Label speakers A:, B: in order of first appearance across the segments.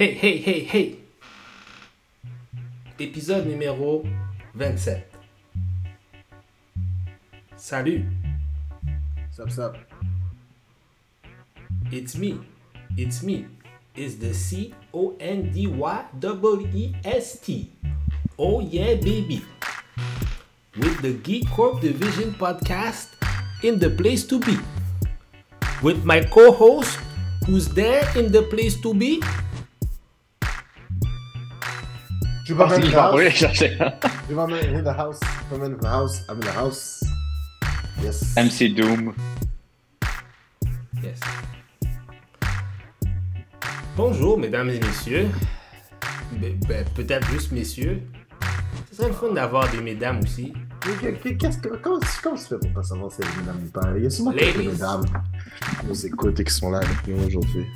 A: Hey, hey, hey, hey! Épisode numéro 27. Salut,
B: Sup, sup.
A: it's me. It's me. It's the C O N D Y W E S T. Oh yeah, baby. With the Geek Corp Division podcast in the place to be. With my co host who's there in the place to be.
B: Je vais house.
C: envoyer chercher.
B: Je vais in the house. I'm in the house. I'm in the house. Yes.
C: MC Doom.
A: Yes. Bonjour, mesdames et messieurs. Ben, ben, Peut-être juste messieurs. Ce serait le fun d'avoir des mesdames aussi.
B: Qu'est-ce que, comment, comment tu fais pour pas savoir si c'est les mesdames ou pas? Il y a sûrement quelques mesdames qui nous écoutent et qui sont là avec nous aujourd'hui.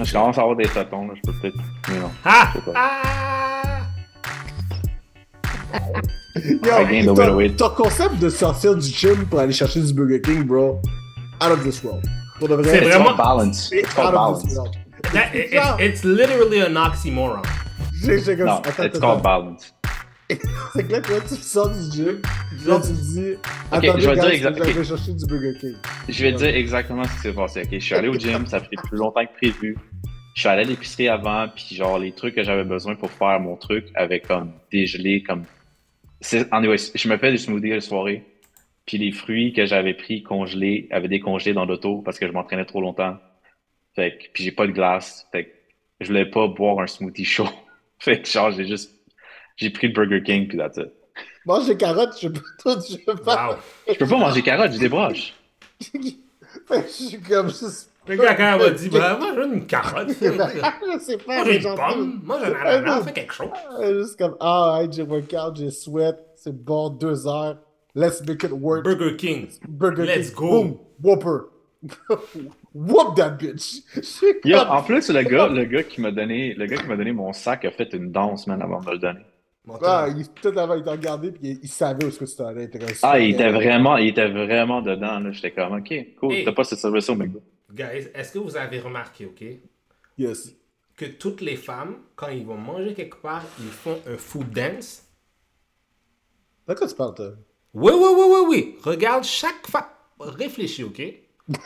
C: Je commence à avoir des tâtons, là. Je peux peut-être. Mais non.
A: Ah!
C: Je sais pas.
A: Ah!
C: A
B: ton, concept de sortir du gym pour aller chercher du Burger King, bro, out of this world. Pour de vrai,
A: C'est
C: It's
A: vraiment-
C: called balance.
B: c'est
C: It's called
B: out of this
C: balance.
B: world.
A: That- it- it's, it's literally an oxymoron.
B: J'ai- comme-
C: Non,
B: attends,
C: it's
B: attends,
C: called balance.
B: C'est que là, toi, tu sors du gym, genre, tu te dis, attendez,
C: je vais dire exact-
B: je vais chercher du Burger King.
C: Je vais dire exactement ce qui s'est passé. Ok, je suis allé au gym, ça a pris plus longtemps que prévu. Je suis allé à l'épicerie avant, puis genre les trucs que j'avais besoin pour faire mon truc avec comme dégelé, comme. Anyway, je me fais des smoothies la soirée, puis les fruits que j'avais pris congelés avaient décongelé dans l'auto parce que je m'entraînais trop longtemps. Fait que, puis j'ai pas de glace, fait que je voulais pas boire un smoothie chaud. fait que genre j'ai juste, j'ai pris le Burger King puis that's it.
B: Mange des carottes, je peux tout, je peux pas.
A: Wow.
C: Je peux pas manger carottes, j'ai des broches.
B: Fait que je suis comme juste.
A: Le gars, quand elle m'a dit, bah, moi, veux une carotte.
B: je sais pas,
A: Moi, j'ai une
B: j'en
A: pomme. Moi, j'ai un ananas. Fais quelque chose.
B: Juste comme, ah, ouais, j'ai workout, j'ai sweat, c'est bon, deux heures, let's make it work.
A: Burger King.
B: Burger
A: let's
B: King,
A: go.
B: boom, whopper. Whoop that bitch.
C: En plus, le gars, le gars qui m'a donné, le gars qui m'a donné mon sac a fait une danse, man, avant de me le donner.
B: Ah, il, peut-être avant, il t'a regardé, puis il, il savait où est-ce que tu t'en
C: Ah, il était vraiment, il était vraiment dedans, là. J'étais comme, ok, cool,
A: Hey.
C: t'as pas ce service au McDo.
A: Guys, est-ce que vous avez remarqué, OK,
B: Yes.
A: que toutes les femmes, quand ils vont manger quelque part, ils font un food dance?
B: De quoi tu parles, toi?
A: Oui, oui, oui, oui, oui. Regarde chaque femme. Réfléchis, OK?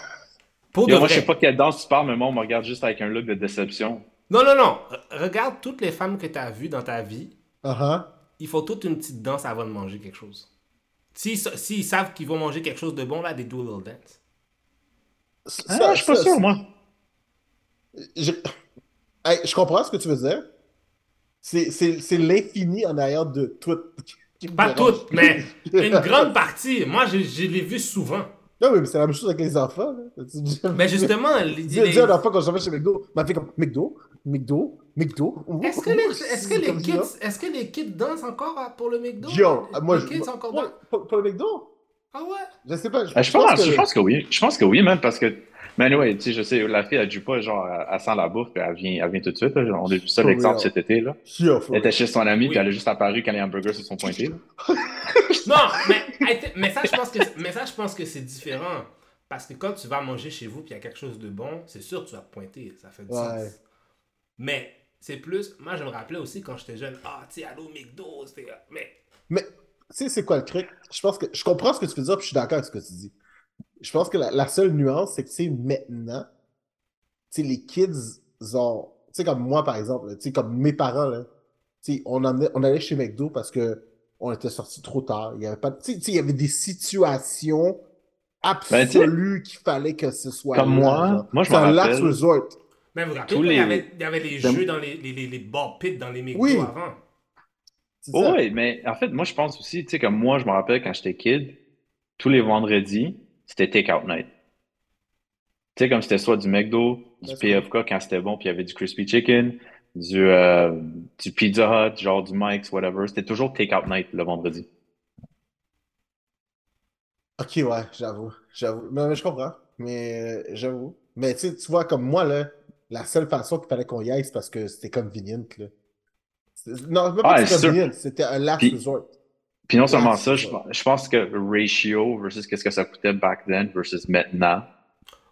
A: Pour de
C: moi,
A: vrai.
C: je sais pas quelle danse tu parles, mais moi, on me regarde juste avec un look de déception.
A: Non, non, non. Re- Regarde toutes les femmes que tu as vues dans ta vie.
B: Ah
A: Ils font toute une petite danse avant de manger quelque chose. S'ils sa- s'ils savent qu'ils vont manger quelque chose de bon, là, des do a little dance.
C: Ah, je suis pas sûr, moi.
B: Je... Hey, je comprends ce que tu veux dire. C'est- C'est c'est l'infini en arrière de tout.
A: Pas toutes, mais une grande partie. Moi, je, je l'ai vu souvent.
B: Non, oui, mais c'est la même chose avec les enfants. Là.
A: Mais justement, les-
B: à un enfant quand je vais chez McDo, m'a fait comme McDo, McDo, McDo.
A: Est-ce que, est-ce que
B: ça.
A: est-ce que les kids dansent encore pour le McDo?
B: Yo,
A: les,
B: moi
A: les
B: je.
A: kids sont encore
B: pour,
A: dans-
B: pour- pour le McDo?
A: Ah ouais?
B: Je sais pas.
C: Ah, je, pense, je pense que oui. Je pense que oui, même, parce que. Mais anyway, tu sais, je sais, la fille, elle joue pas, genre, elle, sent la bouffe, puis elle vient, elle vient tout de suite. là. On a vu ça, l'exemple cet été, là. Elle était chez son ami,
A: Oui.
C: puis elle a juste apparu quand les hamburgers se sont pointés.
A: Non, mais, mais, ça, je pense que, mais ça, je pense que c'est différent. Parce que quand tu vas manger chez vous et il y a quelque chose de bon, c'est sûr que tu vas te pointer. Ça fait du
B: Ouais.
A: sens. Mais c'est plus. Moi, je me rappelais aussi quand j'étais jeune. Ah, tu sais, allô, McDo. c'était- Mais
B: Mais, sais, c'est quoi le truc? Je pense que je comprends ce que tu veux dire, puis je suis d'accord avec ce que tu dis. Je pense que la, la seule nuance, c'est que, tu sais, maintenant, tu sais, les kids ont. Tu sais, comme moi, par exemple, tu sais, comme mes parents, là, tu sais, on, emmenait- on allait chez McDo parce que on était sortis trop tard. Il y avait pas. Tu sais, tu sais, il y avait des situations absolues qu'il fallait que ce soit.
C: Comme
B: là,
C: moi,
B: genre.
C: moi, je
B: C'est
C: me
B: un last
C: rappelle.
B: resort.
A: Mais vous rappelez il, y
C: les-
A: avait, il y avait les
C: Dans-
A: jeux dans les, les, les, les ball pits dans les McDo
B: Oui.
A: avant?
C: Oh, oui, mais en fait, moi, je pense aussi, tu sais, comme moi, je me rappelle quand j'étais kid, tous les vendredis, c'était take-out night. Tu sais, comme c'était soit du McDo, du PFK quand c'était bon, puis il y avait du crispy chicken, du, euh, du Pizza Hut, genre du Mike's, whatever. C'était toujours take-out night le vendredi.
B: Ok, ouais, j'avoue. J'avoue. Mais, mais je comprends. Mais euh, j'avoue. Mais tu vois, comme moi, là, la seule façon qu'il fallait qu'on y aille, c'est parce que c'était convenient, là. Non, même pas
C: Ah,
B: que c'était un last
C: Puis-
B: resort.
C: Puis non seulement ça, je, pense que ratio versus qu'est-ce que ça coûtait back then versus maintenant,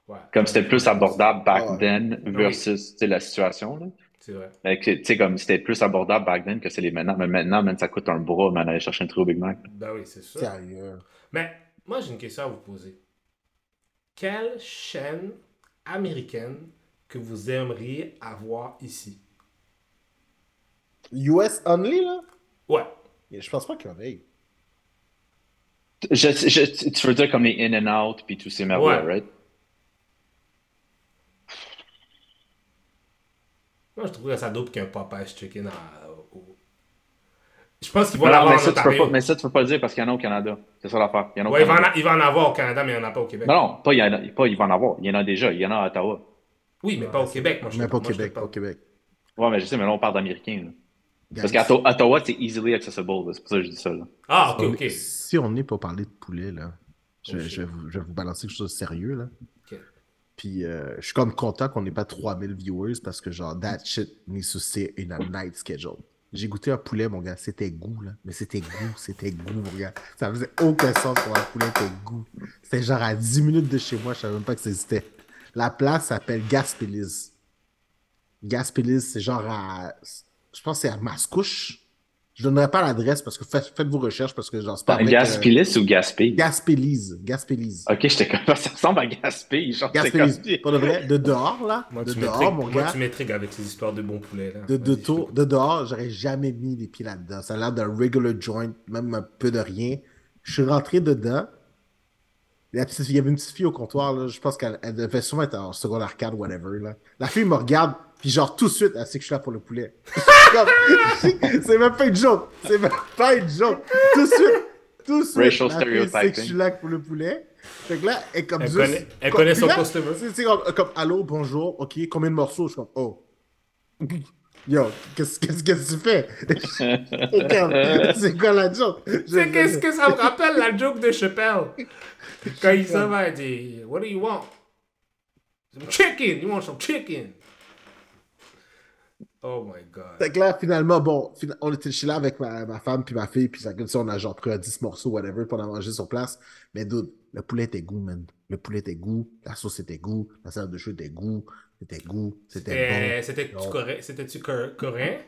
A: Ouais.
C: comme c'était plus abordable back
B: Ouais.
C: then versus tu sais, la situation. Là.
A: C'est vrai.
C: Tu sais, comme c'était plus abordable back then que c'est les maintenant. Mais maintenant, man, ça coûte un bras, man, aller chercher un trio Big Mac.
A: Ben oui, c'est sûr.
B: Sérieux.
A: Mais moi, j'ai une question à vous poser. Quelle chaîne américaine que vous aimeriez avoir ici?
B: US only, là?
A: Ouais.
B: Je pense pas qu'il y en ait.
C: Je, je- tu veux dire comme les In and Out puis tous ces merdes
A: Ouais.
C: right?
A: Moi, je trouverais ça dope qu'un Popeye's Chicken à- Je pense qu'ils vont l'avoir
C: mais
A: en
C: ça, tu peux
A: Ontario.
C: pas, mais ça, tu peux pas le dire parce qu'il y en a au Canada. C'est ça l'affaire. Il y en a au
A: Ouais, il va, en
C: Canada.
A: a- il va en avoir au Canada, mais il n'y en a pas au Québec.
C: Non, non, pas il, y en a, pas il va en avoir. Il y en a déjà. Il y en a à Ottawa.
A: Oui, mais pas au Québec. Moi, je
B: Mais pas au Québec, pas au Québec.
C: Ouais, mais je sais, mais là, on parle d'Américains. Parce qu'à Ottawa, c'est easily accessible. C'est pour ça que je dis ça. Là.
A: Ah, ok,
B: on-
A: ok.
B: Si on est pour parler de poulet, là, je, vais vous, je vais vous balancer quelque chose de sérieux, là.
A: Ok.
B: Puis euh, je suis comme content qu'on n'ait pas 3000 viewers parce que genre, that shit needs to stay in a night schedule. J'ai goûté un poulet, mon gars. C'était goût, là. Mais c'était goût, c'était goût, mon gars. Ça faisait aucun sens pour un poulet, c'était goût. C'était genre à 10 minutes de chez moi, je savais même pas que ça existait. La place s'appelle Gaspélis. Gaspélis, c'est genre à. Je pense que c'est à Mascouche. Je donnerai pas l'adresse parce que faites, faites vos recherches parce que genre, c'est pas. avec, euh,
C: ou Gaspé?
B: Gaspélise. Gaspélise.
C: Ok, j'étais comme ça ressemble à Gaspé.
B: Gaspélise.
C: Gaspé.
B: Pour de vrai, de dehors, là.
A: Moi,
B: de
A: tu
B: dehors, mon
A: moi,
B: gars.
A: tu m'intrigues avec ces histoires de bons poulets. Là.
B: De, de, de dehors, j'aurais jamais mis les pieds là-dedans. Ça a l'air d'un regular joint, même un peu de rien. Je suis rentré dedans. La petite- il y avait une petite fille au comptoir, là, je pense qu'elle elle devait sûrement être en secondaire 4 whatever. Là. La fille me regarde, puis genre tout de suite, elle sait que je suis là pour le poulet. C'est même pas une joke. C'est même pas une joke. Tout de suite. Tout de suite.
C: Racial
B: fille sait que je suis là pour le poulet. Fait que là, elle est comme
A: Elle
B: juste-
A: connaît- elle
B: comme-
A: connaît
B: puis
A: son
B: là,
A: customer.
B: c'est- comme, comme, allô, bonjour, ok, combien de morceaux? Je suis comme, oh. Yo, qu'est-ce que tu fais? C'est quoi la joke?
A: C'est qu'est-ce que ça me rappelle la joke de Chappelle? Quand il s'en va, il dit What do you want? Some chicken! You want some chicken? Oh my god.
B: Fait que là, finalement, bon, on était chez là avec ma, ma femme puis ma fille, puis ça, comme ça, on a genre pris un 10 morceaux, whatever, pour en manger sur place. Mais dude, le poulet était goût, man. Le poulet était goût, la sauce était goût, la salade de chou était goût, c'était goût, c'était
A: C'était-
B: bon.
A: C'était-tu coré- c'était-tu cor- coréen?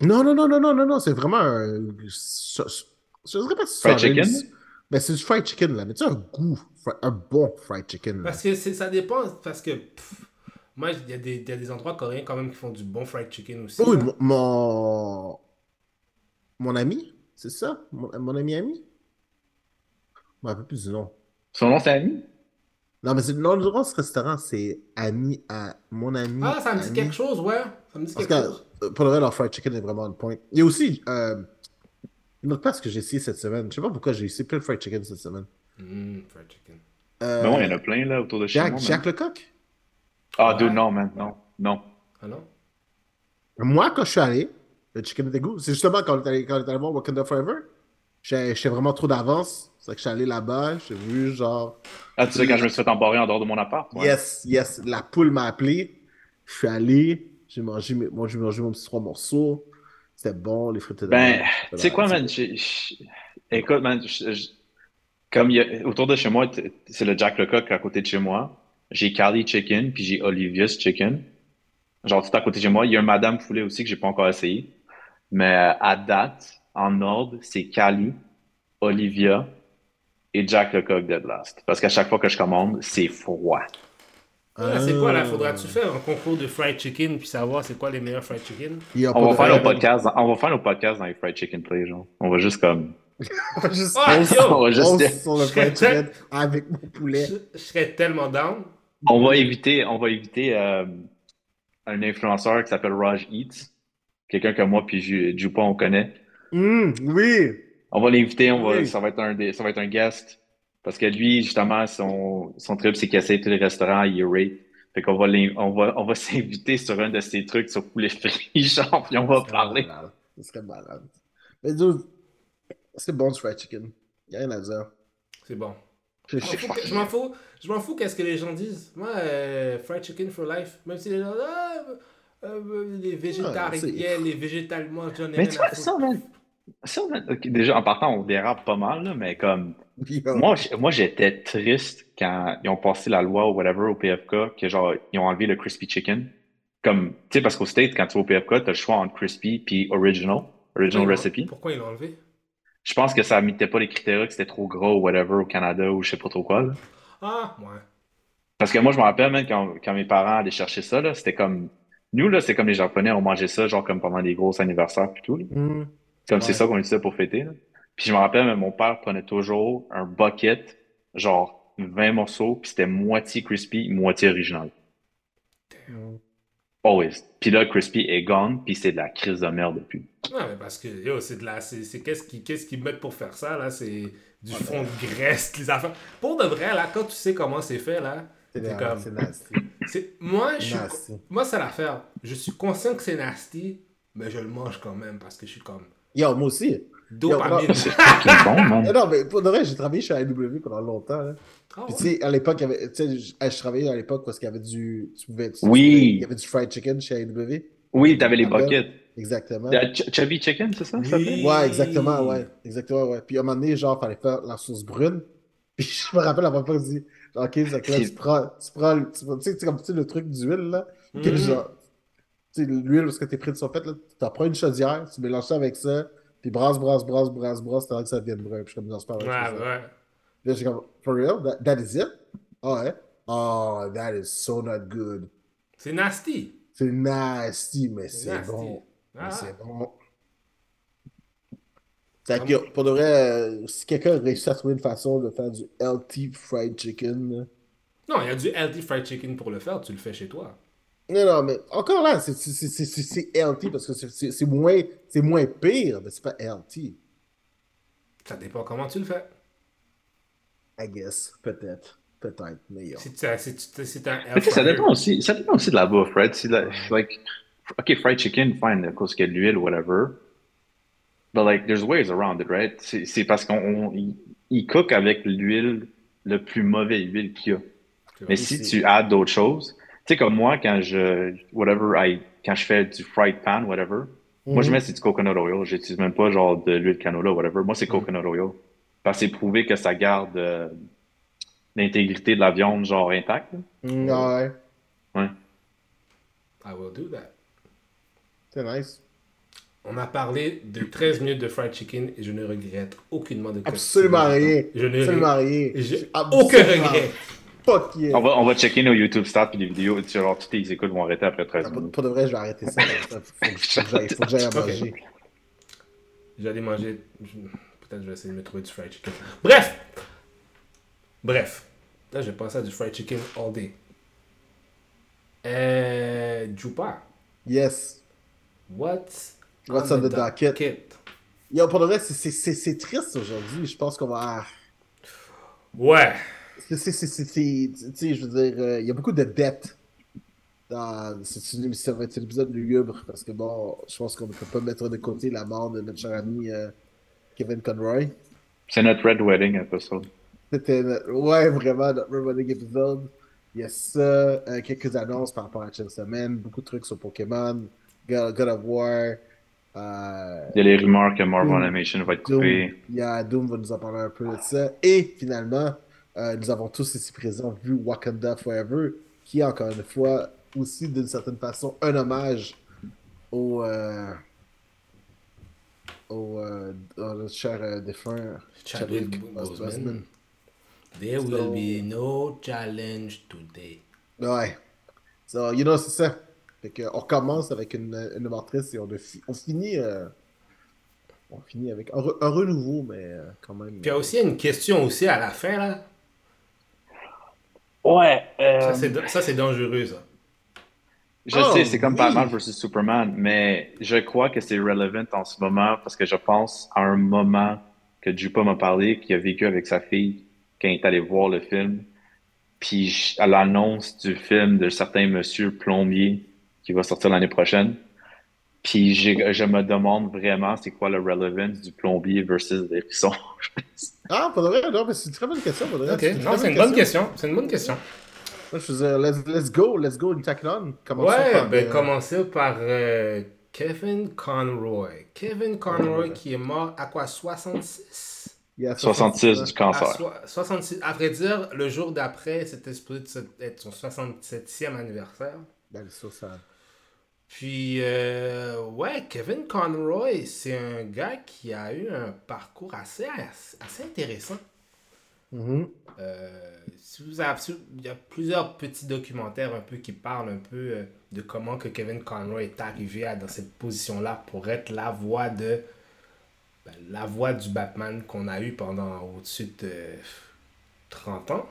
B: Non, non, non, non, non, non, non, c'est vraiment un. Je je dirais pas
C: Fried
B: southern,
C: chicken?
B: Mais c'est du fried chicken, là. Mais tu un goût, un bon fried chicken, là.
A: Parce que ça dépend, parce que pff, moi, il y, a des- il y a des endroits coréens quand même qui font du bon fried chicken aussi.
B: Oui, mon, mon, mon ami, c'est ça? Mon, mon ami ami? Je me rappelle plus du nom.
C: Son nom, c'est Ami?
B: Non, mais c'est le nom du restaurant, c'est ami à mon ami.
A: Ah, ça me dit
B: ami.
A: quelque chose, ouais. Ça me dit
B: Parce
A: quelque
B: que
A: chose.
B: euh, pour le vrai, leur fried chicken est vraiment on point. Il y a aussi euh, une autre place que j'ai essayé cette semaine. Je sais pas pourquoi j'ai essayé plein de fried chicken cette semaine.
A: Mm, fried chicken.
B: Euh,
C: Mais bon, il y en a plein là autour de chez
B: Jack,
C: moi.
B: Jack Lecoq?
C: Ah, dude, non, man. Non. Non.
A: Ah non?
B: Moi, quand je suis allé, le chicken était goût. C'est justement quand on est allé, quand on est allé voir Wakanda Forever. J'ai- J'étais vraiment trop d'avance. C'est que je suis allé là-bas, j'ai vu genre.
C: Ah, tu sais, quand je me suis fait embarrer en dehors de mon appart. ouais.
B: Yes, yes, la poule m'a appelé. Je suis allé, j'ai mangé, mes- moi, j'ai mangé mon petit trois morceaux. C'était bon, les frites étaient
C: Ben, tu sais quoi, man? Écoute, man, comme il y a... autour de chez moi, c'est le Jack Lecoq à côté de chez moi. J'ai Cali Chicken, puis j'ai Olivia's Chicken. Genre, tout à côté de chez moi. Il y a un Madame Poulet aussi que j'ai pas encore essayé. Mais euh, à date, en ordre, c'est Cali, Olivia et Jack Lecoq Dead Last. Parce qu'à chaque fois que je commande, c'est froid.
A: Ah, c'est quoi là?
B: Euh,
A: Faudra-tu faire un concours de fried chicken puis savoir c'est quoi les meilleurs fried chicken?
C: On va faire nos podcasts, dans- on va faire nos podcasts dans les Fried Chicken Play, genre. On va juste comme.
B: On va juste
A: Ah,
B: on-
A: yo!
C: On va juste-
B: on sur le fried chicken avec mon poulet.
A: Je, je serais tellement down.
C: On va éviter, on va éviter euh, un influenceur qui s'appelle Raj Eats. Quelqu'un que moi puis Ju- Jupa on connaît.
B: Hum, oui!
C: On va l'inviter, on va,
B: Oui.
C: ça va être un des, ça va être un guest. Parce que lui, justement, son, son trip, c'est qu'il essaie tous les restaurants, il rate. Fait qu'on va, on va, on va s'inviter sur un de ses trucs sur poulet frit, genre, puis on va parler.
B: malade. Ce serait malade. Mais dude, c'est bon du fried chicken. Il a rien à dire.
A: C'est bon.
B: Je-
A: Je m'en fous, je m'en fous, qu'est-ce que les gens disent. Moi, euh, fried chicken for life. Même si les gens, ah, euh, les végétariens,
B: c'est-
A: les végétales, moi, j'en ai
C: Mais
A: rien
C: tu
A: à
C: vois, ça, man, ça, man, déjà, en partant, on dérape pas mal, là, mais comme,
B: Yo.
C: Moi, j'étais triste quand ils ont passé la loi ou whatever au PFK, que genre, ils ont enlevé le crispy chicken. comme, tu sais, parce qu'au State, quand tu vas au PFK, t'as le choix entre crispy puis original, original
A: Pourquoi
C: recipe.
A: Pourquoi ils l'ont enlevé?
C: Je pense que ça mettait pas les critères, que c'était trop gros ou whatever au Canada ou je sais pas trop quoi. là.
A: Ah, ouais.
C: Parce que moi, je me rappelle même quand, quand mes parents allaient chercher ça, là, c'était comme. Nous, là, c'est comme les Japonais, on mangeait ça, genre comme pendant des gros anniversaires et tout. là.
B: Hmm.
C: Comme c'est ça qu'on utilisait pour fêter. là. Puis je me rappelle, même, mon père prenait toujours un bucket, genre 20 morceaux, puis c'était moitié crispy, moitié original.
B: Hmm.
C: Always. Puis là, crispy est gone, puis c'est de la crise de merde depuis.
A: Non, mais parce que, yo, c'est de la. C'est qu'est-ce qu'ils qu'est-ce qu'ils mettent pour faire ça, là? C'est du fond de graisse, les affaires. Pour de vrai, là, quand tu sais comment c'est fait, là,
B: C'est
A: comme.
B: c'est nasty.
A: Moi, je suis.
B: Nasty.
A: Moi, c'est l'affaire. Je suis conscient que c'est nasty, mais je le mange quand même parce que je suis comme.
B: Yo, moi aussi.
A: Dopamine.
C: C'est fucking bon, man.
B: non, mais pour de vrai, j'ai travaillé chez AW pendant longtemps. Là.
A: Ah
B: Puis tu sais, à l'époque, je, travaillais à l'époque parce qu'il y avait du. Tu pouvais, tu-
C: Oui.
B: Il y avait du fried chicken chez AW.
C: Oui, t'avais les buckets.
B: Exactement.
C: Ch- Chubby Chicken, c'est ça? ça
A: Oui.
C: s'appelait?
B: Ouais, exactement, ouais. Exactement, ouais. Puis à un moment donné, genre, fallait faire la sauce brune. Puis je me rappelle la première fois que je dis, ok, c'est que là, tu prends, tu prends, le- tu sais, tu sais, comme tu sais, le truc d'huile, là. que
A: Mhm.
B: genre, tu sais, l'huile, parce que tes prix sont faites, là, tu prends une chaudière, tu mélanges ça avec ça, puis brasse, brasse, brasse, brasse, brasse, t'as que ça devienne brun. Puis je suis comme, non, c'est pas vrai.
A: Ouais, ouais.
B: Là, j'ai comme, for real? That, that is it? Ah ouais? Oh, that is so not good.
A: C'est nasty.
B: C'est nasty, mais
A: C'est
B: bon. Mais
A: Ah.
B: c'est bon. Fait que, pour de vrai, euh, si quelqu'un réussit à trouver une façon de faire du healthy fried chicken.
A: Non, il y a du healthy fried chicken pour le faire, tu le fais chez toi.
B: Non, non, mais encore là, c'est c'est- c'est- c'est- c'est healthy parce que c'est- c'est c'est moins, c'est moins pire, mais c'est pas healthy.
A: Ça dépend comment tu le fais.
B: I guess. Peut-être. Peut-être. Mais
A: un
C: ça dépend aussi, ça dépend aussi de la bouffe, right? Si la- like, OK, fried chicken, fine, à cause qu'il y a de l'huile, whatever. But like, there's ways around it, right? C'est c'est parce qu'on on- il, il cook avec l'huile, le plus mauvais huile qu'il y a. Mais si tu adds d'autres choses, sais, comme moi, quand je, whatever, I, quand je fais du fried pan, whatever, moi, je
B: Mhm.
C: mets c'est du coconut oil. J'utilise même pas genre de l'huile canola, whatever. Moi, c'est coconut oil. Parce que c'est prouvé que ça garde euh, l'intégrité de la viande, genre, intacte.
B: Mm, ouais.
C: Ouais.
A: I will do that.
B: C'est nice.
A: On a parlé de 13 minutes de fried chicken et je ne regrette aucunement de
B: Absolument rien.
A: Je ne
B: Absolument rien.
A: Aucun regret.
B: Fuck yeah.
C: On va, on va checker nos YouTube stats puis les vidéos. Genre, tous les écoutes vont arrêter après 13
B: Ah, Pour,
C: minutes.
B: pour de vrai, je vais arrêter ça. Faut que faut que j'aille manger.
A: J'allais manger. Peut-être que je vais essayer de me trouver du fried chicken. Bref! Bref. Là, j'ai pensé à du fried chicken all day. Euh. Jupa.
B: Yes.
A: What's,
B: What's on the docket? Yo, pour de vrai, c'est- c'est- c'est c'est triste aujourd'hui. Je pense qu'on va.
A: Ouais.
B: C'est, c'est, c'est, c'est- c'est- tu sais, je veux dire, euh, il y a beaucoup de dettes. dans- C'est ça va être un épisode lugubre parce que bon, je pense qu'on ne peut pas mettre de côté la mort de notre cher ami euh, Kevin Conroy.
C: C'est notre Red Wedding episode.
B: C'était, notre- ouais, vraiment, notre Running episode. Il y a ça, euh, quelques annonces par rapport à Chainsaw Man, beaucoup de trucs sur Pokémon, God, God of War, euh,
C: Il y a les rumeurs que Marvel
B: Doom.
C: Animation va être
B: Doom.
C: coupé.
B: Il y a Doom va nous en parler un peu de ça. Et finalement, euh, nous avons tous ici présents vu Wakanda Forever, qui est encore une fois aussi d'une certaine façon un hommage au, euh, au, euh, notre cher euh, défunt
A: Chadwick Boseman. There will be no challenge today.
B: Ouais. So, you know, c'est ça. Fait que, on recommence avec une, une mentrice et on, fi- on finit. euh, on finit avec un, re- un renouveau, mais euh, quand même.
A: Puis il y a aussi une question aussi à la fin, là.
C: Ouais.
A: Ça, c'est, ça, c'est dangereux, ça.
C: Je
B: Oh,
C: sais, c'est comme
B: oui.
C: Batman vs Superman, mais je crois que c'est relevant en ce moment parce que je pense à un moment que Jupa m'a parlé, qu'il a vécu avec sa fille quand il est allé voir le film. Puis à l'annonce du film de certain monsieur plombier qui va sortir l'année prochaine. Puis j'ai- je me demande vraiment c'est quoi le relevance du plombier versus l'hérisson.
B: Ah, vrai, non, mais c'est une très bonne question. Pour de vrai.
A: Ok,
B: très
A: non, c'est une bonne question. C'est une bonne question.
B: Moi, je faisais, let's, let's go, let's go, une tackle on. Commençons
A: Ouais,
B: par,
A: ben
B: euh,
A: commencer par euh, Kevin Conroy. Kevin Conroy qui est mort à quoi 66
B: il y a
C: 66
B: ans.
C: du
A: à
C: cancer.
A: soi- 66. À vrai dire, le jour d'après, c'était supposé être son 67e anniversaire.
B: Ben, ça, ça-
A: Puis, euh, ouais, Kevin Conroy, c'est un gars qui a eu un parcours assez, assez intéressant.
B: Mhm.
A: Euh, si vous avez, il y a plusieurs petits documentaires un peu qui parlent un peu euh, de comment que Kevin Conroy est arrivé à, dans cette position-là pour être la voix de ben, la voix du Batman qu'on a eu pendant au-dessus de 30 ans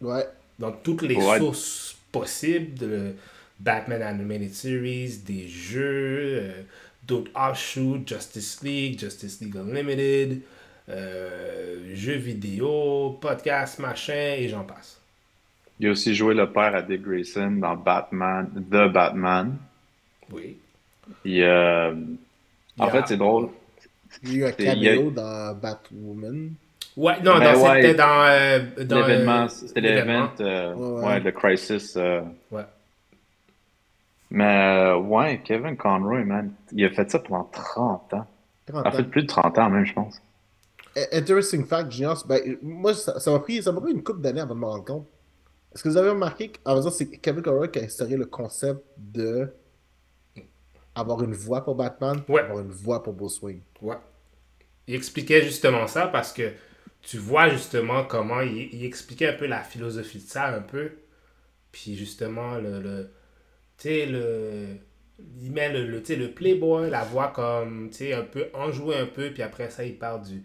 B: Ouais.
A: dans toutes les
C: Ouais.
A: sources possibles de Batman Animated Series, des jeux, euh, d'autres offshoots, Justice League, Justice League Unlimited, euh, jeux vidéo, podcasts, machin, et j'en passe.
C: Il a aussi joué le père à Dick Grayson dans Batman, The Batman.
A: Oui.
C: Il, euh, En
A: a-
C: fait, c'est drôle.
B: Il y a eu un caméo dans Batwoman.
A: Ouais, non,
C: Ben
A: dans-
C: ouais.
A: c'était dans, euh, dans,
C: L'événement,
A: euh,
C: c'était
A: l'événement.
C: l'événement, euh,
B: Ouais, ouais.
C: ouais, le Crisis. euh.
A: Ouais.
C: Mais euh, ouais, Kevin Conroy, man, il a fait ça pendant 30 ans.
B: 30
C: En fait,
B: ans.
C: plus de 30 ans même, je pense.
B: Eh, Interesting fact, Junior, ben, moi, ça ça m'a pris, ça m'a pris une couple d'années avant de me rendre compte. Est-ce que vous avez remarqué qu'en faisant, c'est Kevin Conroy qui a instauré le concept de avoir une voix pour Batman,
A: Ouais.
B: avoir une voix pour Bruce Wayne?
A: Ouais. Il expliquait justement ça parce que tu vois justement comment il, il expliquait un peu la philosophie de ça un peu. Puis justement, le, le tu sais, le, il met le, le, le playboy, la voix comme, tu sais, un peu enjoué un peu, puis après ça, il part du...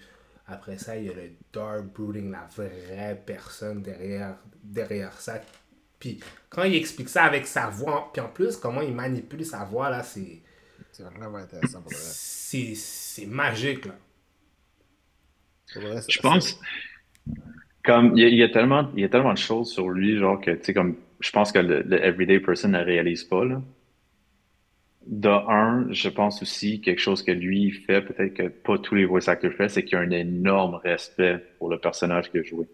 A: Après ça, il y a le dark brooding, la vraie personne derrière, derrière ça. Puis quand il explique ça avec sa voix, puis en plus, comment il manipule sa voix, là, c'est...
B: C'est vraiment intéressant pour le reste.
A: C'est c'est magique, là.
B: Reste,
C: Je pense, comme, il y, a, il y a tellement, il y a tellement de choses sur lui, genre que, tu sais, comme, je pense que le, le everyday person ne réalise pas, là. De un, je pense aussi quelque chose que lui fait, peut-être que pas tous les voice actors font, c'est qu'il a un énorme respect pour le personnage qu'il a joué.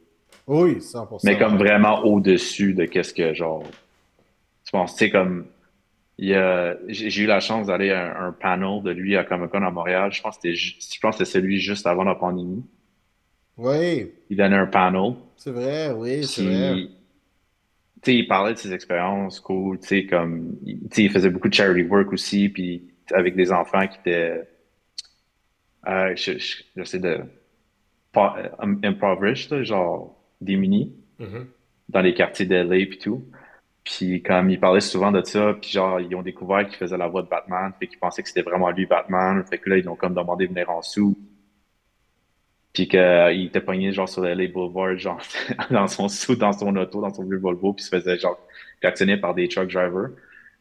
B: Oui, 100%.
C: Mais comme vraiment au-dessus de qu'est-ce que, genre, tu penses, tu sais, comme, il y a, j'ai eu la chance d'aller à un, un panel de lui à Comic Con à Montréal. Je pense que c'était, ju- je pense que c'était celui juste avant la pandémie.
B: Oui,
C: Il donnait un panel.
B: c'est vrai, oui, c'est vrai.
C: Sais, il parlait de ses expériences, cool, tu sais, comme, il- tu sais, il faisait beaucoup de charity work aussi, puis avec des enfants qui étaient, euh, je, je, j'essaie de, pas, euh, impoverished, là, genre, démunis
A: Mhm.
C: dans les quartiers d'LA puis tout. Puis comme il parlait souvent de ça, puis genre ils ont découvert qu'il faisait la voix de Batman, fait qu'ils pensaient que c'était vraiment lui Batman, fait que là ils ont comme demandé de venir en sous. Puis qu'il était pogné genre sur LA Boulevard, genre dans son sous, dans son auto, dans son vieux Volvo, puis se faisait genre klaxonner par des truck drivers.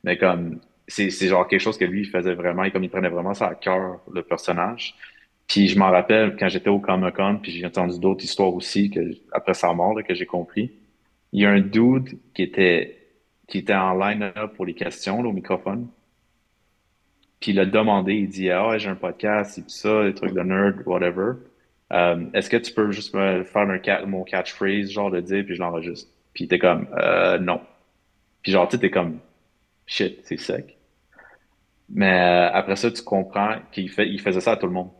C: Mais comme c'est genre quelque chose que lui faisait vraiment, et comme il prenait vraiment ça à cœur le personnage. Puis je m'en rappelle quand j'étais au Comic Con, puis j'ai entendu d'autres histoires aussi que après sa mort là, que j'ai compris il y a un dude qui était, qui était en line-up pour les questions là, au microphone. Puis il a demandé, il dit Ah, j'ai un podcast, et tout ça, des trucs de nerd, whatever. Euh, Est-ce que tu peux juste me faire un mon catchphrase, genre de dire, puis je l'enregistre? Puis t'es comme euh, non. Puis genre, tu t'es comme shit, c'est sec. Mais euh, après ça, tu comprends qu'il faisait ça à tout le monde.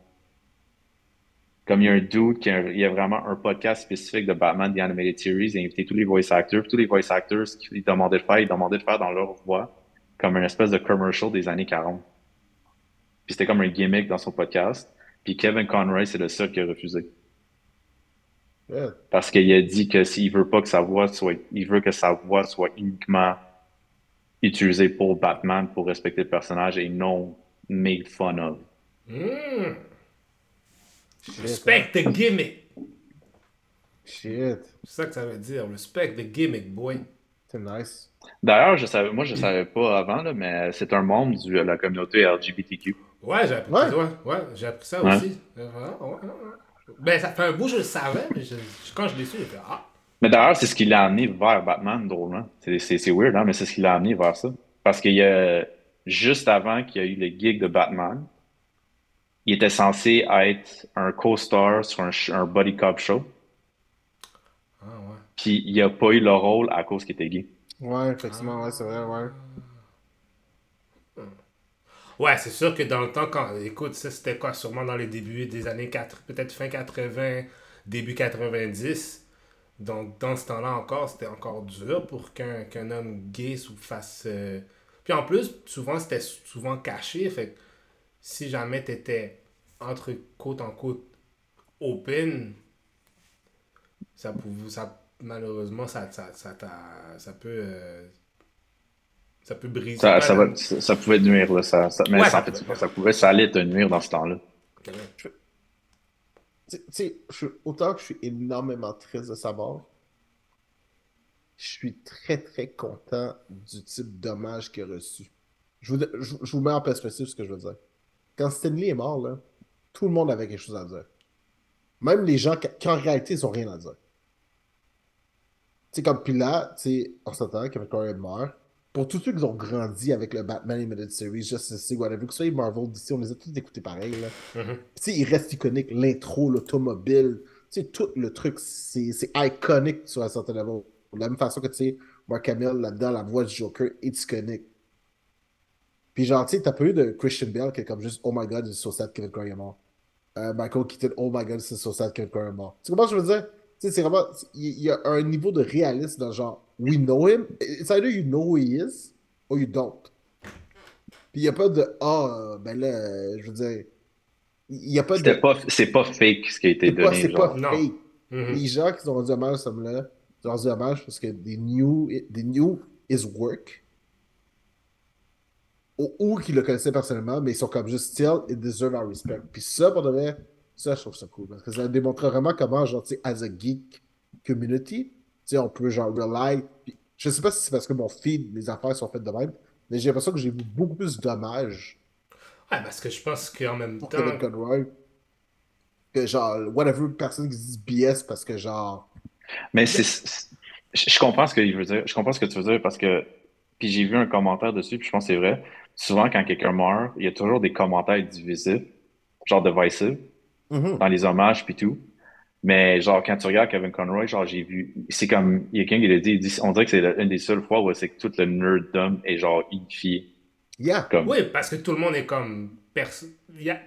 C: Comme il y a un dude qui a, y a vraiment un podcast spécifique de Batman The Animated Series, il a invité tous les voice actors. Tous les voice actors, ce qu'ils demandaient de faire, ils demandaient de faire dans leur voix, comme une espèce de commercial des années 40. Puis c'était comme un gimmick dans son podcast. Puis Kevin Conroy, c'est le seul qui a refusé.
B: Yeah.
C: Parce qu'il a dit que s'il veut pas que sa voix soit, il veut que sa voix soit uniquement utilisée pour Batman, pour respecter le personnage et non made fun of.
A: Mm. Respect the gimmick.
B: Shit,
A: C'est ça que ça veut dire. Respect the gimmick, boy.
B: c'est nice.
C: D'ailleurs, je savais, moi, je savais pas avant, là, mais c'est un membre de la communauté LGBTQ.
A: Ouais, j'ai appris,
B: Ouais.
A: ouais, ouais, j'ai appris ça
C: Ouais.
A: aussi. Ouais, ouais, ouais. Ben, ça fait un bout, je le savais, mais je- quand je l'ai su, j'ai fait Ah,
C: Mais d'ailleurs, c'est ce qui l'a amené vers Batman, drôlement. C'est, c'est, c'est weird, hein, mais c'est ce qui l'a amené vers ça. Parce qu'il y a, juste avant qu'il y a eu le gig de Batman, il était censé être un co-star sur un, un Buddy Cop show.
A: ah ouais.
C: Puis il a pas eu le rôle à cause qu'il était gay.
B: Ouais, effectivement, ouais, c'est vrai, ouais.
A: Ouais, c'est sûr que dans le temps, quand. Écoute, ça c'était quoi Sûrement dans les débuts des années 4, peut-être fin 80, début 90. Donc, dans ce temps-là encore, c'était encore dur pour qu'un homme gay se fasse. euh, Puis en plus, souvent, c'était souvent caché. Fait que si jamais t'étais entre côte en côte open, ça, pouvait, ça malheureusement, ça, ça, ça, ça peut. euh, ça peut briser.
C: Ça, ça,
A: la-
C: va- ça, ça pouvait nuire, là. Ça, ça- mais
A: Ouais,
C: ça,
A: pouvait.
C: ça pouvait, ça allait te nuire dans ce temps-là.
B: Tu tu sais, je suis- autant que je suis énormément triste de sa mort, je suis très très content du type d'hommage qu'il a reçu. Je vous, je, je vous mets en perspective ce que je veux dire. Quand Stanley est mort, là, tout le monde avait quelque chose à dire. Même les gens qui, qui, en réalité, ils n'ont rien à dire. Tu sais, comme puis là, tu sais, on s'entend Kevin Conroy meurt. Pour tous ceux qui ont grandi avec le Batman Animated Series, Justice League, whatever, que ce soit Marvel, DC, on les a tous écoutés pareil, là. Tu sais, il reste iconique. L'intro, l'automobile, tu sais, tout le truc, c'est c'est iconique sur un certain niveau. De la même façon que, tu sais, Mark Hamill, là-dedans, la voix du Joker est iconique. Puis genre, tu sais, t'as pas eu de Christian Bale qui est comme juste « Oh my God, c'est so sad Kevin Conroy est mort. Euh, Michael Keaton « Oh my God, c'est so sad Kevin Conroy est mort. » Tu comprends ce que je veux dire? Tu sais, c'est vraiment... Il il y a un niveau de réalisme dans genre « We know him. It's either you know who he is or you don't. » Puis il y a pas de « Ah, ben là, je veux dire... » Il y a pas de...
C: Pas, c'est pas fake ce qui a été
B: pas,
C: donné.
B: c'est
C: genre.
B: pas
A: genre.
B: fake.
A: Mhm.
B: Les gens qui ont rendu hommage à ce homme-là, ils ont rendu hommage parce que they knew, it- they knew his work. Ou, ou qu'ils le connaissaient personnellement, mais ils sont comme juste still, it deserve our respect. Puis ça, pour de vrai, ça, je trouve ça cool. Parce que ça démontre vraiment comment, genre, tu sais, as a geek community, sais, on peut, genre, rely. Puis, je sais pas si c'est parce que mon feed, les affaires sont faites de même, mais j'ai l'impression que j'ai vu beaucoup plus d'hommages
A: Ouais, parce que je pense qu'en même
B: pour
A: temps.
B: Kevin Conroy que, genre, whatever, personne qui se dit BS parce que, genre,
C: Mais c'est, je comprends ce que il veut dire. Je comprends ce que tu veux dire parce que, puis j'ai vu un commentaire dessus, puis je pense que c'est vrai. Souvent, quand quelqu'un meurt, il y a toujours des commentaires divisifs, genre divisive,
B: mhm.
C: dans les hommages puis tout. Mais genre, quand tu regardes Kevin Conroy, genre, j'ai vu, c'est comme, il y a quelqu'un qui l'a dit, il dit, on dirait que c'est une des seules fois où c'est que tout le nerddom est genre unifié.
B: yeah.
C: Comme,
A: Oui, parce que tout le monde est comme. perso- Il n'y a,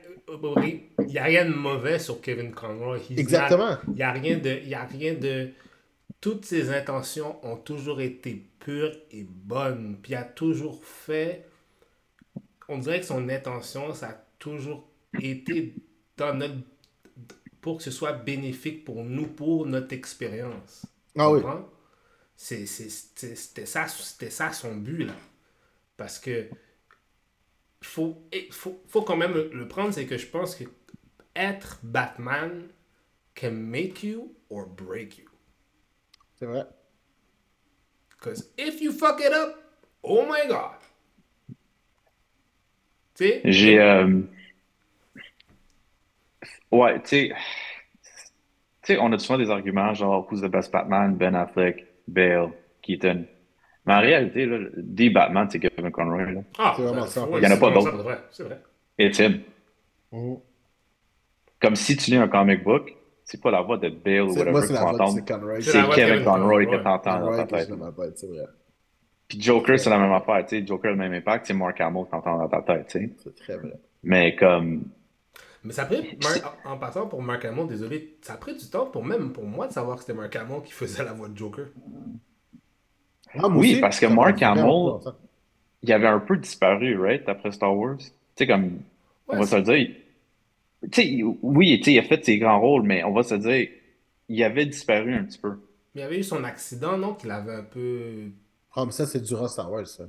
A: il y a rien de mauvais sur Kevin Conroy. He's
B: Exactement.
A: not- Il n'y a rien de. Il y a rien de. Toutes ses intentions ont toujours été pures et bonnes. Puis il a toujours fait. On dirait que son intention, ça a toujours été dans notre. Pour que ce soit bénéfique pour nous, pour notre expérience.
B: Ah oui.
A: C'était ça, c'était ça son but, là. Parce que faut, il faut, faut quand même le, le prendre, c'est que je pense que être Batman can make you or break you.
B: C'est vrai.
A: Because if you fuck it up, oh my god. Tu sais?
C: J'ai. euh, Ouais, tu sais. Tu sais, on a souvent des arguments genre Who's the best Batman? Ben Affleck, Bale, Keaton. Mais en réalité, là, des Batman, c'est Kevin Conroy. Là.
A: Ah,
B: C'est vraiment
A: ben,
B: ça.
C: Il y en a pas d'autres.
A: C'est vrai.
C: It's him.
B: Mhm.
C: Comme si tu lis un comic book, c'est pas la voix de Bale ou whatever
B: Moi,
C: que
B: c'est
C: tu entendre?
B: c'est
C: Kevin Conroy que
A: Conroy.
C: t'entends dans ta tête.
B: c'est vrai.
C: Puis Joker, c'est la même affaire. Tu sais, Joker a le même impact, c'est Mark Hamill que t'entends dans ta tête. tu sais.
B: C'est très vrai.
C: Mais comme.
A: Mais ça a pris, Mar- en passant pour Mark Hamill, désolé, ça a pris du temps pour même pour moi de savoir que c'était Mark Hamill qui faisait la voix de Joker.
B: Ah,
C: Oui,
B: aussi,
C: parce que Mark Hamill- il avait un peu disparu, right, après Star Wars? Tu sais, comme, on va se le dire, il- tu sais, oui, tu sais, il a fait ses grands rôles, mais on va se dire, il avait disparu un petit peu.
A: Mais il y avait eu son accident, non, qu'il avait un peu.
B: Ah, mais ça, c'est durant Star Wars, ça.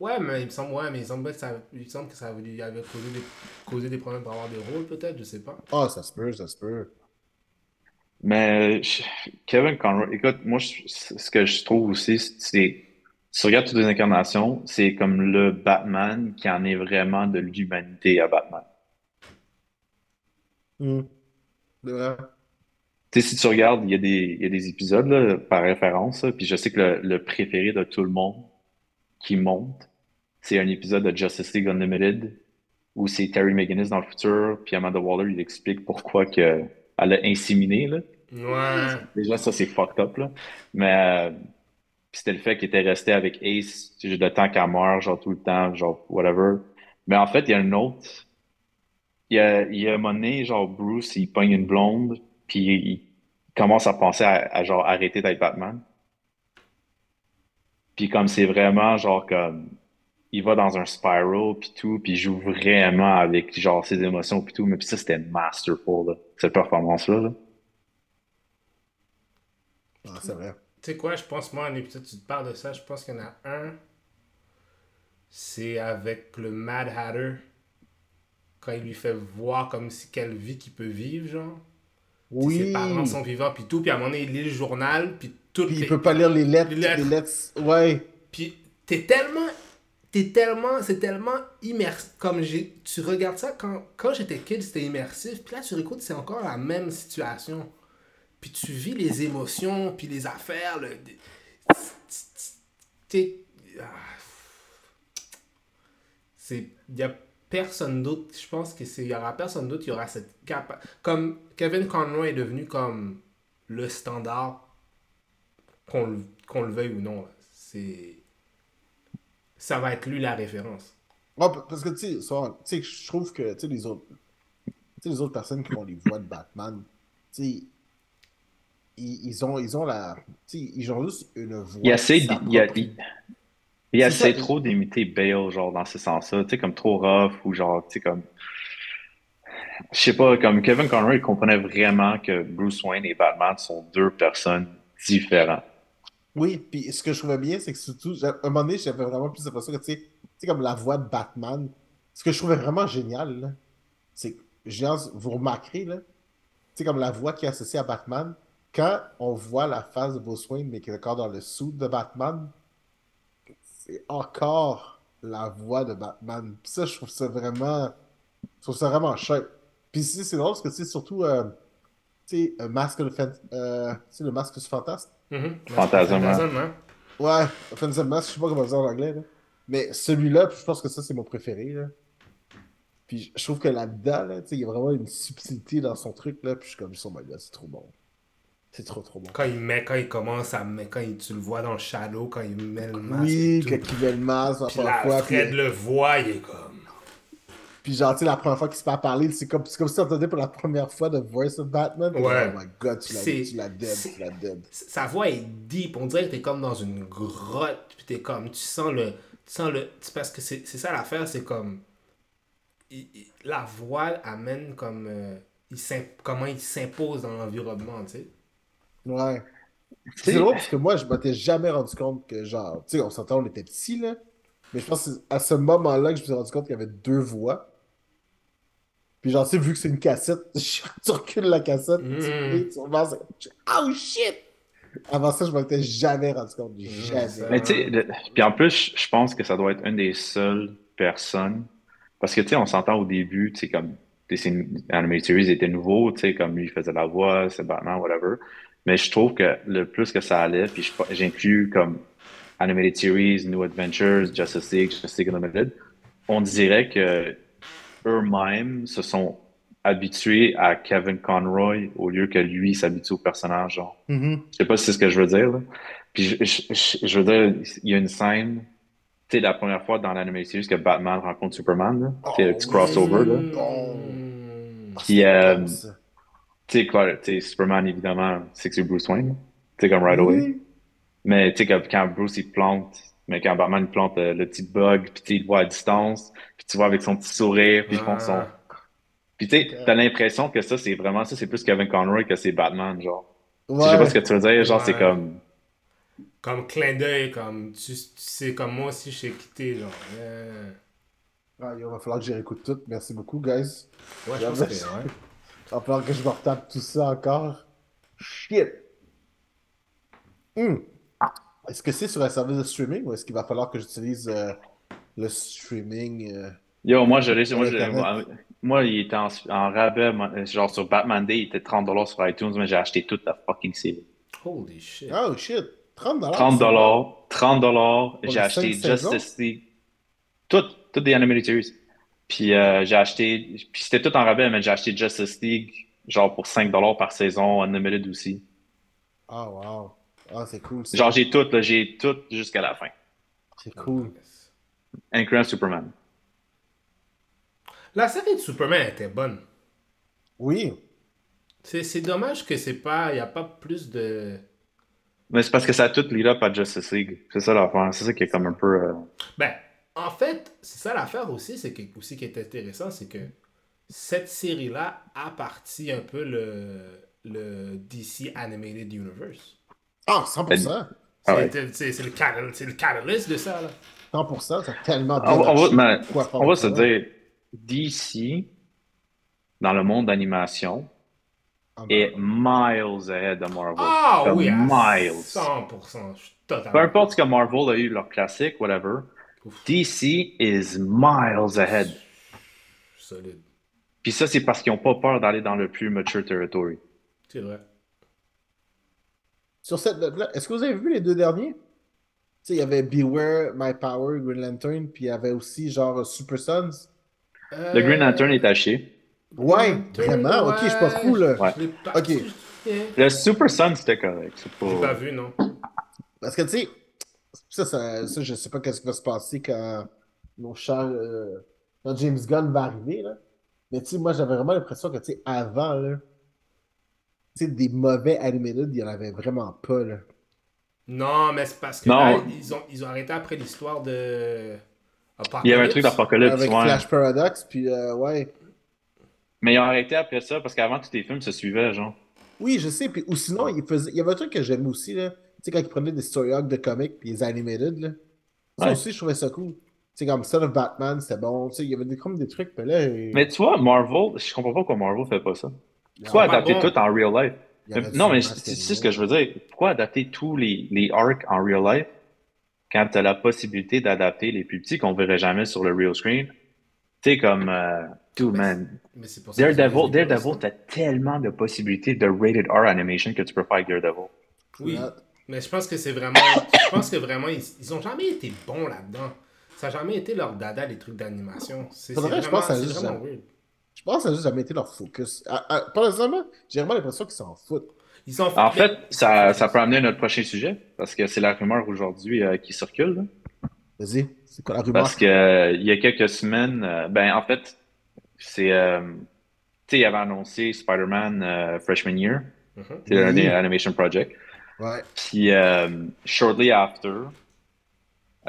A: Ouais, mais il me semble, ouais, mais il semble que ça, il me semble que ça lui avait causé des, causé des problèmes pour avoir des rôles, peut-être, je sais pas.
B: Ah, ça se peut, ça se peut.
C: Mais je- Kevin Conroy, écoute, moi, je- ce que je trouve aussi, c'est, si tu regardes toutes les incarnations, c'est comme le Batman qui en est vraiment de l'humanité à Batman.
B: Hmm. C'est vrai.
C: Tu sais, si tu regardes, il y a des, il y a des épisodes là, par référence, là, puis je sais que le, le préféré de tout le monde qui monte, c'est un épisode de Justice League Unlimited où c'est Terry McGinnis dans le futur, puis Amanda Waller, il explique pourquoi que elle a inséminé, là.
A: Ouais.
C: Déjà, ça, c'est fucked up, là. Mais euh, c'était le fait qu'il était resté avec Ace, le temps qu'elle meurt, genre tout le temps, genre whatever. Mais en fait, il y a un autre. Il y a, il y a un moment donné, genre Bruce, il pogne une blonde, puis il commence à penser à, à, genre arrêter d'être Batman. Puis comme c'est vraiment genre comme il va dans un spiral puis tout, puis il joue vraiment avec genre ses émotions puis tout, mais puis ça c'était masterful là, cette performance là. là.
B: Ah, c'est vrai.
A: Tu sais quoi, je pense, moi, un épisode, tu te parles de ça, je pense qu'il y en a un. C'est avec le Mad Hatter. Quand il lui fait voir comme si quelle vie qu'il peut vivre, genre.
B: Oui.
A: Ses parents sont vivants, puis tout. Puis à un moment donné, il lit le journal, puis tout.
B: Puis il peut pas lire les lettres.
A: Les
B: Les
A: lettres.
B: lettres. Ouais.
A: Puis t'es tellement. T'es tellement. C'est tellement immersif. Comme j'ai. Tu regardes ça quand, quand j'étais kid, c'était immersif. Puis là, tu réécoutes, c'est encore la même situation. Puis tu vis les émotions, puis les affaires. Le... T'es. ah. C'est. Y a personne d'autre. Je pense que c'est. Y aura personne d'autre qui aura cette capa. Comme Kevin Conroy est devenu comme le standard, qu'on le, le veuille ou non. C'est ça va être lui la référence.
B: Ouais, parce que, tu sais, ça, tu sais, je trouve que, les autres, les autres personnes qui ont les voix de Batman, tu sais, ils, ils ont, ils ont la, tu sais, ils ont juste une voix.
C: Il il, a-
B: s'approprie.
C: il, essaie
B: ça.
C: trop d'imiter Bale, genre, dans ce sens-là. Tu sais, comme trop rough ou genre, tu sais, comme. Je sais pas, comme Kevin Conroy, il comprenait vraiment que Bruce Wayne et Batman sont deux personnes différentes.
B: Oui, puis ce que je trouvais bien, c'est que surtout, à un moment donné, j'avais vraiment plus l'impression que, tu sais, comme la voix de Batman, ce que je trouvais vraiment génial, c'est que, vous remarquerez, là, tu sais, comme la voix qui est associée à Batman, quand on voit la face de Bruce Wayne, mais qui est encore dans le suit de Batman, c'est encore la voix de Batman. Puis ça, je trouve ça vraiment, je trouve ça vraiment chouette. Puis c'est c'est drôle parce que, sais, surtout, euh, tu sais, euh, euh, le masque du fantasme,
A: Mhm.
C: Hein.
A: Hein.
B: Ouais, Offensive Mask, je sais pas comment dire en anglais, là. Mais celui-là, je pense que ça, c'est mon préféré, là. Puis je trouve que là-dedans, là, tu sais, il y a vraiment une subtilité dans son truc, là. Puis je suis comme, oh my god, c'est trop bon. C'est trop, trop bon.
A: Quand il met, quand il commence à mettre, quand il- tu le vois dans le shadow, quand il met le masque.
B: Oui, quand il met le masque, la
A: Puis là,
B: fois, puis,
A: Fred le voit, il est comme.
B: Puis genre, tu sais, la première fois qu'il se met à parler, c'est comme, c'est comme si tu entendais pour la première fois The Voice of Batman.
A: Ouais.
B: Oh my god, tu l'as
A: C'est-
B: tu dead, tu l'as dead.
A: Sa voix est deep. On dirait que t'es comme dans une grotte. Puis t'es comme. Tu sens le. Tu sens le. c'est parce que c'est c'est ça l'affaire, c'est comme. il- il- la voix amène comme. euh, il comment il s'impose dans l'environnement, tu sais.
B: Ouais. C'est drôle parce que moi, je m'étais jamais rendu compte que, genre, tu sais, on s'entend, on était petits, là. Mais je pense que c'est à ce moment-là que je me suis rendu compte qu'il y avait deux voix. Puis, genre, tu sais, vu que c'est une cassette, tu recules la cassette, tu,
A: Mm.
B: tu tu- Oh shit! Avant ça, je m'étais jamais rendu compte. Jamais.
A: ça-
C: Mais tu sais, le- puis en plus, je- pense que ça doit être une des seules personnes. Parce que tu sais, on s'entend au début, tu sais, comme Animated Series était nouveau, tu sais, comme lui il faisait la voix, c'est Batman, whatever. Mais je trouve que le plus que ça allait, puis je- j'inclus comme Animated Series, New Adventures, Justice League, Justice League Unlimited, on dirait que eux-mêmes se sont habitués à Kevin Conroy au lieu que lui s'habitue au personnage, genre.
B: Mhm.
C: Je sais pas si c'est ce que je veux dire, là. Puis je, je, je- je veux dire, il y a une scène, tu sais, la première fois dans l'anime series que Batman rencontre Superman, là. Tu sais, le petit
B: Oh,
C: crossover, là.
A: Mm.
B: Ah,
C: Puis, euh. Tu sais, quoi, tu sais, Superman, évidemment, c'est que c'est Bruce Wayne. Tu sais, comme right away. Mais tu sais, quand Bruce, il plante, mais quand Batman, il plante euh, le petit bug, puis tu sais, il le voit à distance, puis tu vois avec son petit sourire, puis ils font son...
A: Ah.
C: Puis tu sais, t'as l'impression que ça, c'est vraiment ça, c'est plus Kevin Conroy que c'est Batman, genre. Tu sais, Je sais
B: Ouais.
C: pas ce que tu veux dire, genre, c'est
A: Ouais.
C: comme...
A: Comme clin d'œil, comme. Tu, tu sais, comme moi aussi, je sais quitter, genre. Yeah.
B: Ah, il va falloir que j'y réécoute tout. Merci beaucoup, guys.
A: Ouais, je pense que. Ouais.
B: Il va falloir que je me retape tout ça encore. Shit. Hmm. Est-ce que c'est sur un service de streaming ou est-ce qu'il va falloir que j'utilise euh, le streaming euh,
C: Yo, moi, je l'ai, moi, je- moi, moi, il était en, en rabais, genre sur Batman Day, il était 30$ sur iTunes, mais j'ai acheté toute la fucking série.
A: Holy shit.
B: Oh shit. 30 dollars.
C: 30$, 30$, j'ai acheté? Justice League. Toutes, toutes des animated series. Puis euh, j'ai acheté, puis c'était tout en rabais, mais j'ai acheté Justice League, genre pour 5$ par saison, Unlimited aussi.
B: Ah, wow. Ah, c'est cool. ça.
C: Genre j'ai tout, là, j'ai tout jusqu'à la fin.
B: C'est cool.
C: Incluant Superman.
A: La série de Superman était bonne.
B: Oui.
A: C'est c'est dommage que c'est pas. Il n'y a pas plus de.
C: Mais c'est parce que ça a tout lead up à Justice League. C'est ça l'affaire. C'est ça qui est comme un peu. euh,
A: Ben, en fait, c'est ça l'affaire aussi, c'est que aussi qui est intéressant, c'est que cette série-là a parti un peu le, le DC Animated Universe.
B: Ah, 100%.
C: Ah ouais.
A: C'est le, c'est le catalyst de ça, là.
B: 100%, ça a tellement
C: On, on va, mais on va se dire, DC, dans le monde d'animation,
B: Ah,
C: est miles ahead de Marvel.
A: Ah
C: Comme
A: oui, à
C: miles.
A: 100%. Je suis
C: Peu
A: totalement.
C: importe ce que Marvel a eu, leur classique, whatever,
A: Ouf.
C: DC is miles ahead.
A: Solide.
C: Puis ça, c'est parce qu'ils n'ont pas peur d'aller dans le plus mature territory.
A: C'est vrai.
B: Sur cette note-là, est-ce que vous avez vu les deux derniers? Tu sais, il y avait Beware, My Power, Green Lantern, puis il y avait aussi genre Super Sons.
C: Le Green Lantern est à chier.
B: Ouais, vraiment? Ok, je suis pas fou, là.
C: Ouais.
A: Pas-
B: Ok.
A: J'ai
C: Le Super Sun, c'était correct. C'est
A: pas
C: pas...
A: vu, non.
B: Parce que, tu sais, ça, ça, ça, je sais pas qu'est-ce qui va se passer quand mon cher, euh, quand James Gunn va arriver, là. Mais, tu sais, moi, j'avais vraiment l'impression que, tu sais, avant, là, des mauvais animated, il y en avait vraiment pas, là.
A: Non, mais c'est parce que là, ils, ont, ils ont arrêté après l'histoire de.
C: Il y avait un truc
A: Apocalypse.
C: d'Apocalypse,
B: Avec
C: ouais.
B: Flash Paradox, puis, euh, ouais.
C: Mais ils ont arrêté après ça parce qu'avant, tous les films se suivaient, genre.
B: Oui, je sais. Puis, ou sinon, il, faisait, il y avait un truc que j'aimais aussi, là. Tu sais, quand il prenait des story arcs de comics puis les animated, là. Ça
C: Ouais.
B: aussi, je trouvais ça cool. Tu sais, comme Son of Batman, c'était bon. Tu sais, il y avait des, comme des trucs, mais là.
C: Mais tu vois, Marvel, je comprends pas pourquoi Marvel fait pas ça. Pourquoi adapter
A: bon.
C: tout en real life? non, mais c'est ce que je veux dire? Pourquoi adapter tous les, les arcs en real life quand tu as la possibilité d'adapter les plus petits qu'on verrait jamais sur le real screen? Tu sais, comme, euh, dude, man,
A: Mais c'est pour ça qu'ils ont
C: Daredevil, Daredevil, t'as tellement de possibilités de rated R animation que tu peux faire avec Daredevil.
A: Oui, mais je pense que c'est vraiment. je pense que vraiment, ils, ils ont jamais été bons là-dedans. Ça n'a jamais été leur dada, les trucs d'animation. C'est
B: Faudrait,
A: c'est
B: je
A: vraiment,
B: pense, à
A: c'est
B: juste
A: vraiment
B: ça.
A: weird.
B: Je pense que ça a juste jamais été leur focus. Ah, ah, l'instant, j'ai vraiment l'impression qu'ils s'en foutent.
A: Ils
C: En fait, ça, ça peut amener à notre prochain sujet, parce que c'est la rumeur aujourd'hui euh, qui circule.
B: Vas-y, c'est quoi la rumeur?
C: Parce que euh, il y a quelques semaines, euh, ben en fait, c'est, euh, tu sais, il avait annoncé Spider-Man euh, Freshman Year,
A: Mhm.
C: c'est un
B: Oui.
C: des Animation Project.
B: Ouais.
C: Puis euh, shortly after,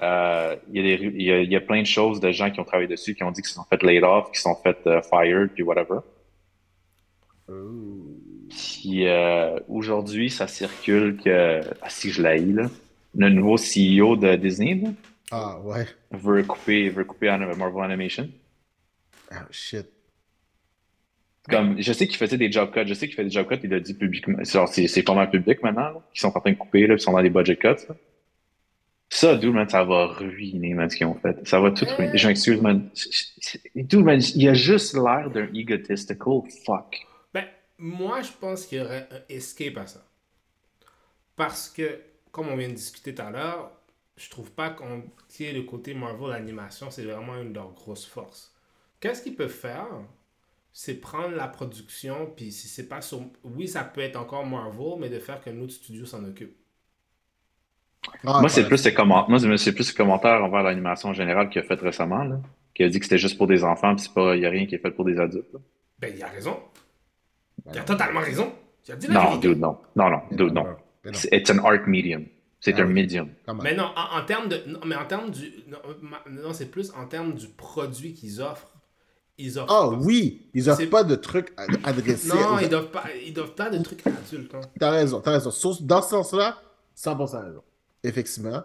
C: euh, il y, a des ru- il y a- il y a plein de choses de gens qui ont travaillé dessus, qui ont dit qu'ils se sont fait laid off, qui sont fait euh, fired, puis whatever.
B: Oh.
C: Puis euh, aujourd'hui, ça circule que, ah, si je l'ai là, le nouveau CEO de Disney là,
B: Ah, ouais.
C: veut couper, veut couper Marvel Animation.
B: Ah, shit.
C: Comme, je sais qu'il faisait des job cuts, je sais qu'il fait des job cuts, il a dit publiquement, c'est, pas mal public maintenant, qu'ils sont en train de couper, là, ils sont dans des budget cuts, là. Ça, dude, man, ça va ruiner, man, ce qu'ils ont fait. Ça va tout ruiner. Je m'excuse, man. Dude, man, il a juste l'air d'un egotistical fuck.
A: Ben, moi, je pense qu'il y aurait un escape à ça. Parce que, comme on vient de discuter tout à l'heure, je trouve pas qu'on tient le côté Marvel animation, c'est vraiment une de leurs grosses forces. Qu'est-ce qu'ils peuvent faire? C'est prendre la production, puis si c'est pas sur. Oui, ça peut être encore Marvel, mais de faire qu'un autre studio s'en occupe.
B: Ah,
C: moi, c'est plus ces comment... moi, c'est plus ces commentaires envers l'animation en général qu'il a fait récemment, là. Qui a dit que c'était juste pour des enfants, puis c'est pas, il y a rien qui est fait pour des adultes, là.
A: Ben, il a raison.
B: Ben
A: Il a totalement raison. Il a dit la
C: Non, dude, non. Non, non,
B: Mais
C: dude, non. C'est- It's an art medium. C'est
B: Ah
C: un medium.
A: Mais non, en, en termes de. Non, mais en termes du. Non, c'est plus en termes du produit qu'ils offrent. Ils offrent.
B: Ah
A: pas-
B: oui, ils offrent pas de trucs ad- adressés.
A: Non,
B: aux-
A: ils doivent pas. Ils doivent pas de trucs adultes. hein.
B: T'as raison, t'as raison. Dans ce sens-là, 100% raison. Effectivement.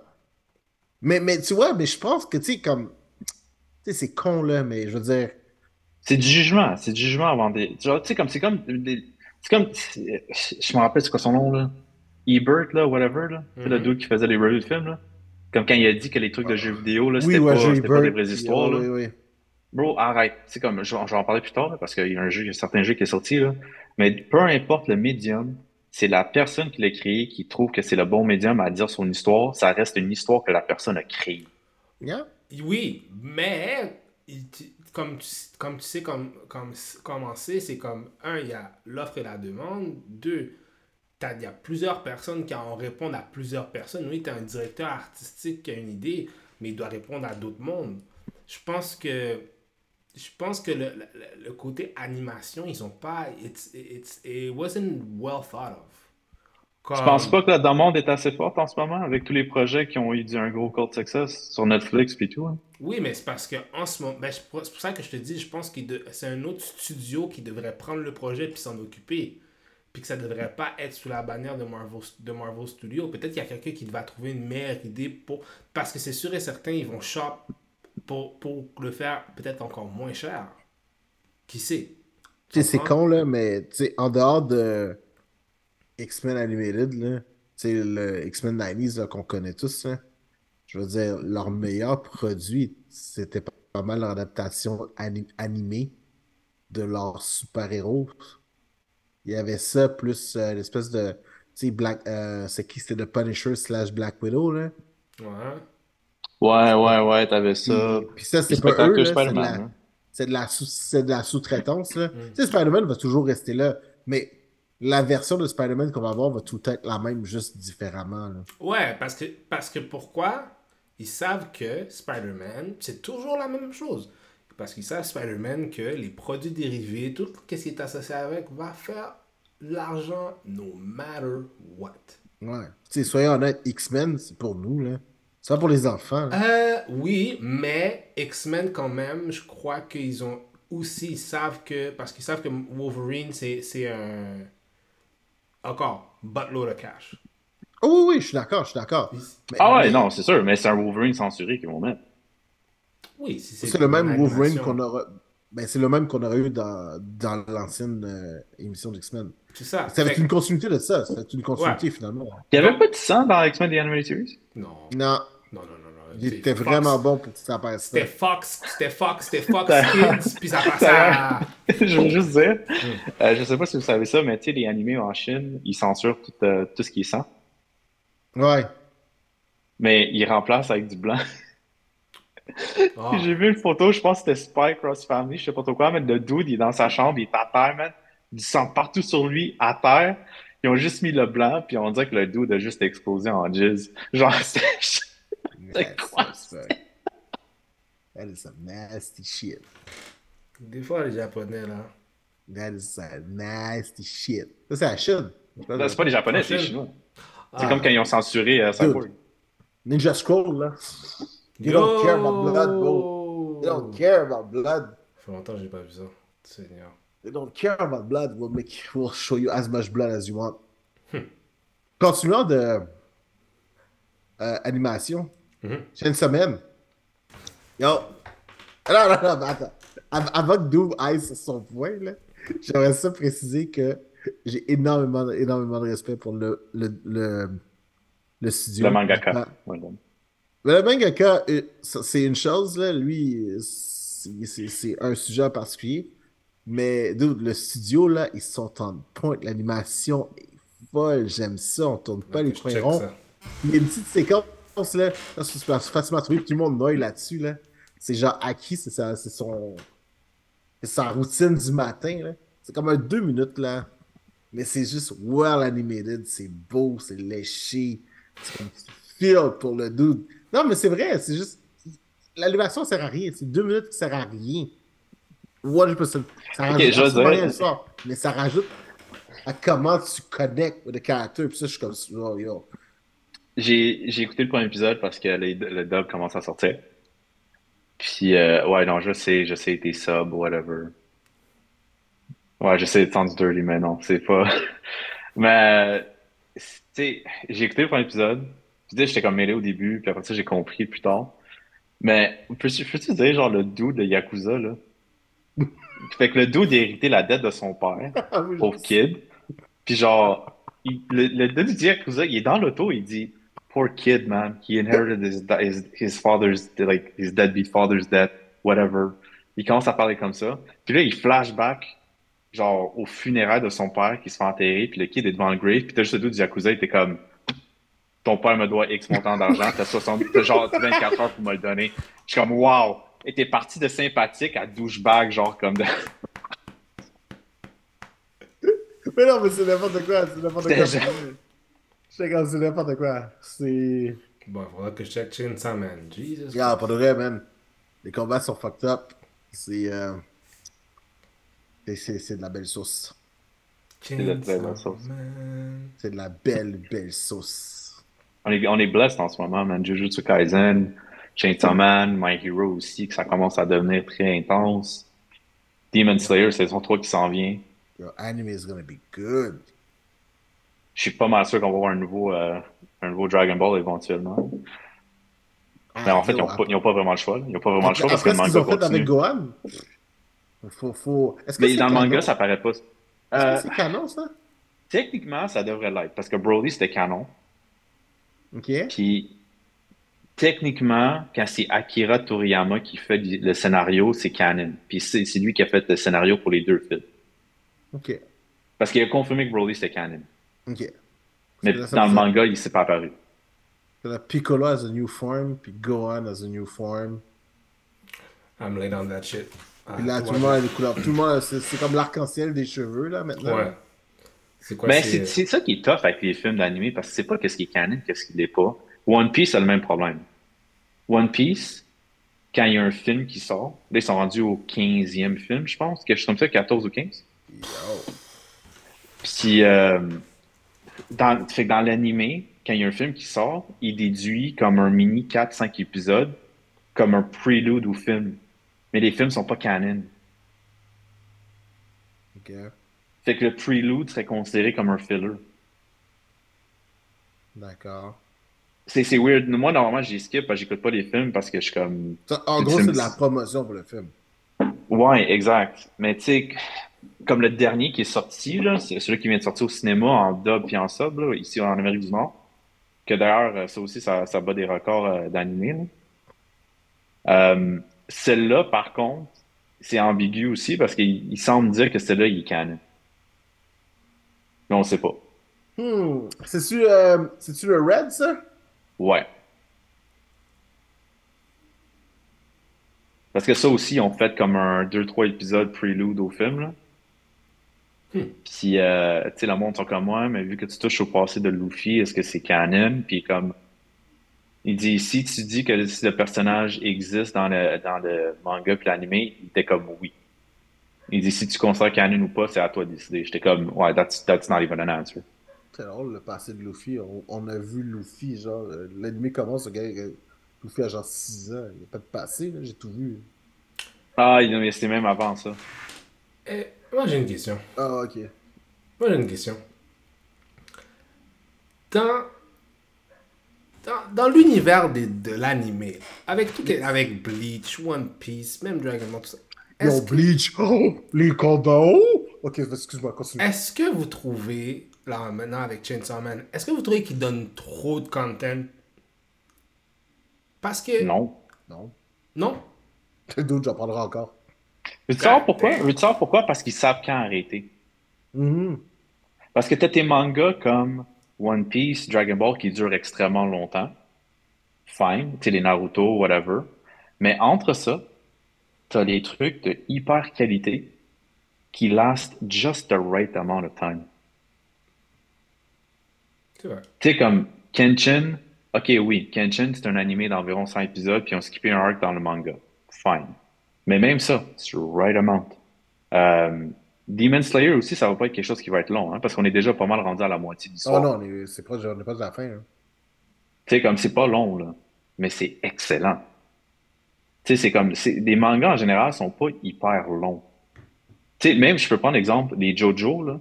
B: Mais, mais tu vois, mais je pense que, tu sais, comme. Tu sais, c'est con, là, mais je veux dire.
C: C'est du jugement. C'est du jugement avant des. Genre, tu sais, comme, c'est comme. des- C'est comme. Je me rappelle, c'est quoi son nom, là? Ebert, là, whatever, là. C'est le
A: Mhm.
C: dude qui faisait les reviews de films, là. Comme quand il a dit que les trucs de jeux vidéo, là,
B: Oui,
C: c'était
B: ouais,
C: pas, des vraies histoires,
B: oh,
C: là.
B: Oui, oui.
C: Bro, arrête. C'est comme, je, je vais en parler plus tard, là, parce qu'il y a un jeu, il y a certains jeux qui est sorti, là. Mais peu importe le médium, c'est la personne qui l'a créé qui trouve que c'est le bon médium à dire son histoire. Ça reste une histoire que la personne a créée.
B: Yeah?
A: Oui, mais. Comme tu, comme tu sais comme, comme, comment c'est, c'est comme, un, il y a l'offre et la demande. Deux, t'as- il y a plusieurs personnes qui en répondent à plusieurs personnes. Oui, tu as un directeur artistique qui a une idée, mais il doit répondre à d'autres mondes. Je pense que je pense que le, le, le côté animation, ils ont pas. It's, it's, it wasn't well thought of.
C: Je pense pas que la demande est assez forte en ce moment avec tous les projets qui ont eu un gros cult success sur Netflix et tout. hein.
A: Oui, mais c'est parce que en ce moment, ben, c'est pour c'est pour ça que je te dis, je pense que c'est un autre studio qui devrait prendre le projet puis s'en occuper. Puis que ça devrait pas être sous la bannière de Marvel, de Marvel Studios. Peut-être qu'il y a quelqu'un qui va trouver une meilleure idée pour. Parce que c'est sûr et certain, ils vont shop pour, pour le faire peut-être encore moins cher. Qui sait?
B: Tu sais, c'est con, là, mais en dehors de X-Men Animated, là, tu sais, le X-Men 90s là, qu'on connaît tous, là, je veux dire, leur meilleur produit, c'était pas, mal leur adaptation ani- animée de leurs super-héros. Il y avait ça, plus euh, l'espèce de. Tu sais, Black. euh, c'est qui? C'était The Punisher slash Black Widow, là.
A: Ouais.
C: Ouais, ouais, ouais, t'avais ça.
B: Puis, puis ça, c'est pas eux, là, c'est de
C: Spider-Man,
B: la,
C: hein.
B: sous- sous-traitance, là.
A: Mm.
B: Tu sais, Spider-Man va toujours rester là, mais la version de Spider-Man qu'on va avoir va tout être la même, juste différemment, là.
A: Ouais, parce que, parce que pourquoi? Ils savent que Spider-Man, c'est toujours la même chose. Parce qu'ils savent, Spider-Man, que les produits dérivés, tout ce qui est associé avec, va faire l'argent no matter what.
B: Ouais. Tu sais, soyons honnêtes, X-Men, c'est pour nous, là. C'est pas pour les enfants, là.
A: Euh, oui, mais X-Men, quand même, je crois qu'ils ont aussi, ils savent que, parce qu'ils savent que Wolverine, c'est c'est un. Encore, buttload of cash.
B: Oh oui, oui, je suis d'accord, je suis d'accord.
C: Ah ouais,
B: mais
C: non, c'est sûr, mais c'est un Wolverine censuré qu'ils vont mettre.
A: Oui, si
B: C'est le même Wolverine qu'on aura. Ben, c'est le même qu'on aurait eu dans, dans l'ancienne euh, émission d'X-Men.
A: C'est ça.
B: Ça va être
A: Fait-
B: une continuité de ça. Ça va être une continuité, finalement.
C: Il n'y avait pas de sang dans X-Men The Animated Series?
A: Non,
B: Non,
A: non, non, non. non.
B: il était
A: Fox.
B: vraiment bon pour que ça apparaisse
A: C'était. Fox, c'était Fox, c'était Fox Kids, puis ça passait à...
C: je veux juste dire, euh, je sais pas si vous savez ça, mais tu sais, les animés en Chine, ils censurent tout, euh, tout ce qui est sang,
B: Ouais.
C: mais ils remplacent avec du blanc.
A: Ah.
C: J'ai vu une photo, je pense que c'était Spy Cross Family, je sais pas trop quoi, mais le dude, il est dans sa chambre, il est à terre, man. Du sang partout sur lui, à terre. Ils ont juste mis le blanc, puis on dirait que le dude a juste explosé en jizz. Genre, c'est...
B: That's
C: quoi,
B: so. That is some nasty shit.
A: Des fois, les Japonais, là.
B: That is some nasty shit. Ça, c'est la Chine.
C: Non, c'est pas les Japonais, c'est les. Chinois. C'est
A: Ah.
C: comme quand ils ont censuré euh, Cyborg.
B: Ninja Scroll, là. You don't care about blood, bro. They don't care about blood.
A: Ça fait longtemps que j'ai pas vu ça. Seigneur.
B: They don't care about blood. We'll, make, we'll show you as much blood as you want. Continuons de euh, animation.
A: Mhm.
B: Une semaine. Yo. Non, non, non, mais attends. Av- Avant que Doom aille sur son point, là, j'aimerais ça préciser que j'ai énormément, énormément de respect pour le, le, le, le studio.
C: Le mangaka. Voilà.
B: Mais le mangaka, euh, c'est une chose, là. Lui, c'est c'est- c'est un sujet en particulier. Mais, dude, le studio, là, ils sont en pointe. L'animation est folle. J'aime ça. On tourne pas les coins ronds. Il y a une petite séquence, là. là c'est facilement trouvé. Tout le monde noie là-dessus, là. C'est genre acquis. C'est sa, son. Sa routine du matin, là. C'est comme un deux minutes, là. Mais c'est juste well animated. C'est beau. C'est léché. C'est comme feel pour le dude. Non, mais c'est vrai. C'est juste. L'animation sert à rien. C'est deux minutes qui sert à rien. 100%. Ça rajoute
C: je dire-
B: rien à ça. Mais ça rajoute à comment tu connectes avec le caractère. Puis ça, je suis comme. Oh, yo.
C: J'ai j'ai écouté le premier épisode parce que les- le dub commence à sortir. Puis, euh, ouais, non, je sais, je sais, t'es sub, whatever. Ouais, je sais, Sounds dirty, mais non, c'est pas. mais, tu sais, j'ai écouté le premier épisode. Puis, tu sais, j'étais comme mêlé au début, puis après ça, j'ai compris plus tard. Mais, peux-tu peux-tu dire, genre, le dude de Yakuza, là? Fait que le dude, il a hérité la dette de son père pauvre kid. Puis genre, il- le, le du Yakuza, il est dans l'auto, il dit Poor kid, man. He inherited his, his, his father's, like, his deadbeat father's debt, whatever. Il commence à parler comme ça. Puis là, il flashback, genre, aux funérailles de son père qui se fait enterrer, puis le kid est devant le grave, puis t'as juste le dude du Yakuza, il était comme Ton père me doit X montant d'argent, t'as 60, t'as genre 24 heures pour me le donner. Je suis comme Wow! Et t'es parti de sympathique à douchebag, genre, comme de.
B: Mais non, mais c'est n'importe quoi. C'est n'importe quoi. Sais quand c'est n'importe quoi. C'est.
A: Bon, il faudra que je check Chainsaw Man. Jesus.
B: Regarde, pas de vrai, man. Les combats sont fucked up. C'est. euh, c'est- de la belle sauce.
C: C'est de la sauce.
A: Man.
B: C'est de la belle, belle sauce.
C: On est, on est blessed en ce moment, man. Jujutsu Kaisen, Chainsaw Man, My Hero aussi, que ça commence à devenir très intense. Demon Slayer, saison 3 qui s'en vient.
B: Your anime is gonna be good.
C: Je suis pas mal sûr qu'on va voir un nouveau, euh, un nouveau Dragon Ball éventuellement. Mais en fait, ils n'ont pas, vraiment le choix. là. Ils n'ont pas vraiment le choix parce que le manga
B: ont fait avec Gohan, faut, faut... Est-ce que
C: Mais
B: c'est
C: dans le manga, ça paraît pas.
B: Est-ce
C: Euh,
B: que c'est canon, ça?
C: techniquement, ça devrait l'être parce que Broly, c'était canon.
B: Ok.
C: Puis, techniquement, quand c'est Akira Toriyama qui fait le scénario, c'est canon. Puis, c'est c'est lui qui a fait le scénario pour les deux films.
B: Ok.
C: Parce qu'il a confirmé que Broly, c'était canon.
B: Ok.
C: Mais
B: ça
C: dans le manga, il s'est pas apparu.
B: Piccolo has a new form, puis Gohan has a new form.
A: I'm late on that shit.
B: Puis là, tout le monde a des couleurs. Tout le monde, a- c'est comme l'arc-en-ciel des cheveux, là, maintenant.
A: Ouais. C'est quoi
C: Mais
A: c'est-
C: Ben, c'est c'est ça qui est tough avec les films d'animé parce que c'est pas qu'est-ce qui est canon, qu'est-ce qui l'est pas. One Piece a le même problème. One Piece, quand il y a un film qui sort, là, ils sont rendus au 15e film, je pense, quelque chose comme ça, 14 ou 15.
B: Yo.
C: Puis, euh, dans, fait que dans l'animé, quand il y a un film qui sort, il déduit comme un mini 4-5 épisodes, comme un prelude au film. Mais les films sont pas canon.
B: Ok.
C: Fait que le prelude serait considéré comme un filler.
B: D'accord.
C: C'est c'est weird. Moi, normalement, j'y skip parce que j'écoute pas les films parce que je suis comme.
B: Ça, en gros,
C: c'est-
B: c'est de la promotion pour le film.
C: Ouais, exact. Mais tu sais, comme le dernier qui est sorti, c'est celui qui vient de sortir au cinéma en dub et en sub, là, ici en Amérique du Nord. Que d'ailleurs, euh, ça aussi, ça, ça bat des records euh, d'animé. Euh, celle-là, par contre, c'est ambigu aussi parce qu'il il semble dire que celle-là, il est canon. Mais on sait pas.
B: Hmm. C'est-tu euh, le Red, ça?
C: Ouais. Parce que ça aussi, on fait comme un 2-3 épisodes prelude au film. Là.
A: Hmm.
C: Puis, euh, tu sais, le monde sont comme moi, mais vu que tu touches au passé de Luffy, est-ce que c'est canon? Puis, comme, il dit, si tu dis que si le personnage existe dans le, dans le manga puis l'animé, il était comme oui. Il dit, si tu considères canon ou pas, c'est à toi de décider. J'étais comme, ouais, that's, that's not even an answer.
B: C'est drôle, le passé de Luffy. On, on a vu Luffy, genre, euh, l'ennemi commence, le gars, euh, Luffy a genre 6 ans. Il n'y a pas de passé, là, j'ai tout vu.
C: Ah, il- mais c'était même avant ça.
A: Eh, moi, j'ai une question.
B: Ah, ok.
A: Moi, j'ai une question. Dans, dans, dans l'univers de, de l'animé, avec tout, avec Bleach, One Piece, même Dragon Ball, tout ça,
B: Yo,
A: que,
B: Bleach, oh, les combats, oh! Ok, excuse-moi, continue.
A: est-ce que vous trouvez, là maintenant avec Chainsaw Man, est-ce que vous trouvez qu'il donne trop de content? Parce que.
C: Non.
B: Non.
A: Non?
B: D'autres, j'en parlerai encore.
C: Veux-tu savoir pourquoi? Veux-tu savoir pourquoi? Parce qu'ils savent quand arrêter.
B: Mhm.
C: Parce que t'as tes mangas comme One Piece, Dragon Ball qui durent extrêmement longtemps. Fine. Tu les Naruto, whatever. Mais entre ça, t'as des trucs de hyper qualité qui lastent just the right amount of time. Tu sais, comme Kenshin, ok, oui, Kenshin, c'est un animé d'environ 100 épisodes, puis on skippé un arc dans le manga. Fine. Mais même ça, c'est le right amount. Euh, Demon Slayer aussi, ça va pas être quelque chose qui va être long, hein, parce qu'on est déjà pas mal rendu à la moitié de
B: Oh
C: l'histoire.
B: non, on est- c'est pas, on est pas de la fin. hein.
C: Tu sais, comme c'est pas long, là, mais c'est excellent. Tu sais, c'est comme, c'est, des mangas en général sont pas hyper longs. Tu sais, même, je peux prendre l'exemple des JoJo, là.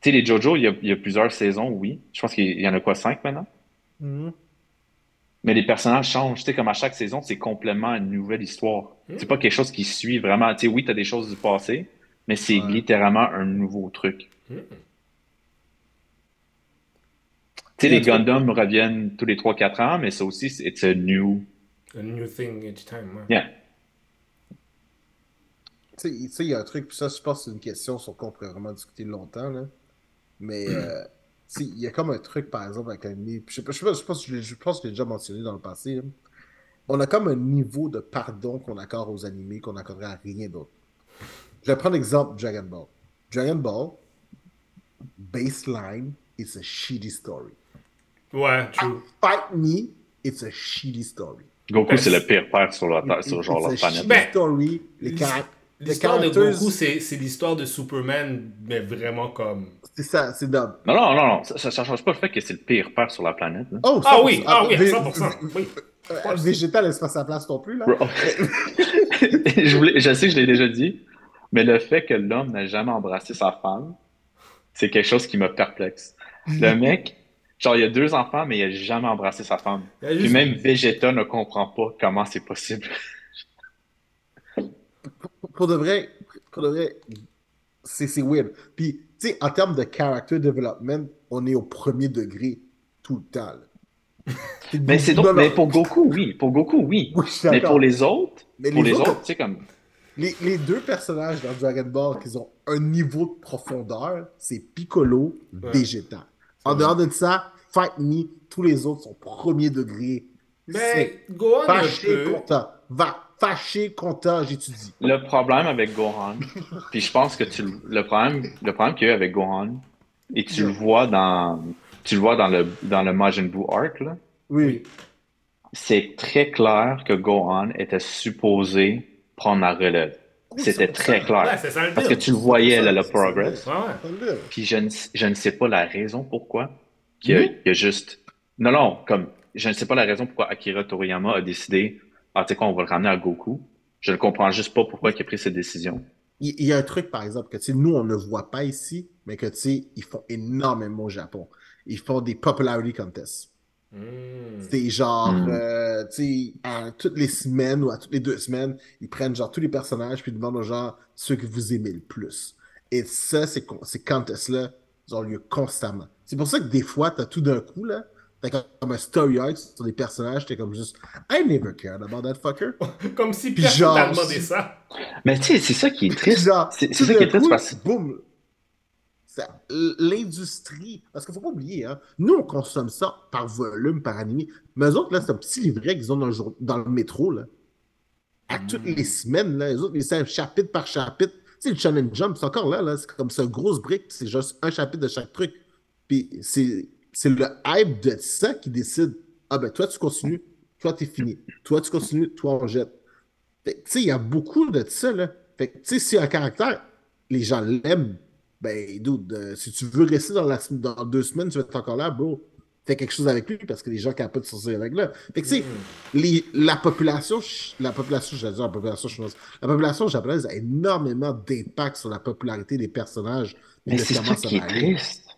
C: Tu sais, les JoJo, il y a, il y a plusieurs saisons, oui. Je pense qu'il y en a quoi, cinq maintenant?
B: Mhm.
C: Mais les personnages changent. Tu sais, comme à chaque saison, c'est complètement une nouvelle histoire. C'est pas quelque chose qui suit vraiment. Tu sais, oui, t'as des choses du passé, mais c'est
B: Ouais.
C: littéralement un nouveau truc.
A: Mhm.
C: Tu sais, les Gundam reviennent tous les 3-4 ans, mais ça aussi, c'est it's a new.
A: A new thing each time, ouais.
C: Yeah.
B: Tu sais, tu sais, il y a un truc, puis ça, je pense que c'est une question sur quoi on pourrait vraiment discuter longtemps, là. Mais, euh, tu sais, il y a comme un truc, par exemple, avec un niveau. Je sais pas, je sais pas, je pense que je pense que je l'ai déjà mentionné dans le passé. là. On a comme un niveau de pardon qu'on accorde aux animés qu'on n'accorderait à rien d'autre. Je vais prendre l'exemple Dragon Ball. Dragon Ball, baseline, it's a shitty story.
A: Ouais, true.
B: Fight me, it's a shitty story.
C: Goku,
A: Ben,
C: c'est le pire père sur, la,
B: It-
C: sur genre la planète.
B: shitty
A: Ben,
B: story. Les caractères.
A: L'histoire de Goku, c'est c'est l'histoire de Superman, mais vraiment comme.
B: C'est ça, c'est dumb.
C: Non, non, non, non. Ça, ça change pas le fait que c'est le pire père sur la planète. là.
B: Oh,
A: Ah
B: 100%.
A: oui, ah oui, à
B: Vé-
A: 100%. Oui.
B: euh, Végétal laisse pas sa place non plus, là.
C: Je, voulais- je sais que je l'ai déjà dit, mais le fait que l'homme n'a jamais embrassé sa femme, c'est quelque chose qui me perplexe. Le mec, genre, il a deux enfants, mais il a jamais embrassé sa femme. Puis même Vegeta ne comprend pas comment c'est possible.
B: Pour de vrai, pour de vrai, c'est c'est weird. Puis, tu sais, en termes de character development, on est au premier degré tout le temps. là.
C: Mais c'est donc, mais pour Goku, oui. Pour Goku, oui. Mais pour les autres,
B: Mais
C: pour
B: les
C: les
B: autres-
C: tu sais, comme.
B: Les, les deux personnages dans Dragon Ball qui ont un niveau de profondeur, c'est Piccolo,
A: Ouais.
B: Vegeta. En dehors de ça, Fight Me, tous les autres sont premier degré.
A: Mais Gohan, un peu.
B: content. Va, fâché, content, j'étudie.
C: Le problème avec Gohan, puis je pense que tu le le problème, le problème qu'il y a eu avec Gohan, et tu le vois dans, tu le vois dans le, dans le Majin Buu arc, là,
B: Oui.
C: c'est très clair que Gohan était supposé prendre la relève.
B: Oui,
C: C'était très
B: ça.
C: clair.
A: Ouais, ça
C: Parce que tu le voyais, là, le progress.
A: Ouais.
C: Puis je ne, je ne sais pas la raison pourquoi. Qu'il y a juste. Non, non, comme. Je ne sais pas la raison pourquoi Akira Toriyama a décidé. Ah, tu sais quoi, on va le ramener à Goku. Je ne comprends juste pas pourquoi il a pris cette décision.
B: Il il y a un truc, par exemple, que tu sais, nous, on ne voit pas ici, mais que tu sais, ils font énormément au Japon. Ils font des popularity contests.
A: Hmm.
B: C'est genre,
C: Mm.
B: euh, tu sais, à toutes les semaines ou à toutes les deux semaines, ils prennent genre tous les personnages puis ils demandent aux gens ceux que vous aimez le plus. Et ça, c'est con- ces contests-là, ils ont lieu constamment. C'est pour ça que des fois, t'as tout d'un coup, là, t'as comme un story arc sur des personnages, t'es comme juste, I never cared about that fucker.
A: Comme si
B: Puis
A: personne
B: genre,
A: demandé ça.
C: Mais tu sais, c'est ça qui est triste. C'est ça qui est triste
B: coup,
C: parce que.
B: boum, ça- l'industrie, parce qu'il faut pas oublier, hein, nous, on consomme ça par volume, par année, mais eux autres, là, c'est un petit livret qu'ils ont dans le, jour- dans le métro, là. À toutes les semaines, là, les autres, ils savent chapitre par chapitre. Tu sais, le Challenge Jump, c'est encore là, là, c'est comme ça, grosse brique, c'est juste un chapitre de chaque truc. Puis c'est c'est le hype de ça qui décide, ah ben, toi, tu continues, toi, t'es fini. Toi, tu continues, toi, on jette. Fait que, Tu sais, il y a beaucoup de ça, là. Fait que, tu sais, si un caractère, les gens l'aiment, ben, dude, euh, si tu veux rester dans, la, dans deux semaines, tu vas être encore là, bro. Fais quelque chose avec lui parce que les gens capotent sur ces règles-là. Fait que, tu sais, les- la population, la population, je vais dire la population chinoise, la population japonaise a énormément d'impact sur la popularité des personnages.
C: Mais c'est ça qui est triste.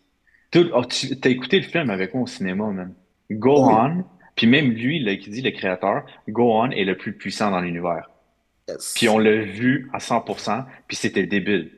C: Tout- oh, tu as écouté le film avec moi au cinéma, man. Gohan, puis même lui, là, qui dit le créateur, Gohan est le plus puissant dans l'univers.
B: Yes.
C: Puis on l'a vu à 100%, puis c'était débile.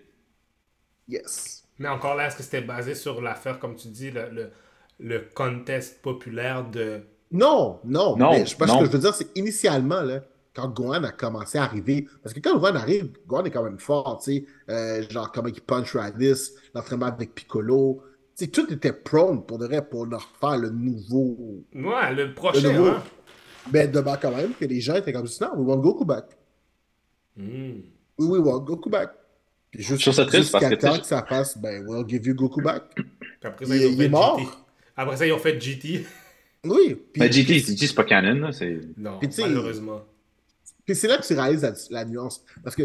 B: Yes.
A: Mais encore là, est-ce que c'était basé sur l'affaire, comme tu dis, le, le, le contest populaire de.
B: Non, non,
C: Non,
B: mais je pense
C: non.
B: que je veux dire, c'est initialement, là, quand Gohan a commencé à arriver, parce que quand Gohan arrive, Gohan est quand même fort, tu sais, euh, genre comment il punch Radis, l'entraînement avec Piccolo, tu sais, tout était prone pour de vrai pour leur faire le nouveau,
A: Ouais, le
B: le
A: prochain,
B: nouveau.
A: hein.
B: Mais demain quand même, que les gens étaient comme ça, non, we want Goku back.
A: Hmm.
B: Oui, oui, we want Goku back. Puis juste,
C: Je ça triste parce que,
B: temps que ça passe, ben, we'll give you Goku back.
A: Puis après ça,
B: Il-
A: ils ont
B: il
A: fait
B: est mort.
A: GT. Après ça, ils ont fait GT.
B: Oui. Puis,
C: Mais GT, GT, c'est pas canon, là, c'est...
A: Non,
B: Puis
A: malheureusement.
B: Puis c'est là que tu réalises la, la nuance. Parce que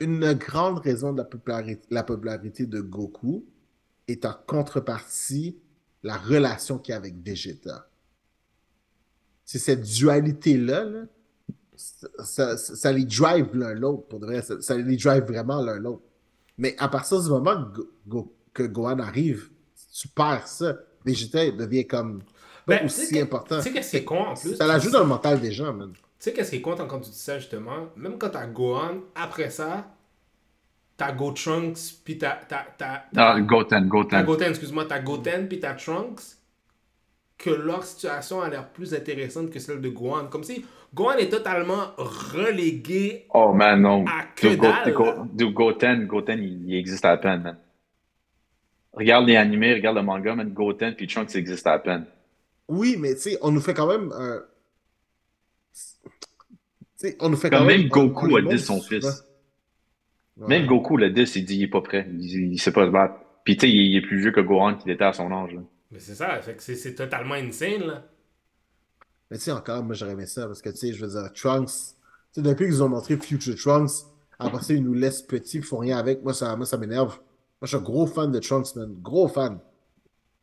B: une grande raison de la popularité, la popularité de Goku est en contrepartie la relation qu'il y a avec Vegeta. C'est cette dualité-là, là, ça, ça- ça les drive l'un l'autre, pour de vrai. Ça, ça les drive vraiment l'un l'autre. Mais à partir du moment que, Go- Go- que Gohan arrive, tu perds ça. Vegeta devient comme pas
A: Ben,
B: aussi
A: que-
B: important.
A: Tu sais qu'est-ce qui est con en plus?
B: Ça l'ajoute dans le mental des gens, man.
A: Tu sais qu'est-ce qui est con quand tu dis ça justement? Même quand t'as Gohan, après ça, t'as Go Trunks, puis t'as. t'as- t'as- t'as-
C: Ah, Goten,
A: T'as
C: Goten.
A: Goten, excuse-moi, t'as Goten puis t'as Trunks, que leur situation a l'air plus intéressante que celle de Gohan. Comme si Gohan est totalement relégué.
C: Oh, man, non.
A: À que dalle.
C: Go- dude, Goten, Goten, il, il existe à peine, man. Regarde les animés, regarde le manga, man. Goten puis Trunks existe à peine.
B: Oui, mais tu sais, on nous fait quand même sais, on nous fait
C: Comme
B: quand
C: même
B: même.
C: Goku
B: on
C: a dit son
B: souvent.
C: fils.
B: Ouais.
C: Même Goku, le 10, il dit il est pas prêt. Il, il sait pas se battre. Puis tu sais, il, il est plus vieux que Gohan qu'il était à son âge. là.
A: Mais c'est ça, fait que c'est- totalement insane là.
B: Mais tu sais, encore, moi j'aurais aimé ça parce que tu sais, je veux dire, Trunks, tu sais, depuis qu'ils ont montré Future Trunks Après ça, ils nous laissent petits, ils font rien avec. Moi, ça, moi, ça m'énerve. Moi, je suis un gros fan de Trunks, man. Gros fan.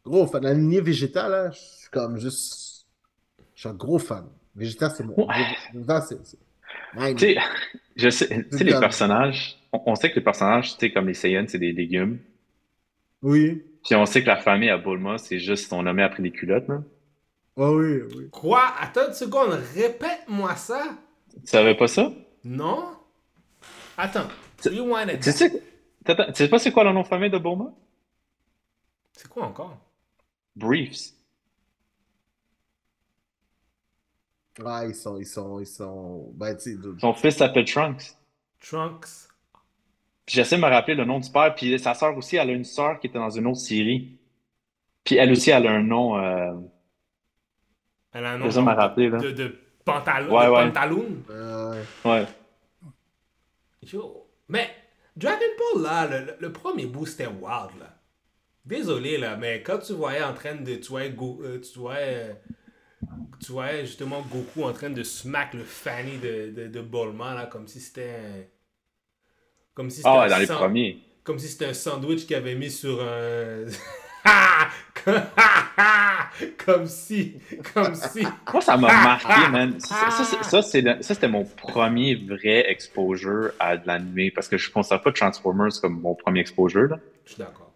B: Gros fan. La lignée Vegeta, là, je suis comme juste. Je suis un gros fan. Vegeta, c'est mon. Vegeta, c'est. c'est- mine.
C: Tu sais, je sais, tu sais, les personnages, on, on sait que les personnages, tu sais, comme les Saiyans, c'est des légumes.
B: Oui.
C: Puis on sait que la famille à Bulma, c'est juste son nommé après les culottes, là.
B: Ah oui, oui.
A: Quoi? Attends une seconde, répète-moi ça.
C: Tu savais pas ça?
A: Non? Attends.
C: Tu-
A: Rewind it.
C: Tu sais, t'attends, tu sais pas c'est quoi le nom de famille de Bulma?
A: C'est quoi encore?
C: Briefs.
B: Ah, ils sont, ils sont, ils sont. Ben, tu sais, de-
C: Son fils s'appelle Trunks.
A: Trunks.
C: Puis j'essaie de me rappeler le nom du père. Puis sa sœur aussi, elle a une sœur qui était dans une autre série. Puis elle aussi, elle a un nom. euh,
A: Elle a un nom
C: de rappeler, là.
A: de, de pantalon.
C: Ouais,
A: de
C: ouais.
A: pantaloon.
B: euh, ouais.
A: Yo. Mais Dragon Ball, là, le, premier bout, c'était wild, là. Désolé, là, mais quand tu voyais en train de. Tu voyais, Go- euh, tu voyais, tu voyais justement Goku en train de smack le Fanny de, de, de Bulma, là, comme si c'était un. Comme si c'était
C: Ah, dans les premiers.
A: Comme si c'était un sandwich qu'il avait mis sur un. comme si. Comme si.
C: Moi, ça m'a marqué, man. Ça, ça, ça, c'était mon premier vrai exposure à de l'animé. Parce que je ne considère pas Transformers comme mon premier exposure. Là.
A: Je suis d'accord.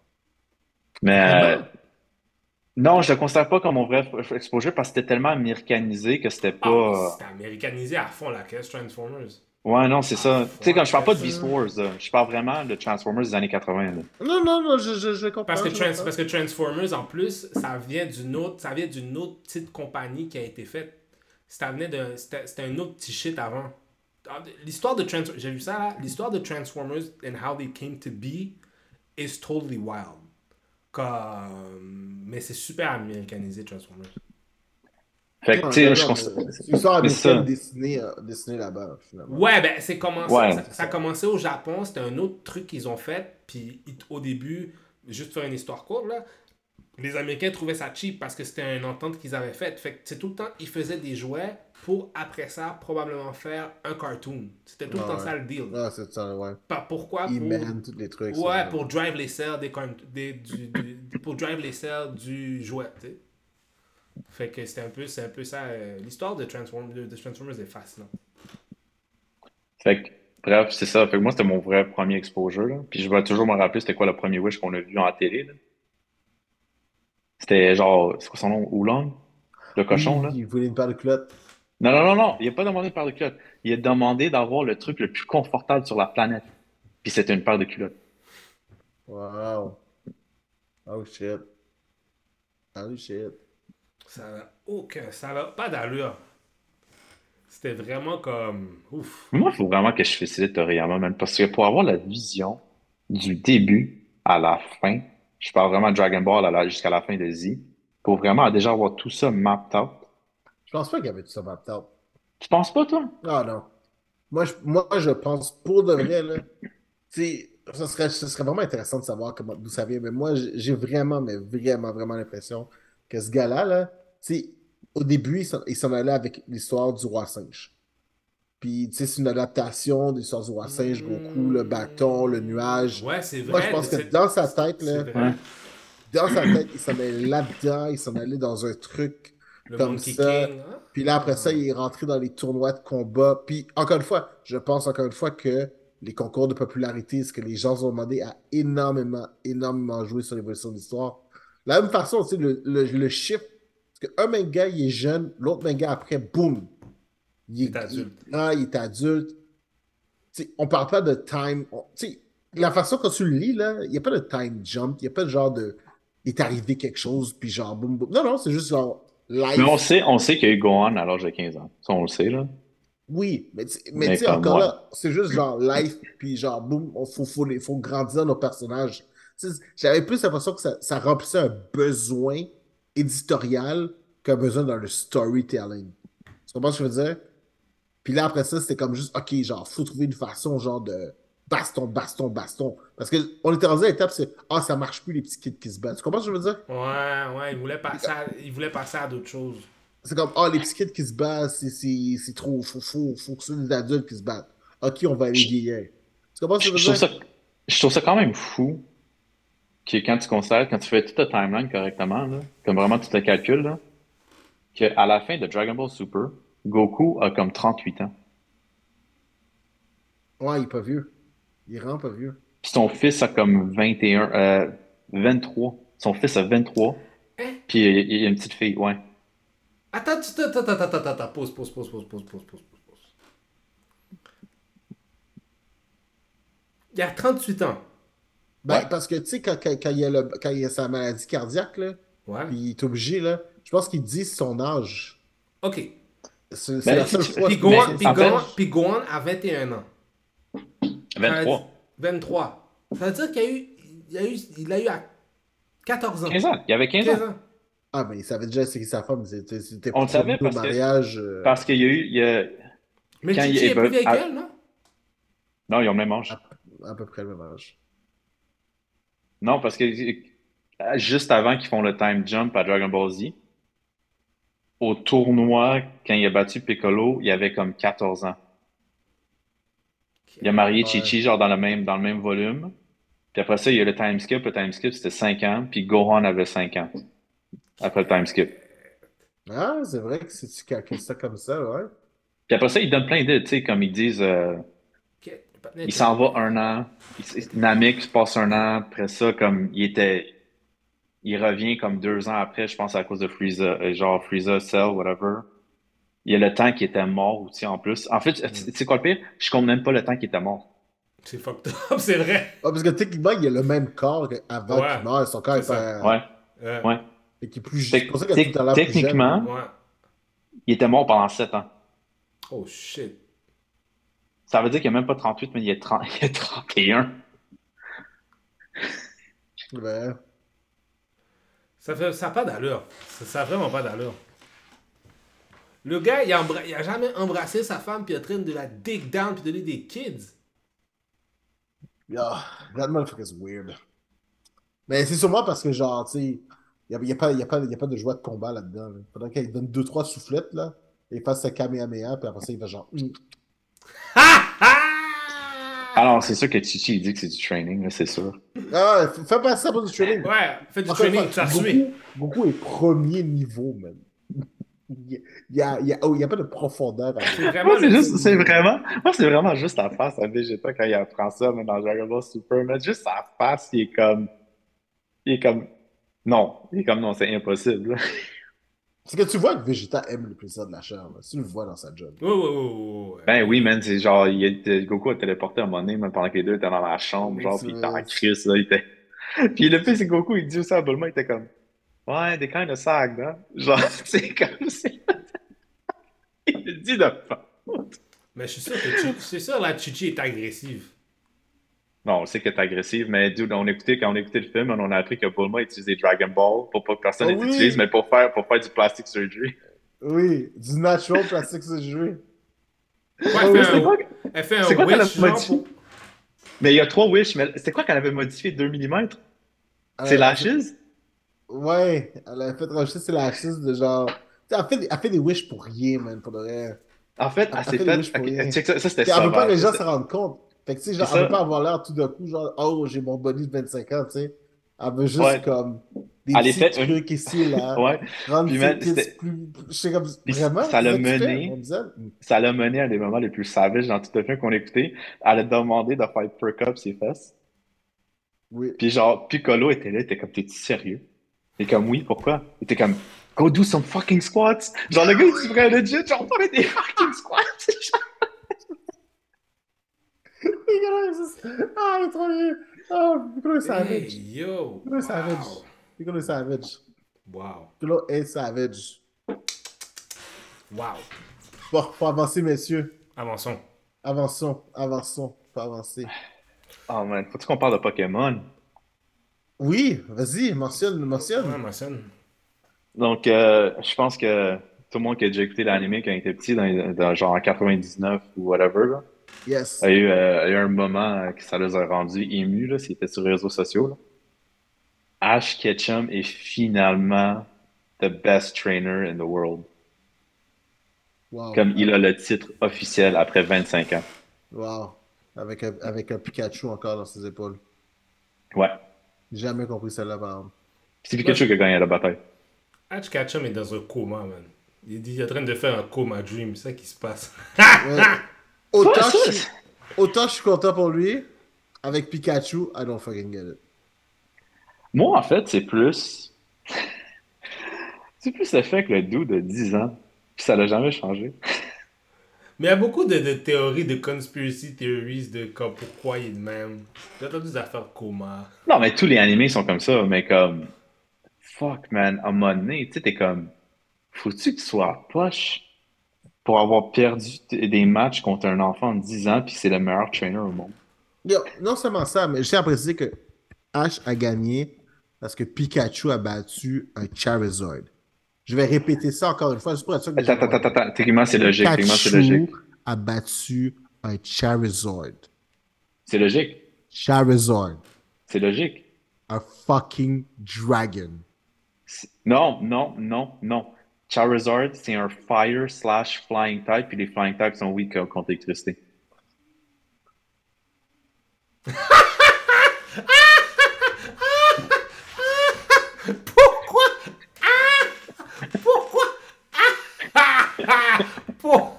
C: Mais euh,
A: Vraiment?
C: non, je le considère pas comme mon vrai exposure parce que c'était tellement américanisé que c'était
A: Ah,
C: pas.
A: C'était américanisé à fond la caisse Transformers.
C: Ouais, non, c'est ça.
A: Ah,
C: tu sais, quand je parle pas de
B: ça.
C: Beast Wars, je parle vraiment de Transformers des années 80. là.
B: Non, non, non, je, je, je comprends.
A: Parce que,
B: je
A: Trans-
B: comprends.
A: parce que Transformers, en plus, ça vient d'une autre, ça vient d'une autre petite compagnie qui a été faite. Ça c'était un autre petit shit avant. Ah, L'histoire de Transformers, j'ai vu ça là, l'histoire de Transformers and how they came to be is totally wild. Comme, mais c'est super américanisé, Transformers.
C: Fait que,
B: Non,
C: tu sais, je
B: mais C'est une américaine dessinée, euh, dessinée là-bas, finalement.
A: Ouais, ben c'est commencé.
C: Ouais.
A: ça, ça a commencé au Japon, c'était un autre truc qu'ils ont fait. Puis au début, juste faire une histoire courte, là, les Américains trouvaient ça cheap parce que c'était une entente qu'ils avaient faite. Fait que c'est tout le temps, ils faisaient des jouets pour après ça, probablement faire un cartoon. C'était tout le temps
B: ouais.
A: ça le deal.
B: Ah, c'est ça, ouais.
A: Pas pourquoi pour...
B: Tous les trucs.
A: Ouais,
B: ça.
A: pour drive les sales des, des- du, du- pour drive les sales du jouet, tu sais. Fait que c'était un peu, c'est un peu ça. euh, L'histoire de, Transform- de, de Transformers est fascinante.
C: Fait que, bref, c'est ça. Fait que moi, c'était mon vrai premier exposure. Là. Puis je vais toujours me rappeler c'était quoi le premier Wish qu'on a vu en télé. là. C'était genre, c'est quoi son nom? Oolong? Le cochon,
B: Oui,
C: là?
B: Il voulait une paire de culottes.
C: Non, non, non, non. Il a pas demandé une paire de culottes. Il a demandé d'avoir le truc le plus confortable sur la planète. Puis c'était une paire de culottes.
B: Wow. Oh shit. Oh shit.
A: Ça n'a aucun. Ça n'a pas d'allure. C'était vraiment comme. Ouf.
C: Moi, il faut vraiment que je félicite Toriyama, man, parce que pour avoir la vision du début à la fin, je parle vraiment de Dragon Ball à la- jusqu'à la fin de Z, pour vraiment déjà avoir tout ça mapped out.
B: Je pense pas qu'il y avait tout ça mapped out.
C: Tu penses pas, toi?
B: Ah non. Moi, je, moi, je pense pour de vrai, là. Tu sais, ce serait, ce serait vraiment intéressant de savoir comment, d'où ça vient, mais moi, j'ai j'ai vraiment, mais vraiment, vraiment l'impression que ce gars-là, là, tu sais, au début, il s'en- allait avec l'histoire du roi singe. Puis, tu sais, c'est une adaptation de l'histoire du roi singe, Goku, le bâton, le nuage.
A: Ouais, c'est
B: Moi,
A: vrai.
B: je pense que dans sa tête, là,
A: vrai.
B: Dans sa tête, il s'en allait là-dedans, il s'en allait dans un truc
A: Le
B: comme
A: Monkey
B: ça.
A: King. hein?
B: Puis là, après ça, il est rentré dans les tournois de combat. Puis, encore une fois, je pense encore une fois que les concours de popularité, ce que les gens ont demandé, a énormément, énormément joué sur l'évolution de l'histoire. La même façon, tu sais, le, le, le chiffre, parce qu'un manga, il est jeune, l'autre manga, après, boum, il
A: est adulte.
B: il- ah, il est adulte. Tu sais, on parle pas de time. on- tu sais, la façon quand tu le lis, là, il n'y a pas de time jump, il n'y a pas de genre de. Il est arrivé quelque chose, puis genre, boum, boum. Non, non, c'est juste genre, life.
C: Mais on sait, on sait qu'il y a eu Gohan à l'âge de 15 ans. Ça, on le sait, là.
B: Oui, mais tu mais tu sais, encore
C: moi.
B: là, c'est juste genre life, puis genre boum, il faut, faut, les- faut grandir nos personnages. Tu J'avais plus l'impression que ça, ça remplissait un besoin éditorial qu'un besoin dans le storytelling. Tu comprends ce que je veux dire? Puis là, après ça, c'était comme juste, OK, genre, faut trouver une façon, genre, de baston, baston, baston. Parce qu'on était rendu à l'étape, c'est, ah, ça marche plus, les petits kids qui se battent. Tu comprends ce que je veux dire?
A: Ouais, ouais, il voulait passer à, passer à d'autres choses.
B: C'est comme, ah, les petits kids qui se battent, c'est- c'est c'est trop, faut, faut, faut que ce soit des adultes qui se battent. OK, on va aller vieillir. comprends ce
C: Je
B: que je
C: je
B: veux
C: trouve
B: dire?
C: ça, je trouve ça quand même fou que quand tu considères, quand tu fais toute ta timeline correctement, là, comme vraiment tout le calcul, là, qu'à la fin de Dragon Ball Super, Goku a comme 38 ans.
B: Ouais, il est pas vieux. Il est vraiment pas vieux.
C: Puis son fils a comme 21, euh, 23. Son fils a 23.
A: Hein?
C: Puis il y a- il y a une petite fille, ouais.
A: Attends, attends, attends, attends, attends, attends, pause, pause, pause, pause, pause, pause, pause, pause, pause. Il a 38 ans.
B: Ben,
C: Ouais.
B: parce que, tu sais, quand, quand, quand il a le- quand il a sa maladie cardiaque, là,
A: Ouais.
B: puis il est obligé, là, je pense qu'il dit son âge.
A: Ok.
B: C'est
C: Ben,
B: la seule fois.
A: Puis
B: que-
A: Gohan,
C: Mais
A: puis
C: en fait-
A: Gohan, puis Gohan a 21 ans.
C: 23.
A: 23. Ça veut dire qu'il y a eu, il a eu, il a eu à 14 ans.
C: 15 ans. Il y avait 15
A: 15
C: ans.
A: ans.
B: Ah, mais il savait déjà c'est qui sa femme. C'était
C: On le savait parce que-
B: mariage. euh,
C: Parce qu'il y a eu. il y a-
A: Mais Chichi
C: est
A: plus vieille qu'elle, non?
C: Non, ils ont le même âge.
B: à peu près le même âge.
C: Non, parce que euh, juste avant qu'ils font le time jump à Dragon Ball Z, au tournoi, quand il a battu Piccolo, il avait comme 14 ans. Il a marié
B: Ouais.
C: Chi-Chi, genre dans le même, dans le même volume. Puis après ça, il y a le time skip. Le time skip, c'était 5 ans. Puis Gohan avait 5 ans. Après le time skip.
B: Ah, c'est vrai que si tu calcules ça comme ça, ouais.
C: Puis après ça, ils donnent plein d'idées, tu sais, comme ils disent, euh. Il s'en va un an. Il- Namek se passe un an. Après ça, comme il était, il revient comme deux ans après, je pense à cause de Frieza, euh, genre Frieza, Cell, whatever. Il y a le temps qui était mort aussi en plus. En fait, tu sais quoi le pire? Je compte même pas le temps qui était mort.
A: C'est fucked up, c'est vrai.
B: Ah, parce que techniquement, il a le même corps avant
A: Ouais.
B: qu'il meure. Son corps est
A: C'est
B: pas.
C: Ouais,
A: Euh,
C: ouais.
B: Et qui est plus. C'est pour ça qu'il a tout à l'heure plus jeune.
C: techniquement,
A: ouais.
C: il était mort pendant sept ans.
A: Oh shit.
C: Ça veut dire qu'il n'y a même pas 38, mais il y a, 30, il y a 31.
B: Ouais.
A: Ça fait ça a pas d'allure. Ça, ça a vraiment pas d'allure. Le gars, il a, embra- il a jamais embrassé sa femme puis il est en train de la dig down puis de donner des kids.
B: Yeah, that motherfucker is weird. Mais c'est sûrement parce que, genre, tu sais, il n'y a, y a, pas- y a, pas- y a pas de joie de combat là-dedans. Là. Faudrait qu'il donne deux, trois soufflettes, là, et il fasse sa Kamehameha, puis après ça, il va genre.
C: Alors, c'est sûr que Chichi, il dit que c'est du training, là, c'est sûr.
B: Ah, fais pas ça pour du training.
A: Ouais, fais du training, tu.
B: Goku, Goku est premier niveau, man. Il n'y a, il y a, oh, il y a pas de profondeur. à-
A: C'est vraiment
C: Moi, c'est
A: le-
C: juste, c'est vraiment, moi, c'est vraiment juste la face à Vegeta quand il apprend ça, mais dans Dragon Ball Super, mais juste sa face, il est comme, il est comme, non, il est comme, non, c'est impossible.
B: C'est que tu vois que Vegeta aime le plaisir de la chair. Là. Tu le vois dans sa job.
A: Ouais, ouais, ouais.
C: Ben oui, man, c'est genre, il était, Goku a téléporté à un moment donné, même pendant que les deux étaient dans la chambre, genre,
B: C'est
C: pis il était en crise, là, il était. Puis le pire, c'est Goku, il dit aussi à Bulma, il était comme, ouais, they kind of sad, hein? Genre, c'est comme, c'est. il le dit de pas.
A: Mais je suis sûr que je suis sûr la Chichi est agressive.
C: Non, on sait que t'es agressive, mais dude, on écoutait, quand on écoutait le film, on a appris que Bulma utilisait Dragon Ball pour pas que personne
B: Oh
C: les
B: oui.
C: utilise, mais pour faire, pour faire du plastic surgery.
B: Oui, du natural plastic surgery.
A: Ouais,
B: Ah
A: elle fait
C: C'est
A: un,
C: quoi,
A: elle fait un
C: c'est quoi qu'elle a
A: wish, genre,
C: modifié?
A: pour-
C: Mais il y a trois wish, mais c'est quoi qu'elle avait modifié 2 mm? C'est
B: Euh,
C: lashes?
B: Ouais, elle a fait rajouter ses lashes de genre. Elle fait, elle fait des wish pour rien, man, pour de vrai.
C: En fait, elle
B: Elle
C: s'est
B: fait des
C: fait.
B: wish pour
C: ok,
B: rien.
C: check ça, ça c'était
B: Puis elle veut pas que les gens se rendent compte. Fait que, tu sais, genre, elle veut pas avoir l'air tout d'un coup, genre, oh, j'ai mon body de 25 ans, tu sais. Elle veut juste,
C: Ouais.
B: comme, des
C: Elle une-
B: trucs ici, là.
C: Ouais,
B: Rendre
C: Puis, man,
B: plus. Je sais comme, vraiment?
C: ça l'a mené- ça l'a mené à des moments les plus savages dans tout le film qu'on écoutait. Elle a demandé de faire perk up ses fesses.
B: Oui.
C: Puis genre, Piccolo était là, il était comme, t'es-tu sérieux? Il était comme, oui, pourquoi? Il était comme, go do some fucking squats. Genre, le gars, il dit vraiment legit, genre, on des fucking squats.
B: Ah, il est trop vieux. Piccolo est savage.
A: Hey, yo.
B: Savage.
A: Wow.
B: Piccolo est savage.
A: Wow.
B: Piccolo est savage.
A: Wow.
B: Bon, faut avancer, messieurs.
A: Avançons.
B: Avançons, avançons, faut avancer.
C: Oh man, faut-tu qu'on parle de Pokémon?
B: Oui, vas-y, mentionne, mentionne.
A: Ouais, ma sonne.
C: Donc, euh, je pense que tout le monde qui a déjà écouté l'anime quand il était petit, dans, dans genre en 99 ou whatever, là,
B: Yes.
C: a eu, euh, a eu un moment euh, que ça les a rendus émus, là, c'était sur les réseaux sociaux. Là. Ash Ketchum est finalement the best trainer in the world.
B: Wow.
C: Comme il a le titre officiel après 25 ans.
B: Wow. avec un, avec un Pikachu encore dans ses épaules.
C: Ouais.
B: J'ai jamais compris celle-là, par exemple.
C: C'est Pikachu qui a gagné la bataille.
A: Ash Ketchum est dans un coma, man. Il est, il est en train de faire un coma dream, c'est ça qui se passe.
B: Ouais. Autant, je suis, autant je suis content pour lui, avec Pikachu, I don't fucking get it.
C: Moi, en fait, c'est plus. c'est plus le fait que le dude de 10 ans, puis ça l'a jamais changé.
A: Mais il y a beaucoup de, de théories, de conspiracy theories, de comme pourquoi il est de même. J'ai entendu des affaires de coma.
C: Non, mais tous les animés sont comme ça, mais comme. Fuck, man, à un moment donné, tu sais, t'es comme. Faut-tu que tu sois poche? Pour avoir perdu des matchs contre un enfant de 10 ans, puis c'est le meilleur trainer au monde?
B: Yo, non seulement ça, mais je tiens à préciser que Ash a gagné parce que Pikachu a battu un Charizard. Je vais répéter ça encore une fois, juste pour être sûr que
C: Attends, attends, attends, attends. Techniquement, c'est logique.
B: Pikachu
C: logique.
B: a battu un Charizard.
C: C'est logique.
B: Charizard.
C: C'est logique.
B: A fucking dragon.
C: Non, non, non, non. Charizard, c'est un fire slash flying type, puis les flying types sont weak euh, contre l'électricité.
A: Pourquoi? Pourquoi? Ah Pour-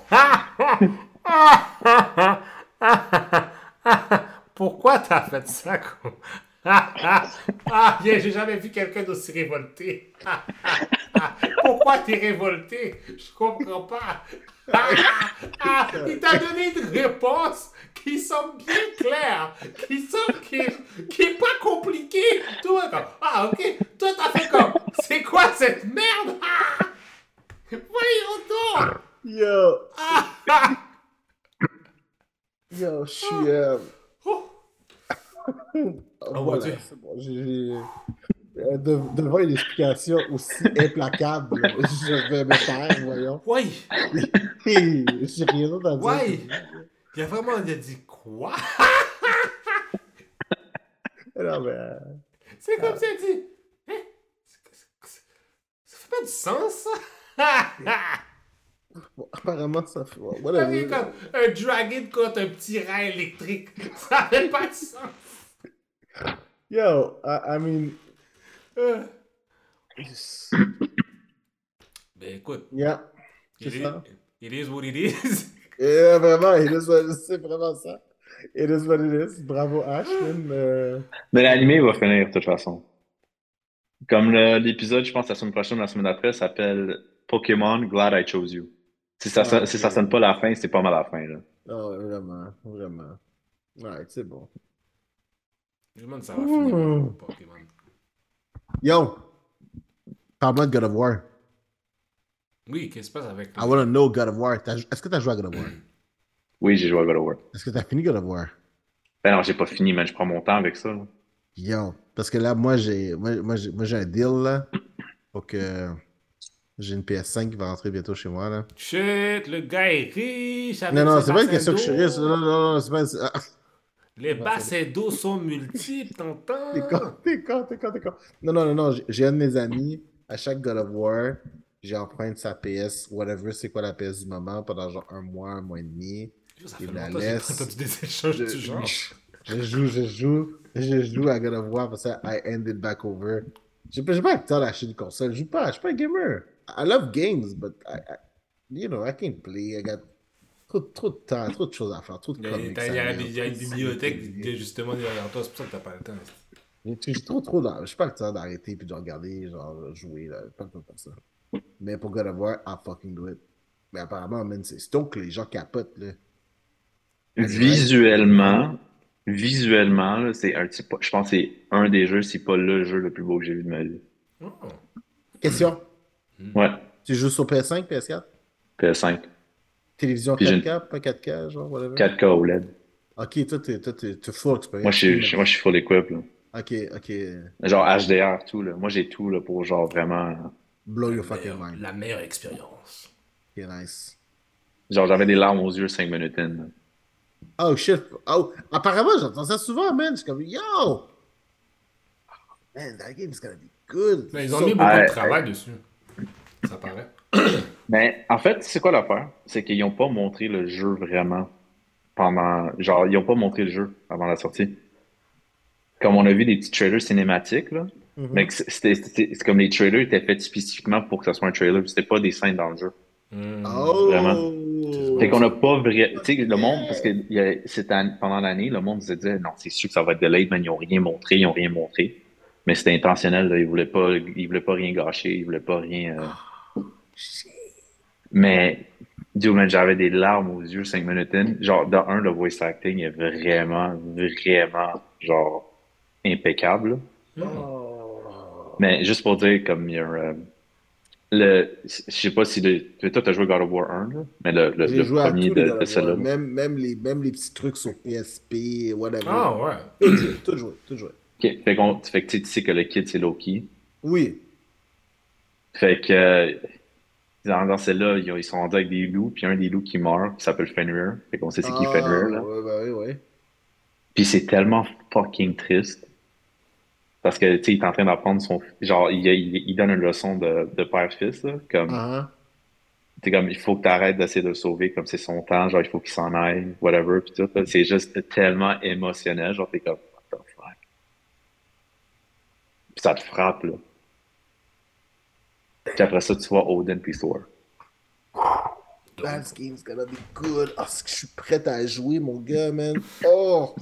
A: Pourquoi t'as fait ça comme... Ah, bien, j'ai jamais vu quelqu'un d'aussi révolté. Pourquoi t'es révolté? Je comprends pas. Ah, ah, il t'a donné une réponse qui semble bien claire, qui semble qui qui est pas compliquée. Toi, comme, ah ok, toi t'as fait comme, c'est quoi cette merde? Ah, Voyons donc
B: Yo,
A: ah, ah.
B: yo, je suis. euh,
A: Oh. mon
B: voilà, c'est bon. j'ai- euh, de- devant une explication aussi implacable, je vais me taire, voyons. Hey, J'ai rien d'autre à dire.
A: ouais. Il a vraiment il a dit quoi?
B: Non, mais. euh,
A: C'est comme si elle dit, hein, ça fait pas du sens ça?
B: Bon, apparemment, ça fait.
A: Ça fait
B: Whatever.
A: comme un dragon contre un petit rat électrique. Ça fait pas de sens.
B: Yo, I, I mean.
A: Euh. Ben écoute,
B: Yeah. C'est
A: it is,
B: ça.
A: it is what it is.
B: Yeah, vraiment, it is what- c'est vraiment ça. It is what it is. Bravo, Ash. man. Euh,
C: Mais l'animé va finir, de toute façon. Comme le- l'épisode, je pense, la semaine prochaine, la semaine d'après, s'appelle Pokémon Glad I Chose You. Si ça,
B: Ah,
C: si ça sonne pas la fin, c'est pas mal la fin, là.
B: Oh, vraiment, vraiment. Ouais, c'est bon.
A: Je me demande si ça va finir
B: Mmh.
A: au Pokémon.
B: Yo, parle-moi de God of War.
A: Oui, qu'est-ce qui se passe avec
B: I wanna know God of War. Est-ce que t'as joué à God of War?
C: Oui, j'ai joué à God of War.
B: Est-ce que t'as fini God of War?
C: Ben non, j'ai pas fini, mais je prends mon temps avec ça. là.
B: Yo, parce que là, moi, j'ai moi, moi, j'ai moi, j'ai un deal, là, pour que j'ai une PS5 qui va rentrer bientôt chez moi, là.
A: Shit, le gars est riche.
B: Non, non, c'est pas une question que je suis riche. Non, non, non, c'est pas...
A: Les
B: Non,
A: bassins d'eau sont multiples, t'entends?
B: T'es con, t'es con, t'es con, t'es con. Non, non, non, non, j'ai- un de mes amis, à chaque God of War, j'emprunte sa PS, whatever, c'est quoi la PS du moment, pendant genre un mois, un mois et demi.
A: Ça
B: il la
A: que j'ai
B: laisse.
A: des échanges
B: Je,
A: du genre.
B: je joue, je joue, je joue à God of War, parce que I end it back over. J'ai pas, j'ai pas le temps d'acheter une console, je joue pas, je suis pas un gamer. I love games, but I, I- you know, I can't play, I got trop, trop de temps, trop de choses à faire, trop de
A: Il y a,
B: comics
A: il y a la-
B: lire,
A: il y a une bibliothèque de- justement derrière toi, c'est pour ça que t'as pas le temps.
B: J'ai j'ai trop, trop dans... J'ai pas le temps d'arrêter puis de regarder, genre, jouer, là. Pas le temps faire ça. Mais pour God of War, I fucking do it. Mais apparemment, man, c'est c'est donc que les gens capotent, là.
C: Visuellement, visuellement, là, c'est un petit, je pense que c'est un des jeux, si pas le jeu le plus beau que j'ai vu de ma vie.
A: Oh.
B: Question?
C: Ouais,
B: Tu joues sur PS5, PS4?
C: PS5,
B: Télévision
C: Puis j'ai
B: 4K, pas 4K, genre, whatever?
C: 4K OLED.
B: Ok, toi, t'es toi, t'es- t'es full experience.
C: Moi, je suis, je- moi, je suis full equip, là.
B: Ok, ok.
C: Genre HDR, tout, là. Moi, j'ai tout, là, pour genre vraiment.
B: Blow your fucking mind.
A: La meilleure expérience.
B: Ok, nice.
C: Genre, j'avais des larmes aux yeux 5 minutes in. là.
B: Oh shit. Oh, apparemment, j'entends ça souvent, man. Je suis comme, yo! Oh, Man, that game is gonna be good.
A: Mais ils ont
B: So-
A: mis beaucoup de travail dessus. Ça paraît.
C: Mais en fait, c'est quoi l'affaire? C'est qu'ils n'ont pas montré le jeu vraiment. pendant. Genre, ils ont pas montré le jeu avant la sortie. Comme on a vu des petits trailers cinématiques, là. Mais que c'était c'était- c'est comme les trailers étaient faits spécifiquement pour que ce soit un trailer. C'était pas des scènes dans le jeu.
A: Hmm.
B: Oh!
C: Vraiment. Fait qu'on n'a pas vrai. Tu sais, le monde, parce que il y a- cette année- pendant l'année, le monde se disait non, c'est sûr que ça va être delayed, mais ils n'ont rien montré, ils n'ont rien montré. Mais c'était intentionnel, là. Ils voulaient pas, ils voulaient pas rien gâcher, ils voulaient pas rien. euh. Mais, Dieu, man, j'avais des larmes aux yeux cinq minutes in. Genre, de un, le voice acting est vraiment, vraiment, genre, impeccable.
B: Oh.
C: Mais juste pour dire, comme il y a un, euh, le, je sais pas si le, toi, t'as joué God of War 1, là, mais le, le,
B: joué
C: premier de, celle-là.
B: Même, même, les, même les petits trucs sur PSP, whatever.
A: Ah ouais.
B: Tout joué, tout joué, tout joué.
C: Ok, Fait, qu'on, fait que tu sais- tu sais que le kid, c'est Loki.
B: Oui.
C: Fait que euh, dans, celle-là, ils, ont- ils sont rendus avec des loups, puis un des loups qui meurt, qui s'appelle Fenrir. Fait qu'on sait c'est qui
B: Ah,
C: Fenrir, là.
B: Ouais, bah oui, ouais.
C: Puis c'est tellement fucking triste. Parce que, tu sais, il est en train d'apprendre son... Genre, il, il, il donne une leçon de, de père-fils, là. Comme,
B: Ah,
C: t'es comme, il faut que t'arrêtes d'essayer de le sauver, comme c'est son temps, genre, il faut qu'il s'en aille, whatever, puis tout. C'est juste tellement émotionnel, genre, t'es comme, what the fuck? Puis ça te frappe, là. Puis après ça, tu vois Odin puis Thor.
B: That game's gonna be good. Ah, c'est que je suis prêt à jouer, mon gars, man. Oh!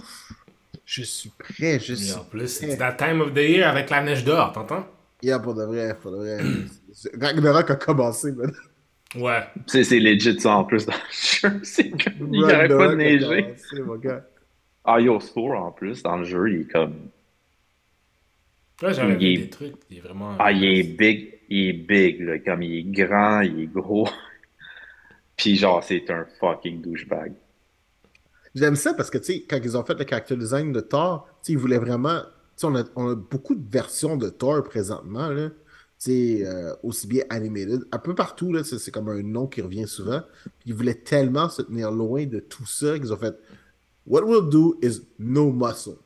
B: Je suis prêt, je
A: Et
B: suis
A: en plus, c'est that time of the year avec la neige dehors, t'entends?
B: Yeah, pour de vrai, pour de vrai. Ragnarok a commencé, man.
A: Ouais.
C: C'est c'est legit ça en plus dans le jeu. C'est comme, il arrête pas de neiger.
B: commencé, mon gars.
C: Ah, yo, Thor en plus, dans le jeu, il est comme.
A: Là, j'avais
C: Il
A: vu des trucs. Il est vraiment.
C: Ah, il est big, il est big, là. Comme il est grand, il est gros. Puis genre, c'est un fucking douchebag.
B: J'aime ça parce que, tu sais, quand ils ont fait le character design de Thor, tu ils voulaient vraiment. Tu on a, on a beaucoup de versions de Thor présentement, là. Tu sais, euh, aussi bien animated. Un peu partout, là, c'est comme un nom qui revient souvent. Ils voulaient tellement se tenir loin de tout ça qu'ils ont fait. What we'll do is no muscle.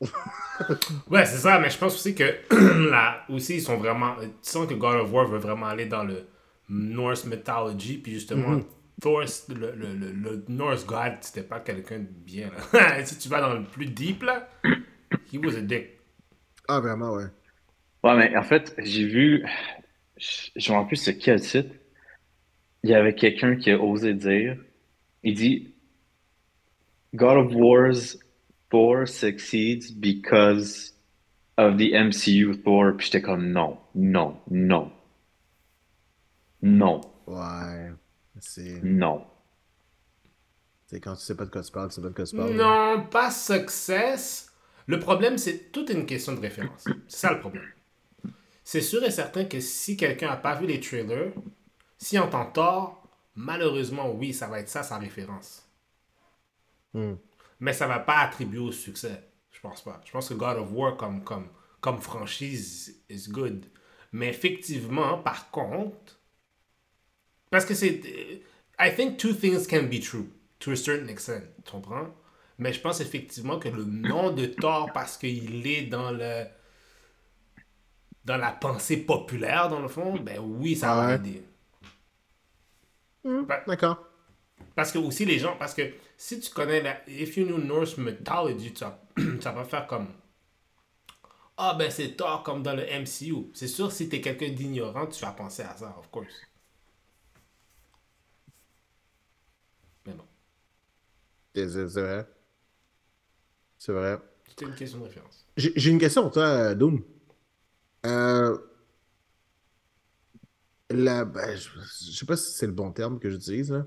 A: Ouais, c'est ça, mais je pense aussi que là aussi, ils sont vraiment. Tu sens que God of War veut vraiment aller dans le Norse mythology, puis justement, Thor, c'est- le, le, le, le Norse God, c'était pas quelqu'un de bien. Là. si tu vas dans le plus deep, là, he was a dick.
B: ah, vraiment, ouais.
C: Ouais, mais en fait, j'ai vu. Je me rappelle plus sur quel site. Il y avait quelqu'un qui a osé dire. Il dit God of War's Thor succeeds because of the MCU Thor. Puis j'étais comme non, non, non. Non,
B: Ouais. C'est.
C: non.
B: c'est quand tu sais pas de quoi tu parles, tu sais pas de quoi tu parles.
A: Non, pas success. Le problème, c'est toute une question de référence. C'est ça le problème. C'est sûr et certain que si quelqu'un n'a pas vu les trailers, si on entend tort, malheureusement, oui, ça va être ça sa référence.
B: Hmm.
A: Mais ça va pas attribuer au succès. Je pense pas. Je pense que God of War comme, comme, comme franchise is good. Mais effectivement, par contre, parce que c'est. I think two things can be true to a certain extent. Tu comprends? Mais je pense effectivement que le nom de Thor, parce qu'il est dans le. dans la pensée populaire, dans le fond, ben oui, ça va
B: Ouais.
A: aider.
B: Hmm,
A: Ben-
B: D'accord.
A: Parce que aussi les gens, parce que si tu connais la, if you know Norse mythology, tu vas, tu vas pas faire comme, ah ben c'est Thor comme dans le MCU. C'est sûr, si t'es quelqu'un d'ignorant, tu vas penser à ça, of course. Mais bon,
B: C'est vrai. C'est vrai.
A: c'était une question de référence.
B: J'ai une question pour toi, Doom. Euh, la, ben, je, je sais pas si c'est le bon terme que j'utilise, là,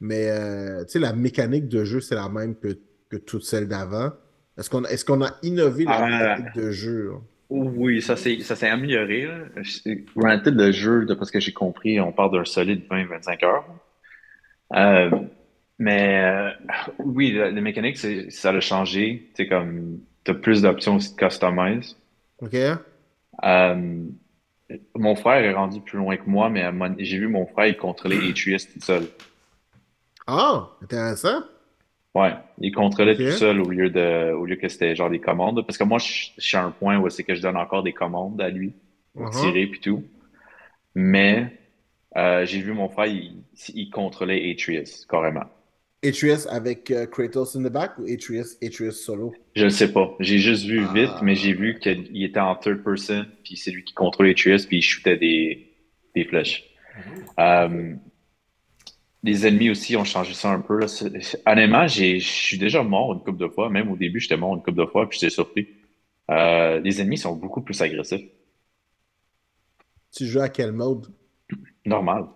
B: mais euh, tu sais, la mécanique de jeu, c'est la même que, que toutes celles d'avant. Est-ce qu'on est qu'on a innové la
C: Ah.
B: mécanique de jeu? là?
C: Oui, ça s'est amélioré. Granted, le jeu, d'après ce que j'ai compris, on parle d'un solide 20-25 heures. Euh, mais euh, oui, la, la mécanique, ça a changé. Comme, tu as plus d'options aussi de customize.
B: OK?
C: Euh, mon frère est rendu plus loin que moi, mais j'ai vu mon frère, il contrôlait Atreus tout seul.
B: Ah, intéressant.
C: Ouais, il contrôlait tout seul au lieu de, au lieu que c'était genre des commandes. Parce que moi, je, je suis à un point où c'est que je donne encore des commandes à lui, pour
B: Mhm.
C: tirer puis tout. Mais euh, j'ai vu mon frère, il, il contrôlait Atreus, carrément.
B: Atreus avec euh, Kratos in the back ou Atreus, Atreus solo?
C: Je ne sais pas. J'ai juste vu
B: Ah.
C: vite, mais j'ai vu qu'il était en third person, puis c'est lui qui contrôlait Atreus, puis il shootait des, des flèches. Euh, les ennemis aussi ont changé ça un peu. Là. Honnêtement, j'ai- je suis déjà mort une couple de fois. Même au début, j'étais mort une couple de fois, puis j'étais surpris. Euh, les ennemis sont beaucoup plus agressifs.
B: Tu joues à quel mode?
C: Normal.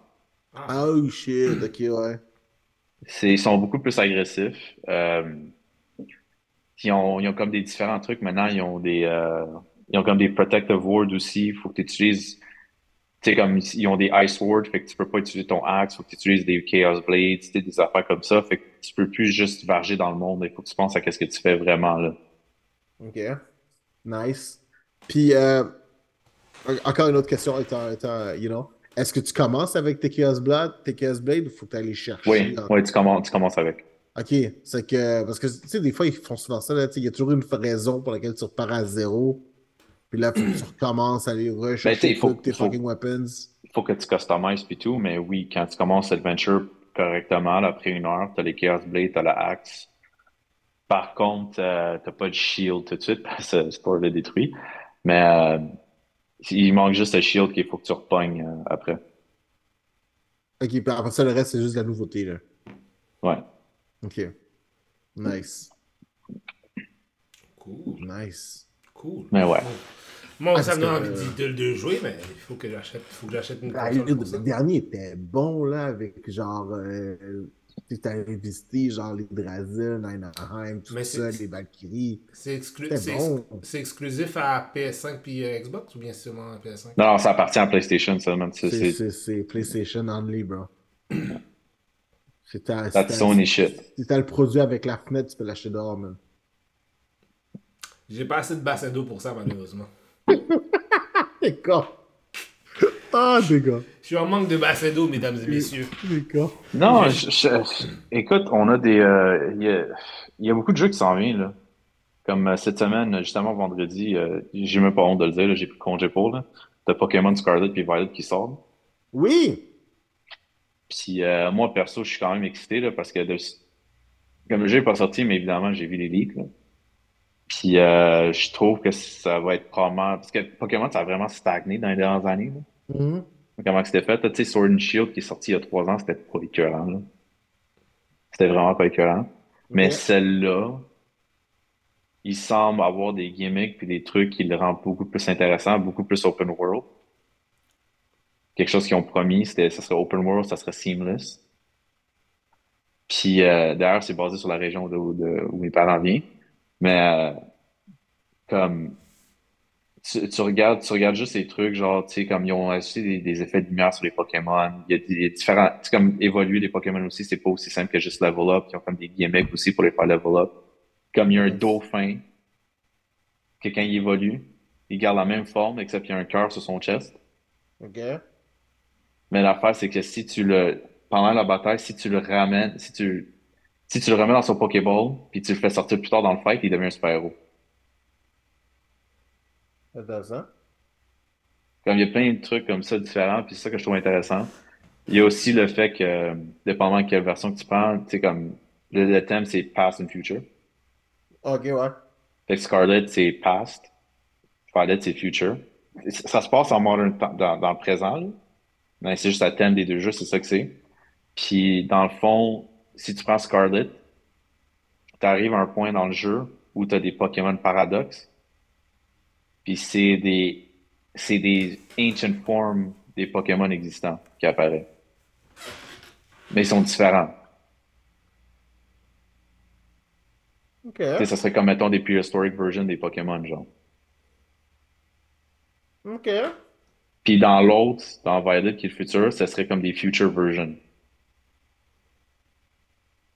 B: Ah, Oh shit, ok, ouais.
C: C'est, ils sont beaucoup plus agressifs. Euh, ils ont, ils ont comme des différents trucs. Maintenant, ils ont des, euh, ils ont comme des protective wards aussi. Il faut que tu utilises, tu sais, comme ils ont des ice wards, fait que tu peux pas utiliser ton axe. faut que tu utilises des chaos blades, tu sais, des affaires comme ça. Fait que tu peux plus juste varger dans le monde. Il faut que tu penses à qu'est-ce que tu fais vraiment, là.
B: Ok. Nice. Puis, euh, en- encore une autre question you know, est-ce que tu commences avec tes Chaos Blade, tes Chaos Blade ou faut que tu ailles les chercher?
C: Oui,
B: dans-
C: oui, tu commences, tu commences avec.
B: Ok, c'est que, parce que, tu sais, des fois, ils font souvent ça, là, tu sais, il y a toujours une raison pour laquelle tu repars à zéro. Puis là, faut que tu recommences à aller
C: Ben,
B: rechercher
C: il faut-
B: toutes tes
C: faut-
B: fucking weapons.
C: Il faut que tu customises puis tout, mais oui, quand tu commences l'adventure correctement, là, après une heure, t'as les Chaos Blade, t'as la axe. Par contre, euh, t'as pas de shield tout de suite parce que c'est pas le détruit. Mais euh, il manque juste le shield qu'il faut que tu repognes euh, après.
B: Ok, puis après ça, le reste, c'est juste de la nouveauté, là.
C: Ouais.
B: Ok. Nice.
A: Cool,
B: Nice.
A: cool.
C: Mais ouais.
A: Moi,
B: Ah,
A: ça me donne envie d'y- de, de le jouer, mais il faut que j'achète, faut que j'achète une
B: Ah,
A: console
B: le, le dernier était bon, là, avec genre. Euh, tu t'avais visité genre les Drasil, Ninaheim, tout
A: Mais
B: ça, les Valkyries.
A: C'est exclu-
B: C'était bon.
A: ex- exclusif à PS5 puis euh, Xbox ou bien seulement à PS5?
C: Non, ça appartient à PlayStation seulement. C'est,
B: PlayStation only, bro. Ta-
C: Sony shit.
B: Si t'as le produit avec la fenêtre, tu peux l'acheter dehors, man.
A: J'ai pas assez de bassin d'eau pour ça, malheureusement.
B: D'accord. Ah, gars.
A: Je suis en manque de bassin d'eau, mesdames et messieurs.
B: D'accord.
C: Non, je- je- écoute, on a des. euh, Il y, a, il y a beaucoup de jeux qui s'en viennent, là. Comme euh, cette semaine, justement, vendredi, euh, j'ai même pas honte de le dire, là, j'ai pris congé pour, là. T'as Pokémon Scarlet puis Violet qui sortent.
B: Oui!
C: Puis euh, moi, perso, je suis quand même excité, là, parce que de- comme le jeu n'est pas sorti, mais évidemment, j'ai vu les leaks, là. Puis euh, je trouve que ça va être probablement. Parce que Pokémon, ça a vraiment stagné dans les dernières années, là.
B: Mhm.
C: Comment c'était fait? Tu sais, Sword and Shield qui est sorti il y a trois ans, c'était pas écœurant. C'était vraiment pas écœurant. Mais celle-là, il semble avoir des gimmicks puis des trucs qui le rendent beaucoup plus intéressant, beaucoup plus open world. Quelque chose qu'ils ont promis, c'était, ça serait open world, ça serait seamless. Puis euh, d'ailleurs, c'est basé sur la région de, de- où mes parents viennent. Mais euh, comme tu, tu regardes, tu regardes juste ces trucs, genre, tu sais, comme ils ont ajouté des, des effets de lumière sur les Pokémon. Il y a des, des différents. C'est comme évoluer les Pokémon aussi, c'est pas aussi simple que juste level up. Ils ont comme des gimmicks aussi pour les faire level up. Comme il y a un dauphin, que quand il évolue, il garde la même forme, except qu'il y a un cœur sur son chest.
B: Ok.
C: Mais l'affaire, c'est que si tu le, pendant la bataille, si tu le ramènes, si tu, si tu le remets dans son Pokéball, puis tu le fais sortir plus tard dans le fight, il devient un super-héros.
B: Intéressant.
C: Comme il y a plein de trucs comme ça différents, puis c'est ça que je trouve intéressant. Il y a aussi le fait que, dépendant de quelle version que tu prends, tu sais, comme, le, le thème, c'est Past and Future.
B: Ok, ouais.
C: Fait que Scarlet, c'est Past. Violet, c'est Future. Ça, ça se passe en modern, dans, dans le présent, là. Mais c'est juste le thème des deux jeux, c'est ça que c'est. Puis, dans le fond, si tu prends Scarlet, tu arrives à un point dans le jeu où tu as des Pokémon paradoxes. Puis c'est des c'est des ancient forms des Pokémon existants qui apparaissent. Mais ils sont différents.
B: Ok.
C: Tu sais, ça serait comme, mettons, des prehistoric versions des Pokémon, genre.
B: Ok.
C: Puis dans l'autre, dans Violet, qui est le futur, ça serait comme des future versions.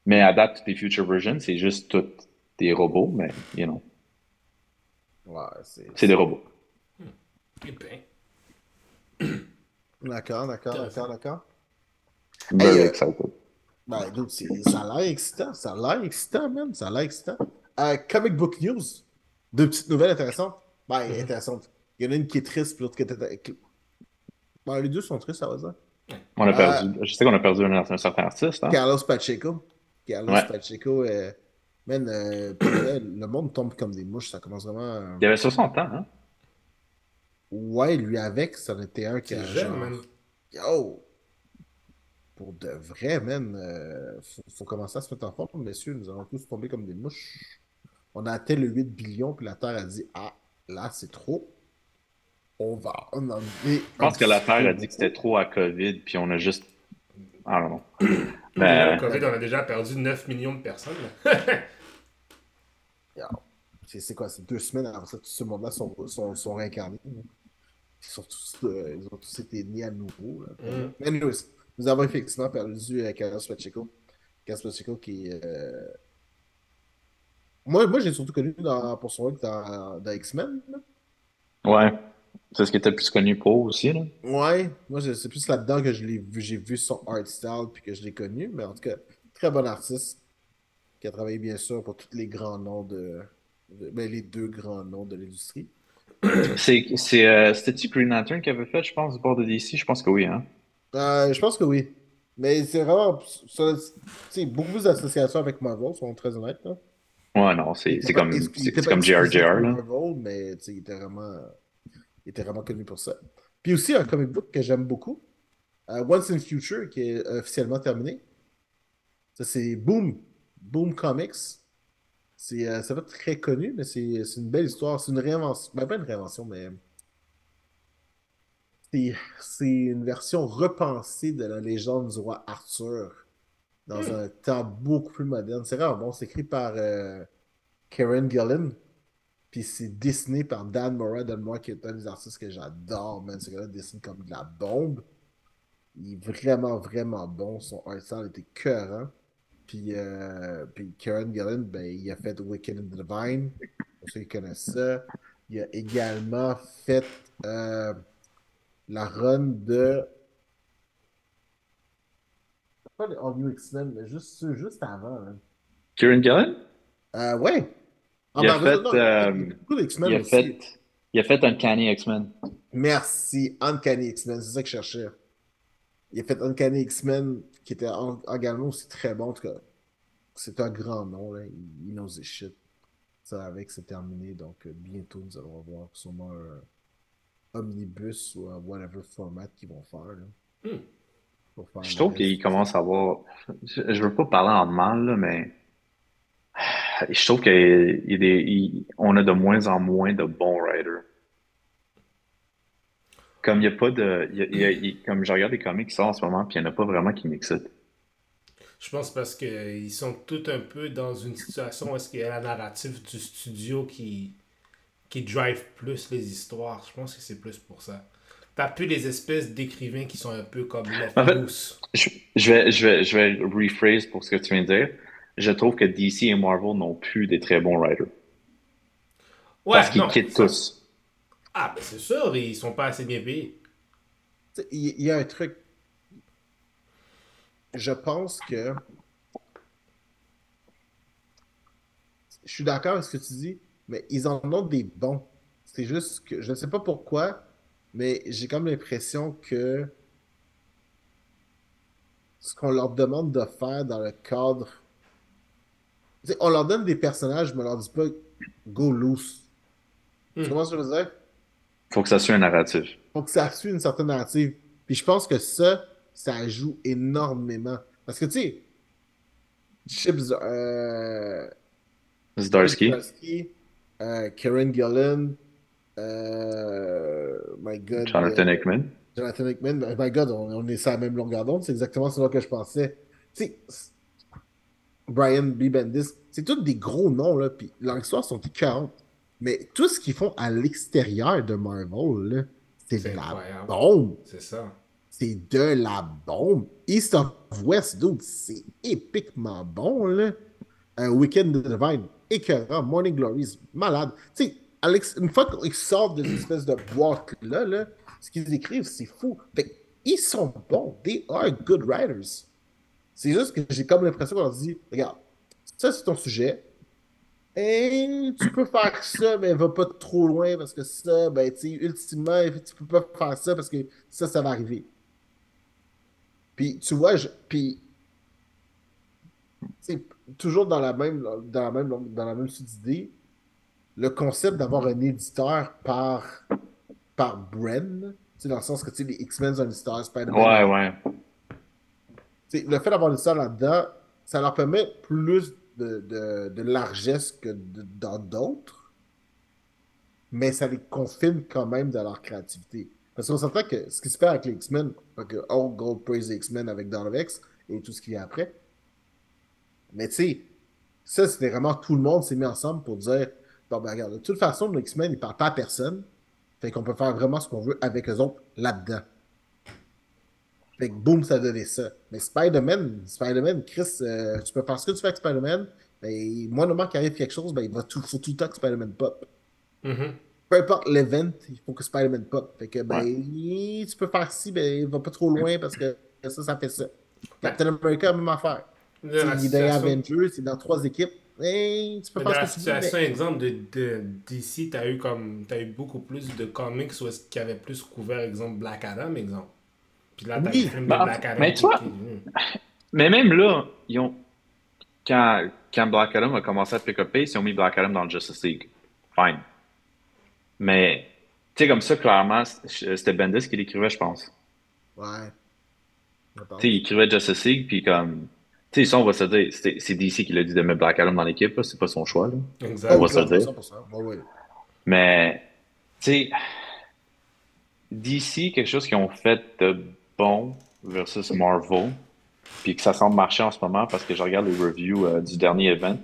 C: Mais à date, toutes les future versions, c'est juste toutes des robots, mais, you know,
B: Ouais, c'est.
C: c'est des robots.
A: Eh ben,
B: D'accord, d'accord, d'accord, d'accord.
C: Very
B: euh,
C: excited.
B: Ben, donc, c'est- ça a l'air excitant. Ça a l'air excitant, man. Ça a l'air excitant. Euh, comic Book News. Deux petites nouvelles intéressantes. Ben,
A: Mhm.
B: intéressantes. Il y en a une qui est triste, puis l'autre qui est. Ben, les deux sont tristes, ça va dire.
C: On a
B: euh,
C: perdu, je sais qu'on a perdu un, un certain artiste, hein?
B: Carlos Pacheco. Carlos
C: Ouais.
B: Pacheco, euh, man, euh, le monde tombe comme des mouches, ça commence vraiment. euh,
C: Il avait 60 ans, hein?
B: Ouais, lui avec, c'en était un qui a
A: jeune,
B: genre.
A: man.
B: Yo! Pour de vrai, man, euh, faut, faut commencer à se mettre en forme, messieurs. Nous allons tous tomber comme des mouches. On a atteint le 8 billions, puis la Terre a dit Ah, là, c'est trop. On va en enlever.
C: Je pense que la Terre a dit que c'était trop à COVID, puis on a juste. I don't know.
A: Déjà,
C: Mais,
A: le COVID, on a déjà perdu 9 millions de personnes.
B: C'est quoi, c'est deux semaines avant ça, tout ce monde-là sont, sont, sont réincarnés. là. Ils, sont tous, euh, ils ont tous été nés à nouveau. Là.
A: Mm.
B: Mais anyways, nous avons effectivement perdu euh, Carlos Pacheco. Carlos Pacheco qui est. euh, Moi, moi j'ai surtout connu dans, pour son rôle dans, dans X-Men.
C: ouais. C'est ce qui était plus connu pour aussi, là.
B: Ouais, moi c'est plus là-dedans que je l'ai vu, j'ai vu son art style puis que je l'ai connu, mais en tout cas, très bon artiste qui a travaillé bien sûr pour tous les grands noms de, de- ben, les deux grands noms de l'industrie.
C: Euh, c'était-tu Green Lantern qui avait fait, je pense, du bord de DC? Je pense que oui, hein?
B: Euh, je pense que oui. Mais c'est vraiment c'est beaucoup d'associations avec Marvel, soyons très honnêtes. Là.
C: Ouais, non, c'est, comme, comme JRJR.
B: Marvel, mais il était vraiment, il était vraiment connu pour ça. Puis aussi un comic book que j'aime beaucoup, euh, Once in Future, qui est officiellement terminé. Ça, c'est Boom. Boom Comics. C'est, euh, ça va être très connu, mais c'est, c'est une belle histoire. C'est une réinvention. Ben, pas une réinvention, mais. C'est, c'est une version repensée de la légende du roi Arthur dans
A: Hmm.
B: un temps beaucoup plus moderne. C'est vraiment bon. C'est écrit par euh, Karen Gillan. Puis c'est dessiné par Dan Mora. Dan Mora qui est un des artistes que j'adore, man. Ce gars-là dessine comme de la bombe. Il est vraiment, vraiment bon. Son art style était cœurant. Puis, euh, puis Karen Gillan, ben, il a fait Wicked and Divine. Pour ceux qui connaissent ça. Il a également fait euh, la run de. Pas le All New X-Men, mais juste, juste avant. hein.
C: Kieran Gillen?
B: Euh, ouais. Ah,
C: Il a fait,
B: non,
C: euh,
B: il a
C: Il fait, il a fait Uncanny X-Men.
B: Merci, Uncanny X-Men, c'est ça que je cherchais. Il a fait Uncanny X-Men, qui était en- également aussi très bon. En tout cas, c'est un grand nom, là. Il, il knows his shit. Ça, avec, c'est terminé. Donc, euh, bientôt, nous allons avoir sûrement un omnibus ou un whatever format qu'ils vont faire. Là,
A: Hmm.
B: pour faire
C: Je trouve qu'il commence à avoir. Je, je veux pas parler en mal, là, mais. Je trouve qu'on a de moins en moins de bons writers. Comme il n'y a pas de. il y a- il y a- il- comme je regarde les comics qui sortent en ce moment, puis il n'y en a pas vraiment qui m'excitent.
A: Je pense parce qu'ils sont tous un peu dans une situation où est-ce qu'il y a la narrative du studio qui, qui drive plus les histoires. Je pense que c'est plus pour ça. T'as plus les espèces d'écrivains qui sont un peu comme let
C: En fait-. Je, je vais, je, vais, je vais rephrase pour ce que tu viens de dire. Je trouve que DC et Marvel n'ont plus des très bons writers.
A: Ouais,
C: parce qu'ils
A: non,
C: quittent
A: ça-
C: tous.
A: Ah, ben c'est sûr, ils sont pas assez bien payés.
B: Il y, a un truc. Je pense que. Je suis d'accord avec ce que tu dis, mais ils en ont des bons. C'est juste que je ne sais pas pourquoi, mais j'ai comme l'impression que ce qu'on leur demande de faire dans le cadre. On leur donne des personnages, mais on leur dit pas go loose. Tu
A: Hmm.
B: comprends ce que je veux dire?
C: faut que ça soit un narratif.
B: Faut que ça suit une certaine narrative. Puis je pense que ça, ça joue énormément. Parce que tu sais, Chips, euh,
C: Zdarsky.
B: Zdarsky, euh, Karen Gillan, euh, my God,
C: Jonathan
B: euh,
C: Hickman.
B: Jonathan Hickman, ben, my God, on, on est sur la même longueur d'onde, c'est exactement ce que je pensais. Tu sais, Brian B. Bendis, c'est tous des gros noms, là, puis leurs histoires sont différentes. Mais tout ce qu'ils font à l'extérieur de Marvel, c'est de la bombe.
A: C'est ça.
B: C'est de la bombe. East of West, dude, c'est épiquement bon, là. Un Weekend Divine, écœurant. Morning Glories, malade. Tu sais, Alex, une fois qu'ils sortent de l'espèce de boîte-là, là, ce qu'ils écrivent, c'est fou. Fait ils sont bons. They are good writers. C'est juste que j'ai comme l'impression qu'on dit, regarde, ça c'est ton sujet. Et tu peux faire ça, mais va pas trop loin parce que ça, ben, tu sais, ultimement, tu peux pas faire ça parce que ça, ça va arriver. Puis, tu vois, je, puis, toujours dans la même, dans la même, dans la même idée, le concept d'avoir un éditeur par, par Bren, dans le sens que les X-Men ont un éditeur,
C: Spider-Man. Ouais,
B: ouais. Le fait d'avoir ça là-dedans, ça leur permet plus de, de, largesse que dans d'autres, mais ça les confine quand même dans leur créativité. Parce qu'on s'entend que ce qui se fait avec les X-Men, que All Gold Praise X-Men avec Dawn X et tout ce qui vient après, mais tu sais, ça, c'était vraiment tout le monde s'est mis ensemble pour dire Bon, ben regarde, de toute façon, les X-Men, ils parlent pas à personne. Fait qu'on peut faire vraiment ce qu'on veut avec eux autres là-dedans. Fait que boum, ça donnait ça. Mais Spider-Man, Spider-Man, Chris, euh, tu peux faire ce que tu fais avec Spider-Man. Ben, moi, normalement, qu'il arrive quelque chose, ben, il va tout, faut tout le temps que Spider-Man pop.
A: Mm-hmm.
B: Peu importe l'event, il faut que Spider-Man pop. Fait que, ben, tu peux faire ci, ben, il va pas trop loin parce que ça, ça fait ça. Captain America, même affaire. il est dans Avengers, c'est dans trois équipes. Hey, tu peux pas
A: la situation, exemple, de, de DC, tu as eu comme as eu beaucoup plus de comics où est-ce qu'il y avait plus couvert, exemple, Black Adam, exemple. Puis là, t'as oui. le film de
C: bah, Black Adam. Mais, toi, mais même là, ils ont, quand, quand Black Adam a commencé à pick up pace, ils ont mis Black Adam dans le Justice League. Fine. Mais, tu sais, comme ça, clairement, c'était Bendis qui l'écrivait, je pense.
B: Ouais.
C: Tu sais, il écrivait Justice League, puis comme tu sais, ça, on va se dire, c'est DC qui l'a dit de mettre Black Adam dans l'équipe, c'est pas son choix. Là.
A: Exact. On
C: va se dire. Mais, tu sais, DC, quelque chose qu'ils ont fait de bon versus Marvel, puis que ça semble marcher en ce moment parce que je regarde les reviews euh, du dernier event,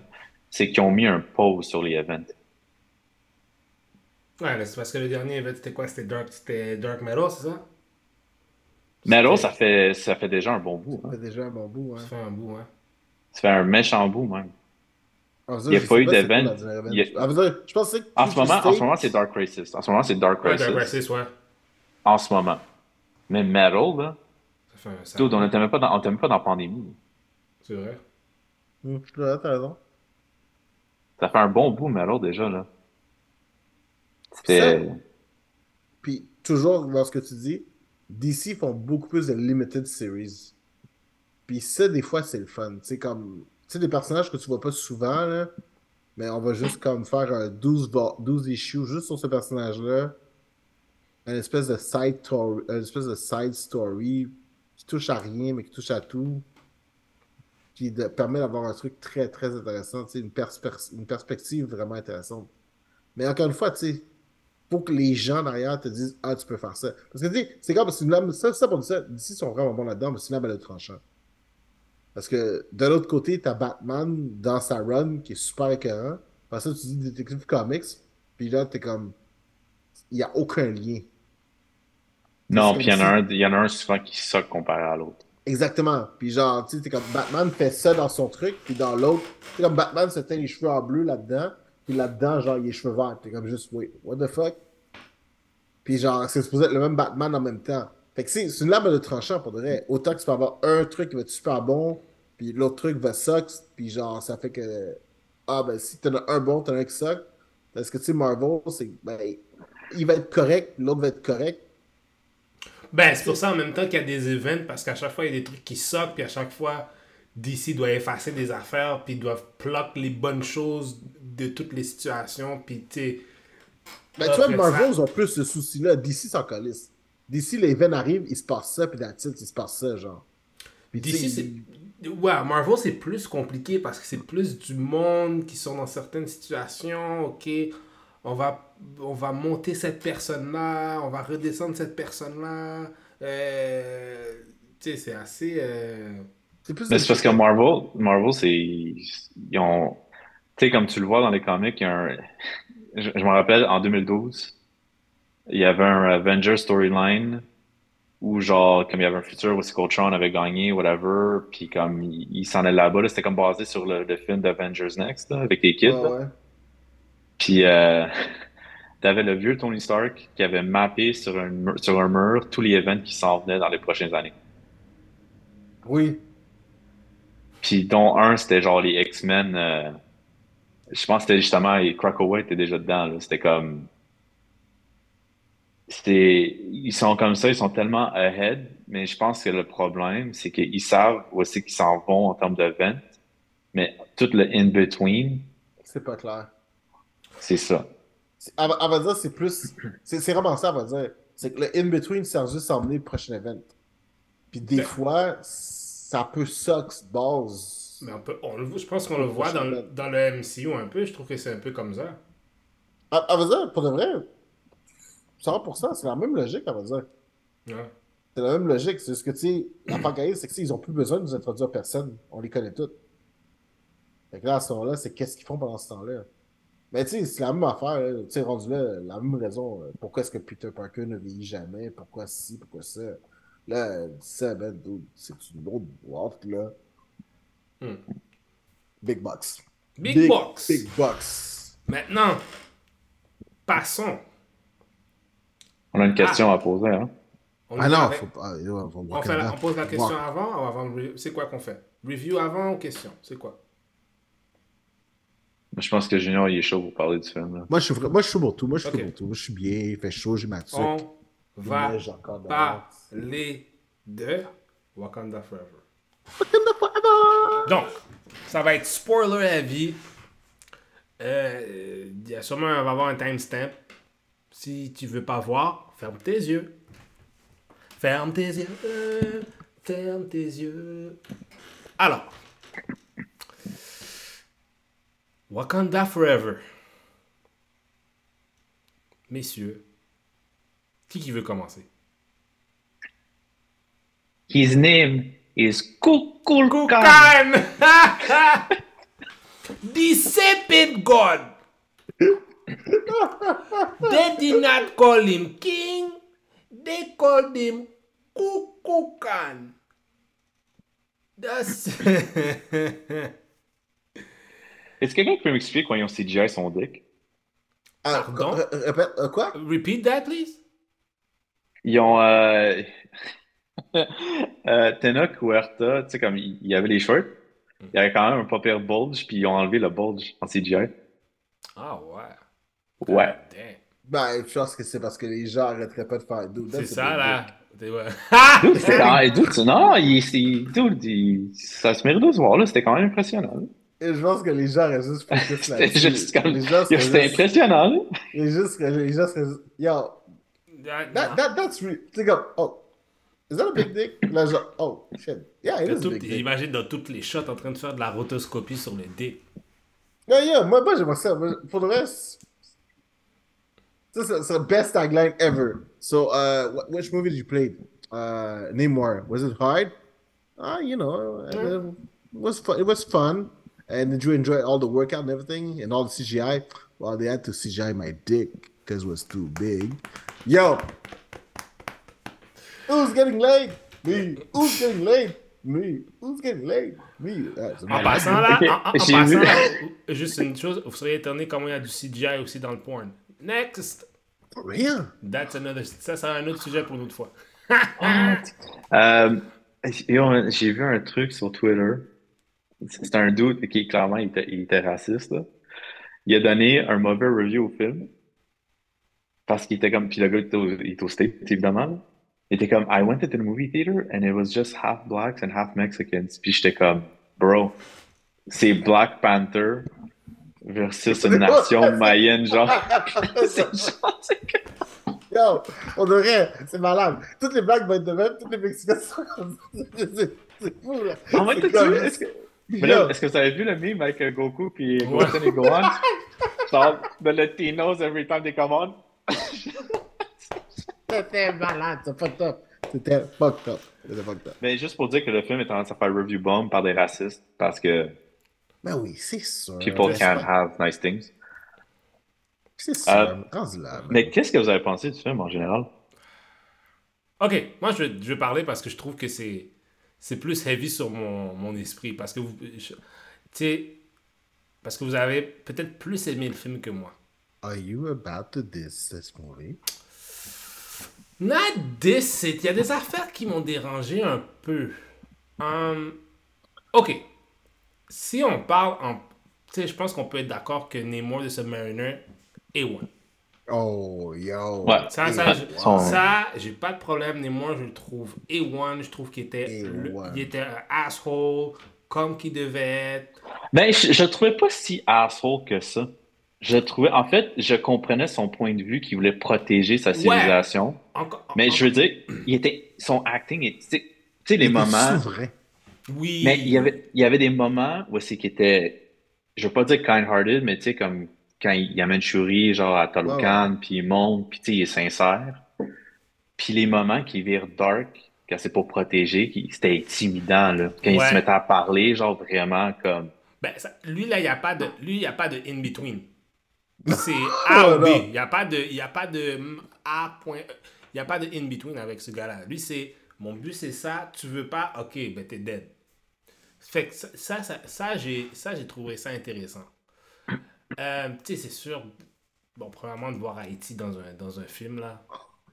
C: c'est qu'ils ont mis un pause sur les events.
A: Ouais, c'est parce que le dernier event, c'était quoi? C'était Dark, Dark Metal, c'est ça?
C: Metal, ça fait, ça fait déjà un bon bout.
B: Hein. Ça fait déjà un bon bout, hein.
A: Ça fait un bout, hein.
C: Ça fait un méchant bout, même. Ah, il n'y a pas eu d'event.
B: Ah, je pense que
C: en, ce moment, en ce moment, c'est Dark Crisis. En ce moment, c'est Dark Crisis.
A: Ouais, Dark Crisis, ouais.
C: En ce moment. Mais Metal, là. Ça fait un on même, pas dans, même pas dans la pandémie.
A: C'est vrai.
B: Mmh, t'as raison.
C: Ça fait un bon bout, Metal, déjà, là. C'était.
B: Puis, toujours dans ce que tu dis, DC font beaucoup plus de limited series. Puis ça, des fois, c'est le fun. Tu sais, comme. Tu sais, des personnages que tu vois pas souvent, là. Mais on va juste comme faire un 12, 12 issues juste sur ce personnage-là. Une espèce de side story, une espèce de side story qui touche à rien, mais qui touche à tout. Qui permet d'avoir un truc très, très intéressant. Une, une perspective vraiment intéressante. Mais encore une fois, tu sais, pour que les gens derrière te disent Ah, tu peux faire ça. Parce que tu sais, c'est comme lame, ça, ça pour ça, d'ici sont vraiment bons là-dedans, mais une lame à tranchant. Parce que de l'autre côté, t'as Batman dans sa run qui est super écœurant. Après ça, tu dis Detective Comics, puis là, t'es comme. Il n'y a aucun lien.
C: Non, puis il y, en a un, y en a un souvent qui soque comparé à l'autre.
B: Exactement. Puis genre, tu sais, comme Batman fait ça dans son truc, puis dans l'autre, c'est comme Batman se teint les cheveux en bleu là-dedans, puis là-dedans, genre, il a les cheveux verts. T'es comme juste, wait, what the fuck? Puis genre, c'est supposé être le même Batman en même temps. Fait que c'est une lame de tranchant pour dire Autant que tu peux avoir un truc qui va être super bon, puis l'autre truc va suck, puis genre, ça fait que. Ah, ben si t'en as un bon, t'en as un qui suck. Parce que tu sais, Marvel, c'est. Ben, il va être correct, l'autre va être correct.
A: Ben, c'est pour ça en même temps qu'il y a des events, parce qu'à chaque fois, il y a des trucs qui suck, puis à chaque fois, DC doit effacer des affaires, puis ils doivent pluck les bonnes choses de toutes les situations, puis tu
B: Ben, tu vois, Marvel ont plus ce souci-là. DC s'en calisse. DC, les events arrivent, il se passe ça, puis dans il se passe ça, genre.
A: DC, c'est. Ouais, Marvel, c'est plus compliqué parce que c'est plus du monde qui sont dans certaines situations. Ok, on va, on va monter cette personne-là, on va redescendre cette personne-là. Euh, tu sais, c'est assez. Euh,
C: mais c'est parce que Marvel, Marvel c'est. Ils ont. Tu sais, comme tu le vois dans les comics, il y a un. Je, me rappelle, en 2012, il y avait un Avenger storyline où, genre, comme il y avait un futur où Tron avait gagné, whatever, puis comme il, s'en est là-bas, c'était comme basé sur le, film d'Avengers Next, avec les kids. Ouais, Puis, euh, t'avais le vieux Tony Stark qui avait mappé sur un, sur un mur tous les events qui s'en venaient dans les prochaines années.
B: Oui.
C: Puis dont un, c'était genre les X-Men. Euh, je pense que c'était justement, et Krakoway était déjà dedans. C'était comme. Ils sont comme ça, ils sont tellement ahead, mais je pense que le problème, c'est qu'ils savent c'est qu'ils s'en vont en termes de. Mais tout le in-between,
B: C'est pas clair.
C: c'est ça.
B: C'est- À, à vrai dire, c'est plus. C'est vraiment ça, à vrai dire. C'est que le in-between sert juste à emmener le prochain event. Puis des
A: Ben-
B: fois, ça peut suck base.
A: Mais on peut, on le voit- je pense qu'on le voit dans, le- dans le MCU un peu. Je trouve que c'est un peu comme ça.
B: À, à vrai dire, pour de vrai, 100%, c'est la même logique, à vrai dire.
A: Ouais.
B: C'est la même logique. C'est ce que, tu sais, la c'est que, ils ont plus besoin de nous introduire personne. On les connaît tous. Fait que là, à ce moment-là, c'est qu'est-ce qu'ils font pendant ce temps-là? Mais tu sais, c'est la même affaire, tu sais, rendu là, la même raison. euh, Pourquoi est-ce que Peter Parker ne vieillit jamais? Pourquoi ci, pourquoi ça? Là, ça, ben, c'est une autre boîte, là.
A: Hmm.
B: Big Box.
A: Big, Box.
B: Big Box.
A: Maintenant, passons.
C: On a une question à poser, hein?
A: On
B: Ah non,
A: avec-
B: faut pas. yo, on va
A: on,
B: voir
A: fait la-
B: comment.
A: on pose la question avant ou avant le C'est quoi qu'on fait? Review avant ou question? C'est quoi?
C: Je pense que Junior, il est chaud pour parler du film. là.
B: Moi, je suis, moi, je suis pour tout. Moi, je suis
A: Ok.
B: pour tout. Moi, je suis bien. Il fait chaud, j'ai ma tuque.
A: On
B: Il
A: va parler de Wakanda Forever. Donc, ça va être spoiler à vie. Euh, Il y a sûrement on va avoir un timestamp. Si tu veux pas voir, ferme tes yeux. Ferme tes yeux. Ferme tes yeux. Alors, Wakanda Forever. Messieurs, qui qui veut commencer?
C: His name is Kukulkan.
A: Kukan! the serpent god. they did not call him king. They called him Kukulkan. That's...
C: Est-ce que quelqu'un qui peut m'expliquer quand ils ont CGI son dick?
B: Ah,
A: Pardon?
B: ré- Répète, euh, quoi?
A: Repeat that, please.
C: Ils ont. Euh... euh, Tenoch Huerta, tu sais, comme il y avait les shorts, il y avait quand même un pas pire bulge, puis ils ont enlevé le bulge en CGI.
A: Ah ouais.
C: Ouais.
A: Damn.
B: Ben, je pense que c'est parce que les gens arrêteraient pas de faire dude,
A: C'est ça, là.
C: Dude, c'était quand même. Dude, tu- non, il, il- dude, il- ça se mérite de se voir, là. C'était quand même impressionnant. là.
B: Et je pense que les gens juste focus
C: C'était
B: là-dessus.
C: juste comme.
B: Les gens seraient
C: C'était
B: juste...
C: impressionnant, là.
B: Les gens seraient... Les gens seraient... juste- Yo,
A: That-
B: that, that, that's real. Sais, comme, oh, is that a big dick? Là, genre, oh, shit. Yeah, it is
A: tout-
B: big dick.
A: Imagine dans toutes les shots en train de faire de la rotoscopie sur le dick.
B: Yeah, yeah, moi, moi j'aimerais ça. Pour le reste, ça, c'est c'est the best tagline ever. So, uh, wh- which movie did you play? Uh, name more. Was it hard? Ah, you know, uh, it was fun. It was fun. And did you enjoy all the workout and everything and all the CGI? Well, they had to CGI my dick because it was too big. Yo, who's getting laid? Me. Who's getting laid? Me. Who's getting laid? Me. That's
A: En
B: my-
A: passant là,
C: Ok,
A: en, en- en
C: j'ai
A: passant
C: vu.
A: là, juste une chose, vous seriez étonné comment il y a du CGI aussi dans le porn. Next!
B: For real?
A: That's another, ça, c'est um, un autre sujet pour une autre fois.
C: Euh, yo, J'ai vu un truc sur Twitter. C'est un dude qui, clairement, il était, il était raciste, là. Il a donné un mauvais review au film. Parce qu'il était comme. Puis le gars, il était au, il était au States, évidemment. là. Il était comme, I went to the movie theater and it was just half blacks and half Mexicans. Puis j'étais comme, bro, c'est Black Panther versus une nation mayenne, genre. c'est genre,
B: Yo, on devrait, c'est malade. Toutes les blagues vont être de même, toutes les Mexicains sont comme ça. C'est fou, là.
C: Est-ce que, mais là, est-ce que vous avez vu le meme avec euh, Goku puis Goten et Gohan? Genre, the Latinos every time they come on.
B: C'était malade, c'est fucked up. C'était fucked up. C'était fucked up.
C: Mais juste pour dire que le film est tendance à faire review bomb par des racistes parce que
B: Ben oui, c'est sûr.
C: people can't
A: pas-
C: have nice things.
B: C'est sûr.
C: Euh. Mais qu'est-ce que vous avez pensé du film en général?
A: Ok, moi je vais, je vais parler parce que je trouve que c'est c'est plus heavy sur mon, mon esprit. Parce que vous. je-. Parce que vous avez peut-être plus aimé le film que moi.
B: Are you about to diss this movie?
A: Not this, c'est- il y a des affaires qui m'ont dérangé un peu. Hum, ok. Si on parle en. Tu sais, je pense qu'on peut être d'accord que Namor de Submariner est one.
B: Oh, yo.
C: Ouais.
A: Ça,
B: Et
A: ça, je- ça, j'ai pas de problème. Namor, je le trouve A1. Je trouve qu'il était, le-
B: A1.
A: il était un asshole. comme qu'il devait être.
C: Ben, je, je le trouvais pas si asshole que ça. Je trouvais, en fait, je comprenais son point de vue qu'il voulait protéger sa civilisation.
A: Encore,
C: Mais je veux dire, il était, son acting, est- tu sais- tu sais, les
B: Il était
C: moments.
B: souverain.
A: Oui.
C: Mais il y avait, il y avait des moments où c'est qu'il était, je veux pas dire kind-hearted, mais tu sais, comme quand il, il amène Shuri, genre à Talokan, puis il monte, puis tu sais, il est sincère. Puis les moments qui virent dark, quand c'est pour protéger, qui- c'était intimidant, là. Quand il
A: Ouais.
C: se mettait à parler, genre vraiment comme.
A: Ben, ça- lui, là, il n'y a pas de, lui, il y a pas de in-between. C'est A ou B. Il n'y a pas de, il y a pas de A point. Il n'y a pas de in-between avec ce gars-là. Lui, c'est, mon but, c'est ça. Tu veux pas, ok, ben t'es dead. Fait que ça, ça, ça, ça, j'ai, ça, j'ai trouvé ça intéressant. Euh, tu sais, c'est sûr. Bon, premièrement, de voir Haïti dans un, dans un film, là.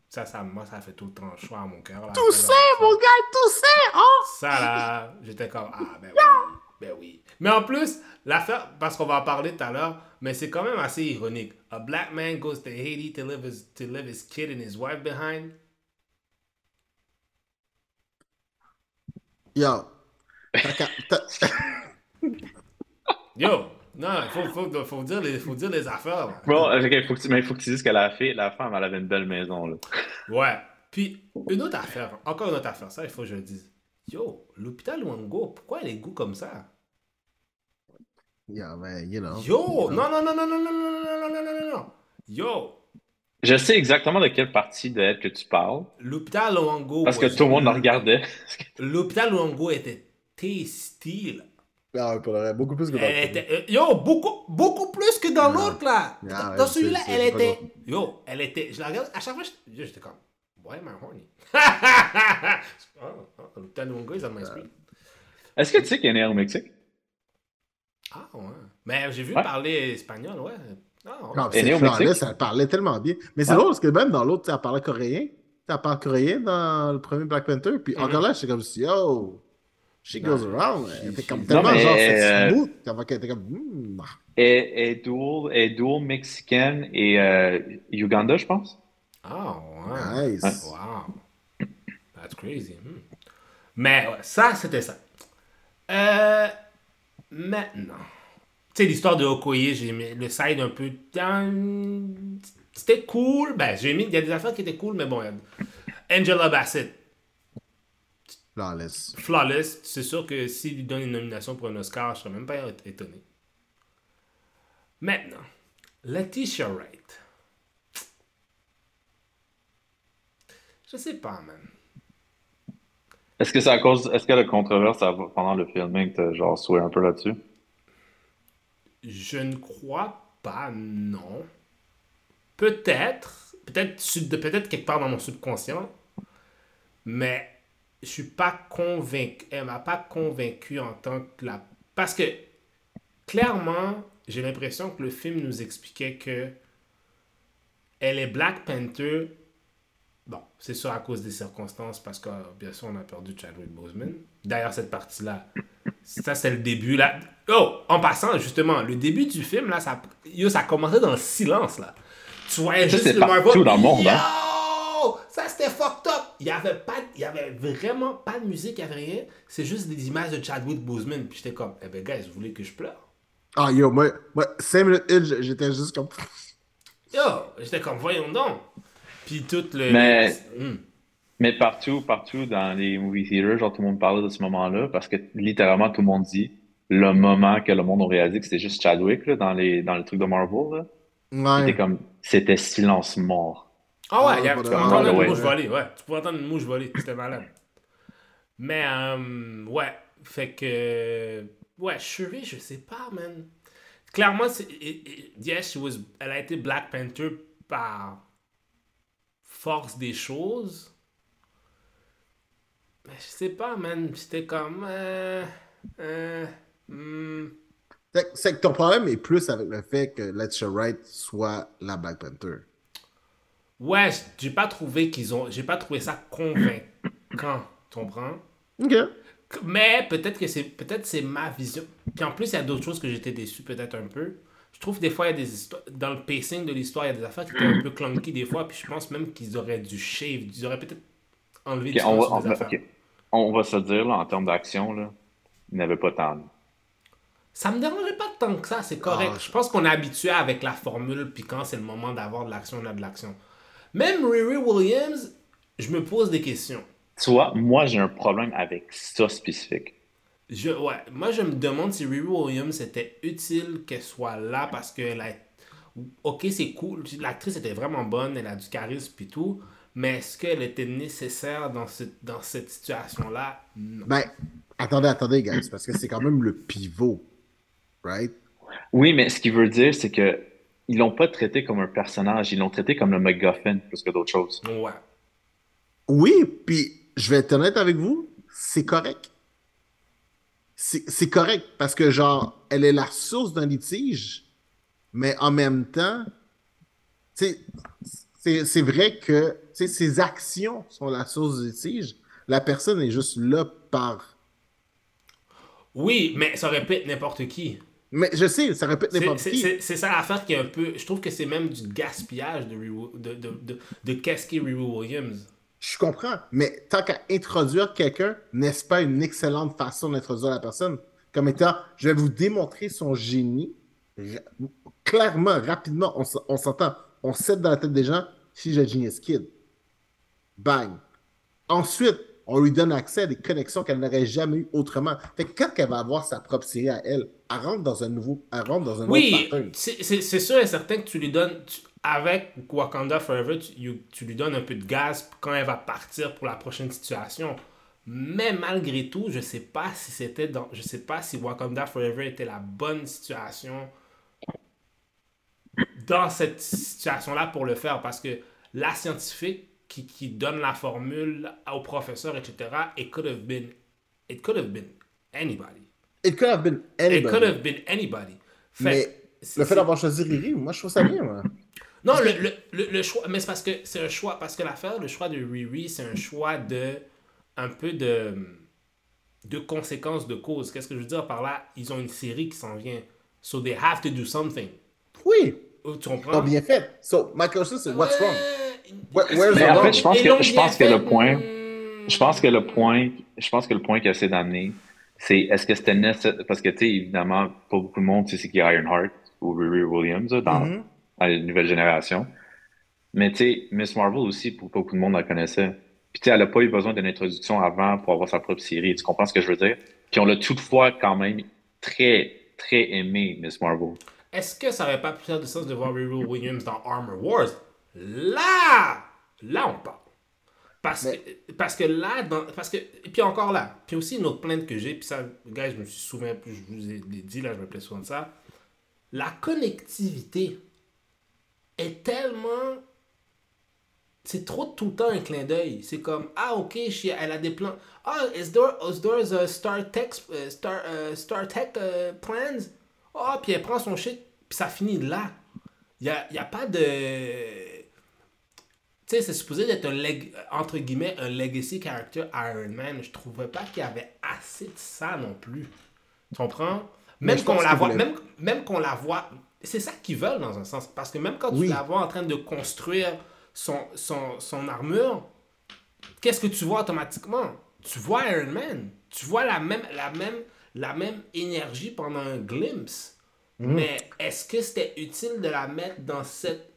A: Ça, ça, moi, ça fait tout le temps chaud à mon cœur. là.
B: Toussaint, mon gars, Toussaint! Oh!
A: Ça là, j'étais comme ah ben oui, ben oui. Mais en plus, l'affaire, parce qu'on va en parler tout à l'heure, mais c'est quand même assez ironique. A black man goes to Haiti to live his, to leave his kid and his wife behind.
B: Yo.
A: Yo, non, il faut, faut, faut, dire les, faut dire les affaires.
C: Bon, ok, faut que tu, mais il faut que tu dises que la fille, la femme, elle avait une belle maison, là.
A: Ouais. Puis, une autre affaire, encore une autre affaire, ça, il faut que je le dise. Yo, l'hôpital Wango, pourquoi elle est goût comme ça?
B: Yeah, man, you know.
A: Yo, non, non, non, non, non, non, non, non, non, non, non, non, non. Yo,
C: Je sais exactement de quelle partie de elle que tu parles,
A: l'hôpital Wango.
C: parce que tout le monde la regardait.
A: L'hôpital Luango était tasty, là.
B: Ah ouais, pour le vrai, beaucoup plus que dans
A: était, euh, yo, beaucoup, beaucoup plus que dans l'autre, là.
B: Ah,
A: dans
B: ouais,
A: celui-là, elle était. Yo, elle était. Je la regarde, à chaque fois, j'étais- comme. Why am I horny? oh, oh, l'hôpital Luango is on my screen.
C: Est-ce que tu sais qu'elle est née au Mexique?
A: Ah, ouais. Mais j'ai vu
C: Ouais.
A: parler espagnol, ouais. Ah, ouais.
B: Non,
C: Elle est née au
B: c'est
C: Mexique?
B: elle parlait tellement bien. Mais c'est
C: Ouais.
B: drôle parce que même dans l'autre, elle parlait coréen. Elle parle coréen dans le premier Black Panther. Puis
A: Mhm.
B: encore là, j'étais comme si, yo, she goes around. Elle était comme tellement genre
C: euh,
B: c'est smooth. qu'elle était comme, hmm.
C: Elle est dual, elle est dual mexicaine et euh, Uganda, je pense.
A: Ah, ouais.
B: Nice.
A: Wow. That's crazy. Hmm. Mais ouais, ça, c'était ça. Euh, maintenant, tu sais, l'histoire de Okoye, j'ai mis le side un peu. C'était cool. Ben, j'ai mis. Il y a des affaires qui étaient cool, mais bon. il y a- Angela Bassett,
B: Flawless.
A: flawless. C'est sûr que s'il lui donne une nomination pour un Oscar, je serais même pas étonné. Maintenant, Letitia Wright. Je sais pas, man.
C: Est-ce que c'est à cause, est-ce que la controverse pendant le filming t'a genre un peu là-dessus?
A: Je ne crois pas, non. Peut-être, peut-être sub- peut-être quelque part dans mon subconscient, mais je suis pas convaincu. Elle m'a pas convaincu en tant que la. Parce que clairement, j'ai l'impression que le film nous expliquait que elle est Black Panther. Bon, c'est sûr à cause des circonstances, parce que bien sûr, on a perdu Chadwick Boseman. D'ailleurs, cette partie-là, ça, c'est le début. Là. Oh, en passant, justement, le début du film, là, ça, yo, ça commençait dans le silence. Là. Tu voyais
C: Ça,
A: juste le Marvel.
C: dans le monde, hein.
A: Ça, c'était fucked up. Il y avait pas, il y avait vraiment pas de musique, il y avait rien. C'est juste des images de Chadwick Boseman. Puis j'étais comme, eh ben, guys, vous voulez que je pleure?
B: Ah, yo, moi, moi 5 minutes in, j'étais juste comme.
A: Yo, j'étais comme, voyons donc. Puis tout le.
C: Mais-
A: Hmm.
C: Mais partout, partout dans les movie theaters, genre tout le monde parlait de ce moment-là parce que littéralement tout le monde dit le moment que le monde a réalisé que c'était juste Chadwick là, dans les dans le truc de Marvel. là. C'était
B: Ouais.
C: comme c'était silence mort.
A: Ah ouais,
B: Ah,
A: il y a-
B: pas
A: tu peux entendre
C: Ah,
A: une
C: ouais.
A: mouche voler, ouais. Tu peux entendre une mouche voler, c'était malade. Mais, euh, ouais, fait que... Ouais, Shuri, je sais pas, man. Clairement, c'est... it- it- Yes, she was, elle a été Black Panther par force des choses. Mais je sais pas, man. C'était comme... Euh, euh, hmm.
B: C'est que- ton problème est plus avec le fait que Letitia Wright soit la Black Panther.
A: Ouais, j'ai pas trouvé qu'ils ont... J'ai pas trouvé ça convaincant, tu comprends?
B: Ok.
A: Mais peut-être que c'est peut-être c'est ma vision. Puis en plus, il y a d'autres choses que j'étais déçu peut-être un peu. Je trouve des fois, il y a des histoires. Dans le pacing de l'histoire, il y a des affaires qui étaient un peu clunky des fois. Puis je pense même qu'ils auraient dû shave. Ils auraient peut-être enlevé
C: Ok,
A: du
C: on, va, on,
A: des
C: va-
A: affaires.
C: ok. On va se dire là, en termes d'action, là, il n'avait pas tant.
A: Ça me dérangeait pas tant que ça, c'est correct.
B: Ah,
A: je pense qu'on est habitué avec la formule, puis quand c'est le moment d'avoir de l'action, on a de l'action. Même Riri Williams, je me pose des questions.
C: Tu vois, moi, j'ai un problème avec ça spécifique.
A: Je, ouais, moi, je me demande si Riri Williams c'était utile qu'elle soit là parce que la... Ok, c'est cool. L'actrice était vraiment bonne, elle a du charisme puis tout. Mais est-ce qu'elle était nécessaire dans, ce, dans cette situation-là? Non.
B: Ben, attendez, attendez, guys, parce que c'est quand même le pivot, right?
C: Oui, mais ce qu'il veut dire, c'est que ils l'ont pas traité comme un personnage, ils l'ont traité comme le MacGuffin plus que d'autres choses.
A: Ouais.
B: Oui, puis je vais être honnête avec vous, c'est correct. C'est correct parce que, genre, elle est la source d'un litige, mais en même temps, tu sais, c'est c'est vrai que ses actions sont la source du litige. La personne est juste là par.
A: Oui, mais ça répète n'importe qui.
B: Mais je sais, ça répète n'importe
A: C'est
B: qui.
A: c'est- ça l'affaire qui est un peu. Je trouve que c'est même du gaspillage de, de, de, de, de qu'est Riri Williams.
B: Je comprends, mais tant qu'à introduire quelqu'un, n'est-ce pas une excellente façon d'introduire la personne? Comme étant, je vais vous démontrer son génie. Clairement, rapidement, on s'entend. On sait dans la tête des gens, si j'ai Genius Kid. Bang. Ensuite, on lui donne accès à des connexions qu'elle n'aurait jamais eues autrement. Fait que quand elle va avoir sa propre série à elle, elle rentre dans un nouveau, elle rentre dans un
A: Oui, c'est sûr et certain que tu lui donnes. tu- avec Wakanda Forever, tu, you- tu lui donnes un peu de gaz quand elle va partir pour la prochaine situation. Mais malgré tout, je sais pas si c'était dans. Je sais pas si Wakanda Forever était la bonne situation dans cette situation-là pour le faire. Parce que la scientifique qui, qui donne la formule au professeur, etc., it could have been, it could have been anybody.
B: It could have been
A: It
B: anybody.
A: could have been anybody. Fait
B: Mais le fait d'avoir choisi Riri, moi, je trouve ça bien, moi.
A: Non, le, le, le, le choix, mais c'est parce que c'est un choix, parce que l'affaire, le choix de Riri, c'est un choix de, un peu de, de conséquences de cause. Qu'est-ce que je veux dire par là? Ils ont une série qui s'en vient. So they have to do something.
B: Oui,
A: Oh, Tu comprends?
B: bien fait. So, my question, c'est what's wrong?
A: Ouais.
C: Mais en fait, je pense que je pense que le point, je pense que le point, je pense que le point qu'il essaie d'amener, c'est est-ce que c'était nécessaire parce que tu sais évidemment pas beaucoup de monde sait c'est qui Ironheart ou Riri Williams là, dans,
B: Mhm.
C: dans la nouvelle génération. Mais tu sais, Miss Marvel aussi, pour beaucoup de monde la connaissait. Puis tu sais, elle a pas eu besoin d'une introduction avant pour avoir sa propre série. Tu comprends ce que je veux dire? Puis on l'a toutefois quand même très, très aimé, Miss Marvel.
A: Est-ce que ça aurait pas pu faire du sens de voir Riri Williams dans Armor Wars? Là! Là, on parle. Parce, que, parce que là, dans, parce que, et puis encore là, puis aussi une autre plainte que j'ai, puis ça, gars, je me suis souvent, je vous ai dit, là, je me plais souvent de ça. La connectivité est tellement. C'est trop tout le temps un clin d'œil. C'est comme, ah, ok, elle a des plans. Ah, is there, is there a Star Tech, uh, Star, uh, Star Tech uh, plans? Ah, puis elle prend son shit, puis ça finit là. Il n'y a, y a pas de. Tu sais, c'est supposé d'être un, leg- entre guillemets, un legacy character Iron Man. Je trouvais pas qu'il y avait assez de ça non plus. Tu comprends? Même qu'on la voit, même, même qu'on la voit, c'est ça qu'ils veulent dans un sens. Parce que même quand tu la vois en train de construire son, son, son armure, qu'est-ce que tu vois automatiquement? Tu vois Iron Man. Tu vois la même, la même, la même énergie pendant un glimpse.
B: Mhm.
A: Mais est-ce que c'était utile de la mettre dans cette.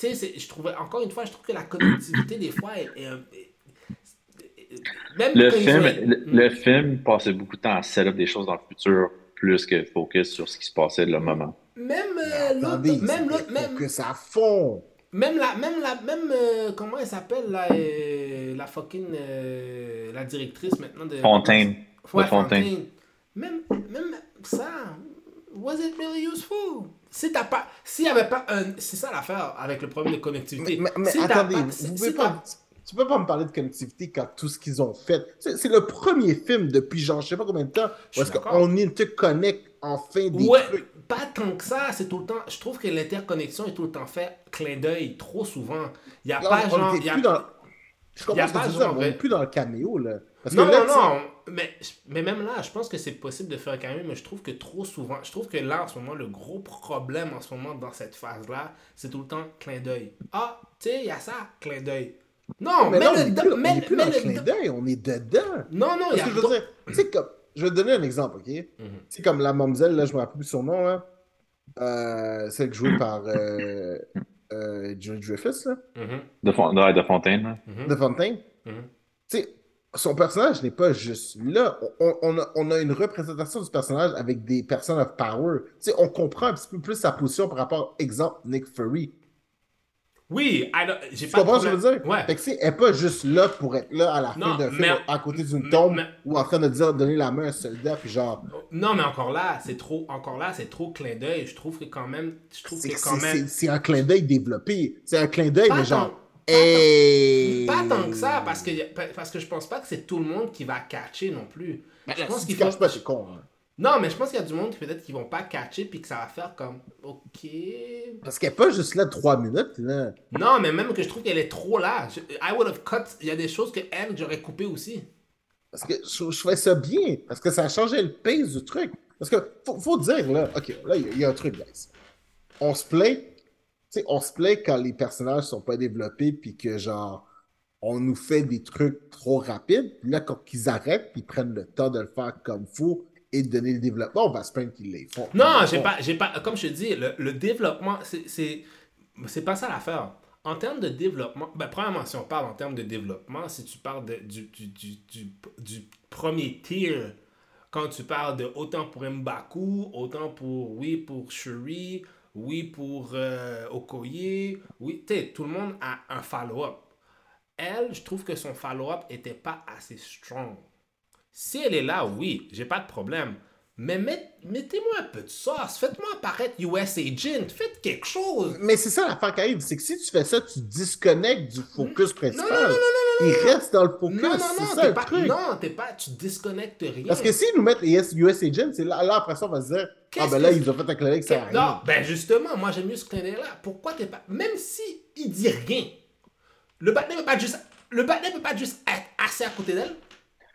A: Tu sais, je trouvais, encore une fois, je trouve que la connectivité, des fois, est, est est- Même
C: Le film,
A: ont-
C: le, le film passait beaucoup de temps à set up des choses dans le futur plus que focus sur ce qui se passait le moment.
A: Même euh, l'autre, même l'autre, même,
B: que ça fond.
A: même la, même la, même, euh, comment elle s'appelle, la, euh, la fucking, euh, la directrice maintenant de...
C: Fontaine.
A: Ouais,
C: de Fontaine.
A: Fontaine. Même, même ça, was it really useful? Si t'as pas, s'il y avait pas un, c'est ça l'affaire avec le problème de connectivité.
B: Mais, mais
A: Si t'as
B: attendez,
A: pas-
B: vous
A: si-
B: pouvez
A: si
B: pas, tu peux pas me parler de connectivité quand tout ce qu'ils ont fait. C'est le premier film depuis genre je sais pas combien de temps où est-ce qu'on interconnecte enfin des
A: Ouais,
B: trucs.
A: pas tant que ça, c'est tout le temps. Je trouve que l'interconnexion est tout le temps fait clin d'œil trop souvent. Il y a
B: Là,
A: pas
B: on
A: genre.
B: était
A: y a-
B: plus dans... Je
A: y a
B: comprends ce que
A: pas
B: tu dis,
A: genre,
B: on est plus dans le caméo là. Parce
A: Non,
B: que là,
A: non, non. Mais, mais même là, je pense que c'est possible de faire quand même, mais je trouve que trop souvent, je trouve que là, en ce moment, le gros problème en ce moment dans cette phase-là, c'est tout le temps clin d'œil. Ah, tu sais, il y a ça, clin d'œil. Non,
B: Mais
A: mais
B: là, on est plus, on
A: mais-
B: est plus
A: mais
B: dans le clin d'œil, on est dedans.
A: Non, non, il y
B: Parce
A: a.
B: que je veux dire, tu sais, comme, je vais te donner un exemple, ok? Tu
A: Mhm.
B: sais, comme la mamzelle, là, je me rappelle plus son nom, là. Euh, celle jouée par euh, euh, Julie Dreyfus, là,
A: Mhm,
C: De, Fon- ouais, de Fontaine. là.
A: mhm,
B: de Fontaine.
A: mhm.
B: Tu sais, son personnage n'est pas juste là. On, on a, on a une représentation du personnage avec des personnes of power. Tu sais, on comprend un petit peu plus sa position par rapport, exemple, Nick Fury.
A: Oui, j'ai pas
B: comprends ce que je veux dire?
A: Ouais.
B: Fait que, elle n'est pas juste là pour être là à la
A: Non,
B: fin d'un film, à côté d'une tombe,
A: mais-
B: ou en train de dire, donner la main à un soldat, puis genre,
A: Non, mais encore là, c'est trop, encore là, c'est trop clin d'œil. Je trouve que quand même, je trouve
B: c'est
A: que quand même.
B: c'est- un clin d'œil développé. C'est un clin d'œil, mais
A: tant- pas tant-
B: hey!
A: Pas tant que ça, parce que, parce que je pense pas que c'est tout le monde qui va catcher non plus.
B: Ben
A: je
B: là,
A: pense
B: si
A: qu'il faut-
B: pas, c'est con. hein.
A: Non, mais je pense qu'il y a du monde qui peut-être qui vont pas catcher puis que ça va faire comme OK.
B: Parce qu'elle n'est pas juste là trois minutes. Là.
A: Non, mais même que je trouve qu'elle est trop là. Je- I would have cut. Il y a des choses que elle j'aurais coupé aussi.
B: Parce que je, je fais ça bien. Parce que ça a changé le pace du truc. Parce que faut, faut dire, là, OK, là, il y, a- il y a un truc, guys. On se plaint, sais, on se plaint quand les personnages sont pas développés puis que, genre, on nous fait des trucs trop rapides. Là, quand ils arrêtent, ils prennent le temps de le faire comme faut et de donner le développement, on va se plaindre qu'ils les font.
A: Non, j'ai pas, pas. Comme je te dis, le, développement, c'est, pas ça l'affaire. En termes de développement, ben, premièrement, si on parle en termes de développement, si tu parles du, du, premier tier, quand tu parles de autant pour Mbaku, autant pour, oui, pour Shuri, oui, pour euh, Okoye, oui, tu sais, tout le monde a un follow-up. Elle, je trouve que son follow-up était pas assez strong. Si elle est là, oui, j'ai pas de problème. Mais met- mettez-moi un peu de sauce. Faites-moi apparaître US Agent. Faites quelque chose.
B: Mais c'est ça l'affaire qui arrive, c'est que si tu fais ça, tu disconnectes du focus principal.
A: non, non, non, non,
B: Il reste dans le focus,
A: Non, non,
B: c'est
A: non,
B: ça
A: t'es
B: le
A: pas,
B: truc.
A: non, t'es pas, tu disconnectes rien.
B: Parce que s'ils nous mettent les US, US Agents, c'est là, là, après ça, on va se dire Ah
A: Qu'est-ce
B: ben là,
A: que-
B: ils ont fait un clin d'œil que ça
A: Non,
B: rien.
A: ben justement, moi j'aime mieux ce clin d'œil-là. Pourquoi t'es pas. Même si il dit rien, le Batman peut pas juste. Le Batman peut pas juste être assis à côté d'elle.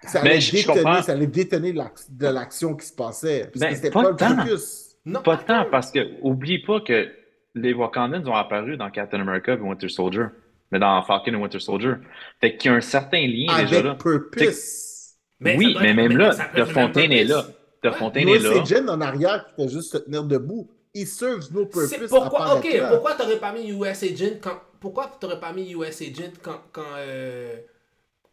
B: Ça
C: Mais
B: allait
C: je- je
B: détonner,
C: comprends.
B: ça allait détonner l'ac- de l'action qui se passait. Parce
C: Ben,
B: que c'était
C: pas
B: pas, le
C: tant.
B: focus.
A: Non.
C: Pas tant, parce que oublie pas que les Wakandans ont apparu dans Captain America et Winter Soldier, mais dans Falcon et Winter Soldier. Fait qu'il y a un certain lien déjà là.
B: Avec purpose.
A: Mais
C: oui, mais
A: être-
C: même là, De Fontaine est là. De
A: Ouais.
C: Fontaine est là.
B: Agent en arrière qui fait juste se tenir debout. Il serve no purpose.
A: C'est
B: à
A: pourquoi,
B: part
A: ok, pourquoi t'aurais pas mis US Agent quand, pourquoi t'aurais pas mis US Agent quand, quand euh,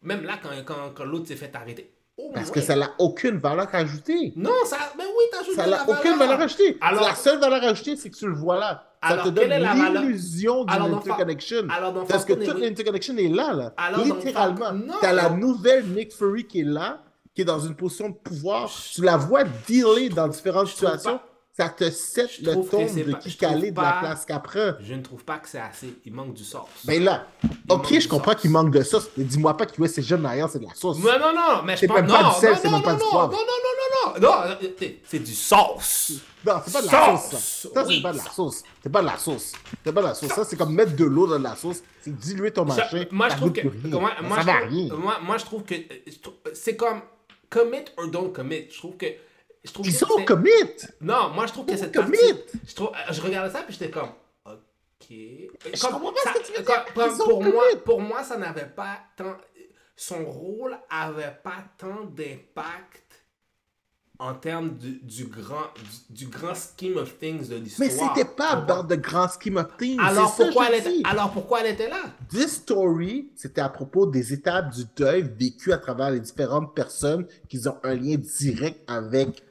A: même là quand, quand, quand l'autre s'est fait arrêter?
B: Parce que ça n'a aucune valeur ajoutée.
A: Non, ça, mais oui, t'ajoutes
B: Ça
A: de la
B: n'a aucune valeur ajoutée.
A: Alors-
B: la seule valeur ajoutée, c'est que tu le vois là. Ça
A: Alors,
B: te donne l'illusion d'une interconnection.
A: Alors
B: Parce que toute l'interconnection est là, là.
A: Alors,
B: Littéralement.
A: Non,
B: T'as la nouvelle Nick Fury qui est là, qui est dans une position de pouvoir. Tu la vois dealer dans différentes
A: je
B: situations. Ça te set le ton de qui caler de la place qu'après.
A: Je ne trouve pas que c'est assez. Il manque du sauce.
B: Ben là,
A: Il
B: ok, je comprends qu'il manque de sauce, mais dis-moi pas que US c'est jeune derrière, c'est de la sauce.
A: Non, non, non, mais je pense
B: même pas du sel, c'est
A: non,
B: même pas
A: non,
B: du
A: non,
B: poivre.
A: non, non, non, non, non, non, c'est- du sauce.
B: Non, c'est pas de la sauce, ça. C'est pas de la sauce. C'est pas de la sauce. C'est pas de la sauce. Ça, c'est comme mettre de l'eau dans la sauce. C'est diluer ton machin.
A: moi, je trouve que. moi, je
B: va
A: trouve-
B: rien.
A: moi, moi, je trouve que. C'est comme commit or don't commit. Je trouve que. Je trouve
B: Ils sont
A: c'est-
B: commit.
A: Non, moi, je trouve que cette partie.
B: commit.
A: Je, trouve, euh, je regardais ça puis j'étais comme. Ok.
B: Je
A: Comme-
B: comprends pas ce que tu veux dire.
A: comme
B: Ils sont
A: pour, moi,
B: commit.
A: pour moi, ça n'avait pas tant. Son rôle avait pas tant d'impact en termes du, du grand, du, du grand scheme of things de l'histoire.
B: Mais c'était pas
A: comprends?
B: dans the grand scheme of things.
A: Alors
B: ça,
A: pourquoi, elle était, alors pourquoi elle était là?
B: This story, c'était à propos des étapes du deuil vécues à travers les différentes personnes qui ont un lien direct avec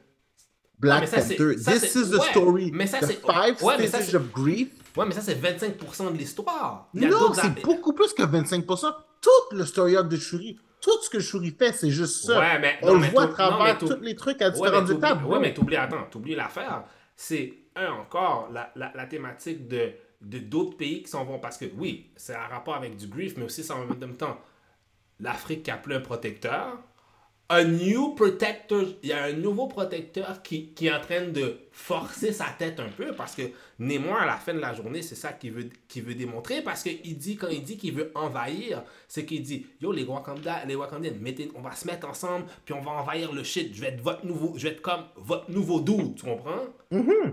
B: Black
A: ça, c'est-
B: Panther.
A: ça,
B: This is the
A: ouais,
B: story.
A: mais ça,
B: the five
A: ouais, ça,
B: stages of grief.
A: Ouais, mais ça, c'est 25% de l'histoire.
B: Non, c'est
A: a-
B: beaucoup plus que 25%. Tout le story arc de Shuri, tout ce que Shuri fait, c'est juste ça.
A: Ouais, mais-
B: On
A: non,
B: le
A: mais
B: voit à travers tous les trucs à
A: Ouais,
B: différentes
A: mais
B: étapes.
A: ouais, mais t'oublies, attends, t'oublies l'affaire. C'est, un, encore, la, la, la thématique de de d'autres pays qui s'en vont. Parce que, oui, c'est un rapport avec du grief, mais aussi, c'est en même temps, l'Afrique qui a plus un protecteur. Un new protector, il y a un nouveau protecteur qui, qui est en train de forcer sa tête un peu parce que Némois, à la fin de la journée, c'est ça qu'il veut, qu'il veut démontrer parce qu'il dit, quand il dit qu'il veut envahir, c'est qu'il dit Yo, les Wakanda, les Wakandiens, on va se mettre ensemble, puis on va envahir le shit. Je vais être votre nouveau, je vais être comme votre nouveau dude, tu comprends?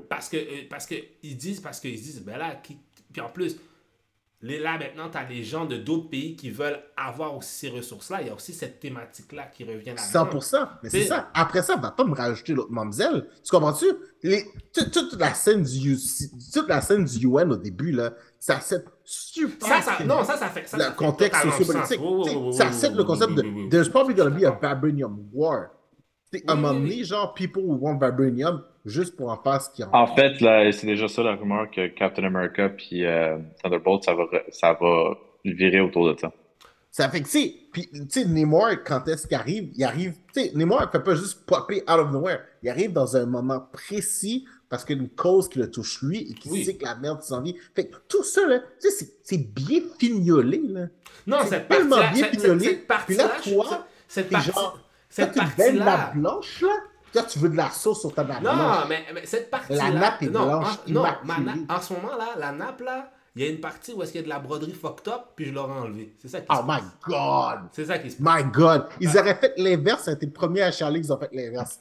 A: Parce que, euh, parce que ils disent, parce qu'ils disent, ben là, qui- puis en plus, là, maintenant, tu as les gens de d'autres pays qui veulent avoir aussi ces ressources-là. Il y a aussi cette thématique-là qui revient là
B: 100%. Mais c'est ça. Après ça, va pas me rajouter l'autre mamzelle. Tu comprends-tu? Les, toute, toute la scène du toute la scène du UN au début, là, ça set super.
A: Ça, ça, non, ça, ça fait. Ça,
B: le
A: ça fait
B: contexte sociopolitique. ça
A: oui,
B: le concept de. There's probably gonna be a vibranium war. À un moment donné, genre, people who want vibranium juste pour en faire ce qu'ils en
C: En fait, là, c'est déjà ça la rumeur que Captain America puis euh, Thunderbolt, ça va, ça va virer autour de ça.
B: Ça fait que, tu sais, puis, tu sais, Namor, quand est-ce qu'il arrive, il arrive, tu sais, Namor, il fait pas juste popper out of nowhere. Il arrive dans un moment précis parce qu'il y a une cause qui le touche lui et qui
A: Oui.
B: sait que la merde s'en vient. Fait que tout ça, là, tu sais, c'est- bien fignolé, là.
A: Non,
B: C'est tellement bien
A: cette-
B: fignolé.
A: cette- cette
B: Puis là, toi,
A: cette partie-
B: genre,
A: cette
B: veines la blanche, là? Toi, tu veux de la sauce sur ta nappe
A: Non,
B: blanche.
A: mais, mais cette partie-là.
B: La nappe est
A: non,
B: blanche,
A: en, non, ma na- en ce moment-là, la nappe, là, il y a une partie où est-ce qu'il y a de la broderie fucked up, puis je l'aurais enlevé. C'est ça qui
B: Oh
A: se
B: my
A: passe.
B: God!
A: C'est ça qui se passe.
B: My God! Ils auraient fait l'inverse, ça a été le premier à Charlie qu'ils ont fait l'inverse.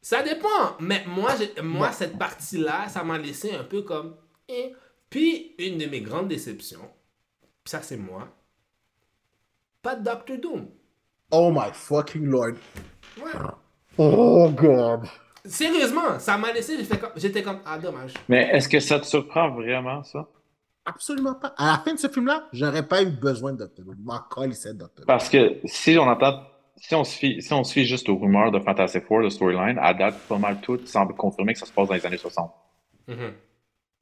A: Ça dépend, mais moi, moi cette partie-là, ça m'a laissé un peu comme. eh. Puis, une de mes grandes déceptions, puis ça, c'est moi, pas de Doctor Doom.
B: Oh my fucking Lord!
A: Ouais.
B: Oh God!
A: Sérieusement, ça m'a laissé, fait comme- j'étais comme, ah, dommage.
C: Mais est-ce que ça te surprend vraiment, ça?
B: Absolument pas. À la fin de ce film-là, j'aurais pas eu besoin de Doctor Who. M'en Doctor.
C: Parce que si on entend, si on se fie, si on se fie juste aux rumeurs de Fantastic Four, de storyline, à date, pas mal tout semble confirmer que ça se passe dans les années 60.
A: Mhm.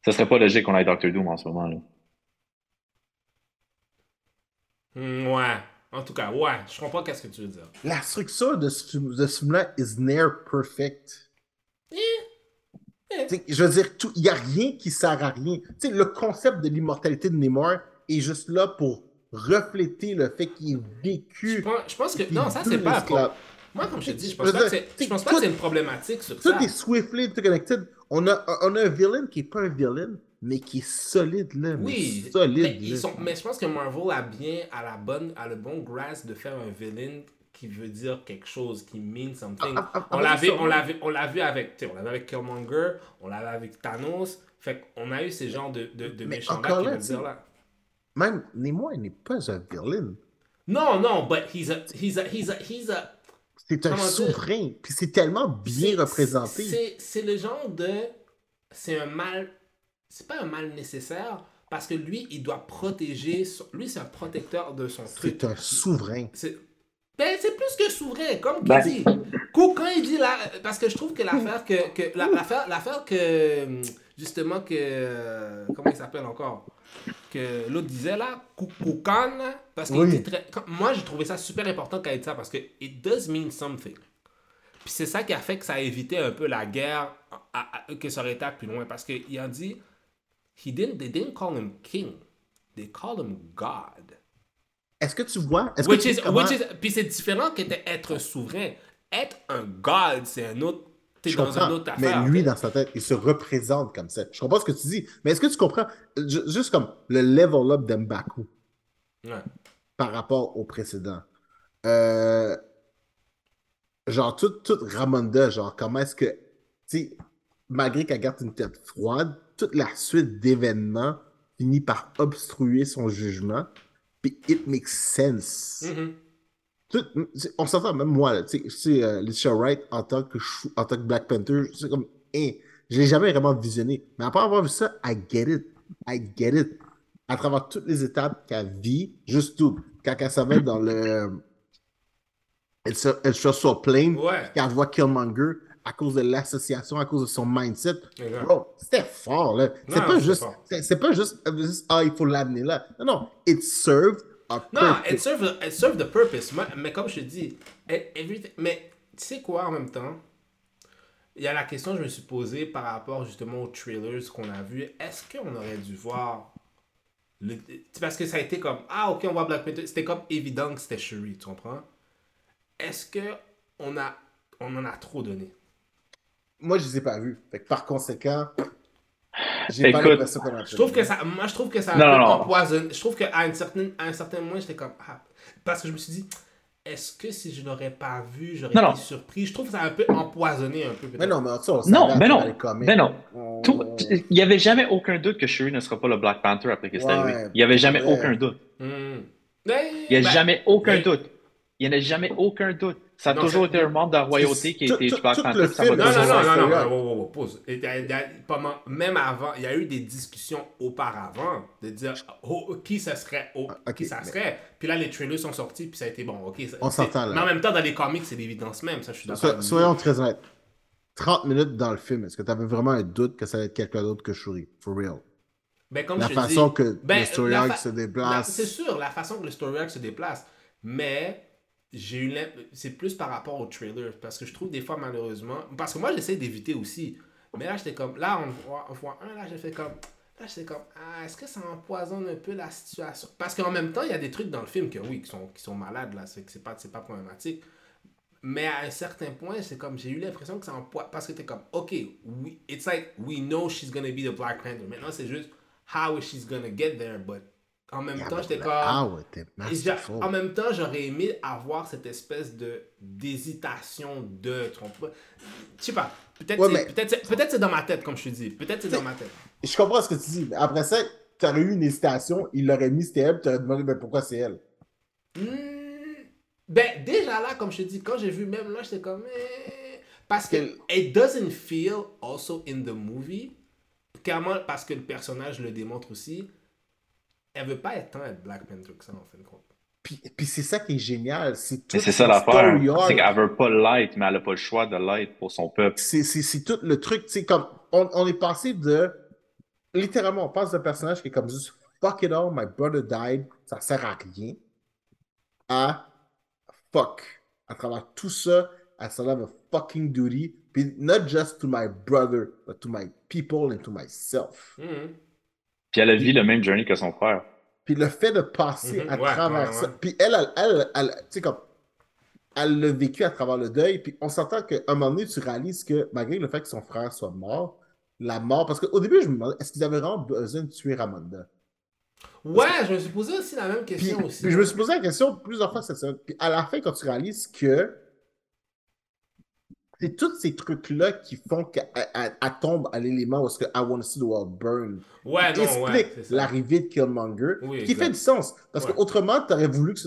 C: Ça serait pas logique qu'on ait Doctor Doom en ce moment, là.
A: Mm, ouais. En tout cas, ouais, je comprends qu'est-ce que tu veux dire.
B: La structure de ce, de ce film-là is near perfect.
A: Eh. Eh.
B: Je veux dire, il n'y a rien qui sert à rien. Tu sais, le concept de l'immortalité de Namor est juste là pour refléter le fait qu'il est
A: Je
B: vécu.
A: pense, je pense que. Non, ça, c'est pas. Moi, comme je te dis, je pense
B: Je
A: pas que c'est je pense pas que
B: tout-
A: c'est une problématique sur
B: Tout
A: ça.
B: est swiftly interconnected. On a, on a un villain qui n'est pas un villain, mais qui est solide, là. mais
A: Oui,
B: solide.
A: mais, ils
B: là.
A: sont, mais je pense que Marvel a bien, à la bonne, à le bon grasp de faire un villain qui veut dire quelque chose, qui mean something.
B: Ah, ah, ah,
A: on
B: ah,
A: l'avait, on l'avait, on l'a vu avec, tu sais, on l'avait avec Killmonger, on l'avait avec Thanos. Fait qu'on a eu ces genres de, de, de méchants là qui
B: là,
A: veulent
B: tu sais-
A: dire là.
B: Même Namor n'est pas un villain.
A: Non, non, but he's a, he's a, he's a, he's a.
B: C'est un souverain. Puis c'est tellement bien représenté.
A: C'est, c'est le genre de, c'est un mal, c'est pas un mal nécessaire parce que lui, il doit protéger, son- lui, c'est un protecteur de son truc.
B: C'est un souverain.
A: C'est ben, c'est plus que souverain, comme qu'il
C: Ben-
A: dit. Quand quand il dit là, parce que je trouve que l'affaire que, que la- l'affaire, l'affaire que justement que comment il s'appelle encore? Que l'autre disait là, Kou- Koukan, parce
B: Oui.
A: très, quand- moi j'ai trouvé ça super important quand il dit ça parce que it does mean something. Puis c'est ça qui a fait que ça a évité un peu la guerre, à- à- que ça aurait été plus loin parce qu'il a dit, he didn't, they didn't call him king, they called him God.
B: Est-ce que tu vois? Est-ce
A: Which
B: que tu
A: is,
B: sais comment-
A: which is, puis c'est différent qu'être souverain. Être un god, c'est un autre. T'es
B: Je
A: dans
B: comprends,
A: une autre
B: mais
A: affaire.
B: lui,
A: t'sais.
B: dans sa tête, il se représente comme ça. Je comprends ce que tu dis, mais est-ce que tu comprends ju- juste comme le level up d'Mbaku
A: Ouais.
B: par rapport au précédent? Euh, genre, tout, tout Ramonda, genre, comment est-ce que, tu malgré qu'elle garde une tête froide, toute la suite d'événements finit par obstruer son jugement, puis it makes sense.
A: Mhm.
B: Tout- c'est- on s'entend, même moi, là, tu sais, euh, Letitia Wright, en tant que, en tant que Black Panther, c'est comme, hein, je l'ai jamais vraiment visionné. Mais après avoir vu ça, I get it. I get it. À travers toutes les étapes qu'elle vit, juste tout. Quand elle va dans le. Elle se, elle se sur plane,
A: Ouais.
B: quand elle voit Killmonger, à cause de l'association, à cause de son mindset. Bro, c'était fort, là. C'est
A: Non,
B: pas juste, c'est c'est pas juste, euh, ah, il faut l'amener là. Non, non. It served a
A: Non,
B: purpose.
A: it serve, it serve the purpose. Mais comme je te dis, e- everything- mais tu sais quoi en même temps? Il y a la question que je me suis posée par rapport justement aux trailers qu'on a vus. Est-ce qu'on aurait dû voir. Le... Parce que ça a été comme Ah, ok, on voit Black Panther. C'était comme évident que c'était Shuri, tu comprends? Est-ce que on, a... on en a trop donné?
B: Moi, je les ai pas vus. Fait que par conséquent, j'ai pas l'impression qu'on a
A: Je trouve que ça, moi, je trouve que ça empoisonné. Je trouve qu'à un certain, à un certain moment, j'étais comme, ah, parce que je me suis dit, est-ce que si je l'aurais pas vu, j'aurais
C: Non,
A: été
C: non.
A: surpris? Je trouve que ça a un peu empoisonné un peu. peut-être.
B: Mais non, mais ça, on
C: Non, mais non. Mais non. Il n'y avait jamais aucun doute que Shuri ne sera pas le Black Panther après que c'est
B: Ouais,
C: arrivé. Il n'y avait jamais aucun doute.
A: Hmm.
C: Il n'y a
A: ben,
C: jamais aucun
A: ben,
C: doute. Il n'y en a jamais aucun doute. Ça a
A: Non,
C: toujours été un membre de la royauté qui a
B: tout-
C: été
B: tout-
C: Black
B: tout
C: Panther.
B: le
C: ça
B: film,
C: va
A: Non, non, non, non, non, non, pause. Même avant, il y a eu des discussions auparavant de dire oh, qui ça serait, oh,
B: Ah, ok,
A: qui ça
B: mais-
A: serait? Puis là, les trailers sont sortis, puis ça a été bon, ok. ça-
B: On s'entend, là.
A: Mais en même temps, dans les comics, c'est l'évidence même, ça, je suis d'accord.
B: Soyons très honnêtes. 30 minutes dans le film, est-ce que tu avais vraiment un doute que ça allait être quelqu'un d'autre que Shuri? For real.
A: Ben, comme
B: La
A: je
B: façon
A: dis,
B: que
A: ben,
B: le story arc
A: fa-
B: se
A: la-
B: déplace.
A: C'est sûr, la façon que le story arc se déplace. Mais j'ai eu c'est plus par rapport au trailer. Parce que je trouve des fois, malheureusement. Parce que moi, j'essaie d'éviter aussi. Mais là, j'étais comme. Là, on voit, on voit un, là, j'ai fait comme. Là, j'étais comme. Ah, est-ce que ça empoisonne un peu la situation? Parce qu'en même temps, il y a des trucs dans le film que, oui, qui sont, qui sont malades, là. C'est que c'est pas, c'est pas problématique. Mais à un certain point, c'est comme. J'ai eu l'impression que ça empoisonne. Parce que t'es comme. Ok, we, it's like, we know she's gonna be the Black Panther. Maintenant, c'est juste. How is she's gonna get there? But en même
B: Yeah,
A: temps, j'étais comme. j'a-
B: masterful.
A: en même temps, j'aurais aimé avoir cette espèce de d'hésitation de trompe. Je sais pas. Peut-être
B: Ouais,
A: c'est
B: mais-
A: peut-être c'est- dans ma tête, comme je te dis. Peut-être c'est dans ma tête.
B: Je comprends ce que tu dis, mais après ça, tu aurais eu une hésitation, il l'aurait mis, c'était elle, tu aurais demandé ben, pourquoi c'est elle?
A: Hmm, ben, déjà là, comme je te dis, quand j'ai vu même là, j'étais comme. eh, Parce que it doesn't feel also in the movie. Clairement, parce que le personnage le démontre aussi. Elle veut pas être tant être Black Panther que ça, en fin de compte.
B: Puis, puis c'est ça qui est génial. C'est tout
C: Mais c'est ça l'affaire. C'est qu'elle veut pas l'être, mais elle a pas le choix de l'être pour son peuple.
B: c'est c'est- c'est tout le truc, sais, comme, on, on est passé de, littéralement, on passe d'un personnage qui est comme juste, fuck it all, my brother died, ça sert à rien, à, fuck, à travers tout ça, I still have a fucking duty, puis not just to my brother, but to my people and to myself.
A: Mhm.
C: Puis elle a vécu le même journey que son frère.
B: Puis le fait de passer
A: Mhm,
B: à
A: ouais,
B: travers
A: ouais,
B: ça. Puis elle, elle, elle, elle- tu sais, comme. Elle l'a vécu à travers le deuil. Puis on s'entend qu'à un moment donné, tu réalises que malgré le fait que son frère soit mort, la mort. Parce qu'au début, je me demandais, est-ce qu'ils avaient vraiment besoin de tuer Ramonda?
A: Ouais, je me suis posé aussi la même
B: Puis,
A: question aussi.
B: puis je me suis posé la question plusieurs fois cette semaine. Puis à la fin, quand tu réalises que c'est tous ces trucs-là qui font qu'elle elle- elle tombe à l'élément où est-ce que I want to see the world burn.
A: Ouais,
B: qui
A: non,
B: explique l'arrivée de Killmonger,
A: Oui,
B: qui
A: exact.
B: fait du sens. Parce
A: Ouais.
B: qu'autrement, tu aurais voulu que.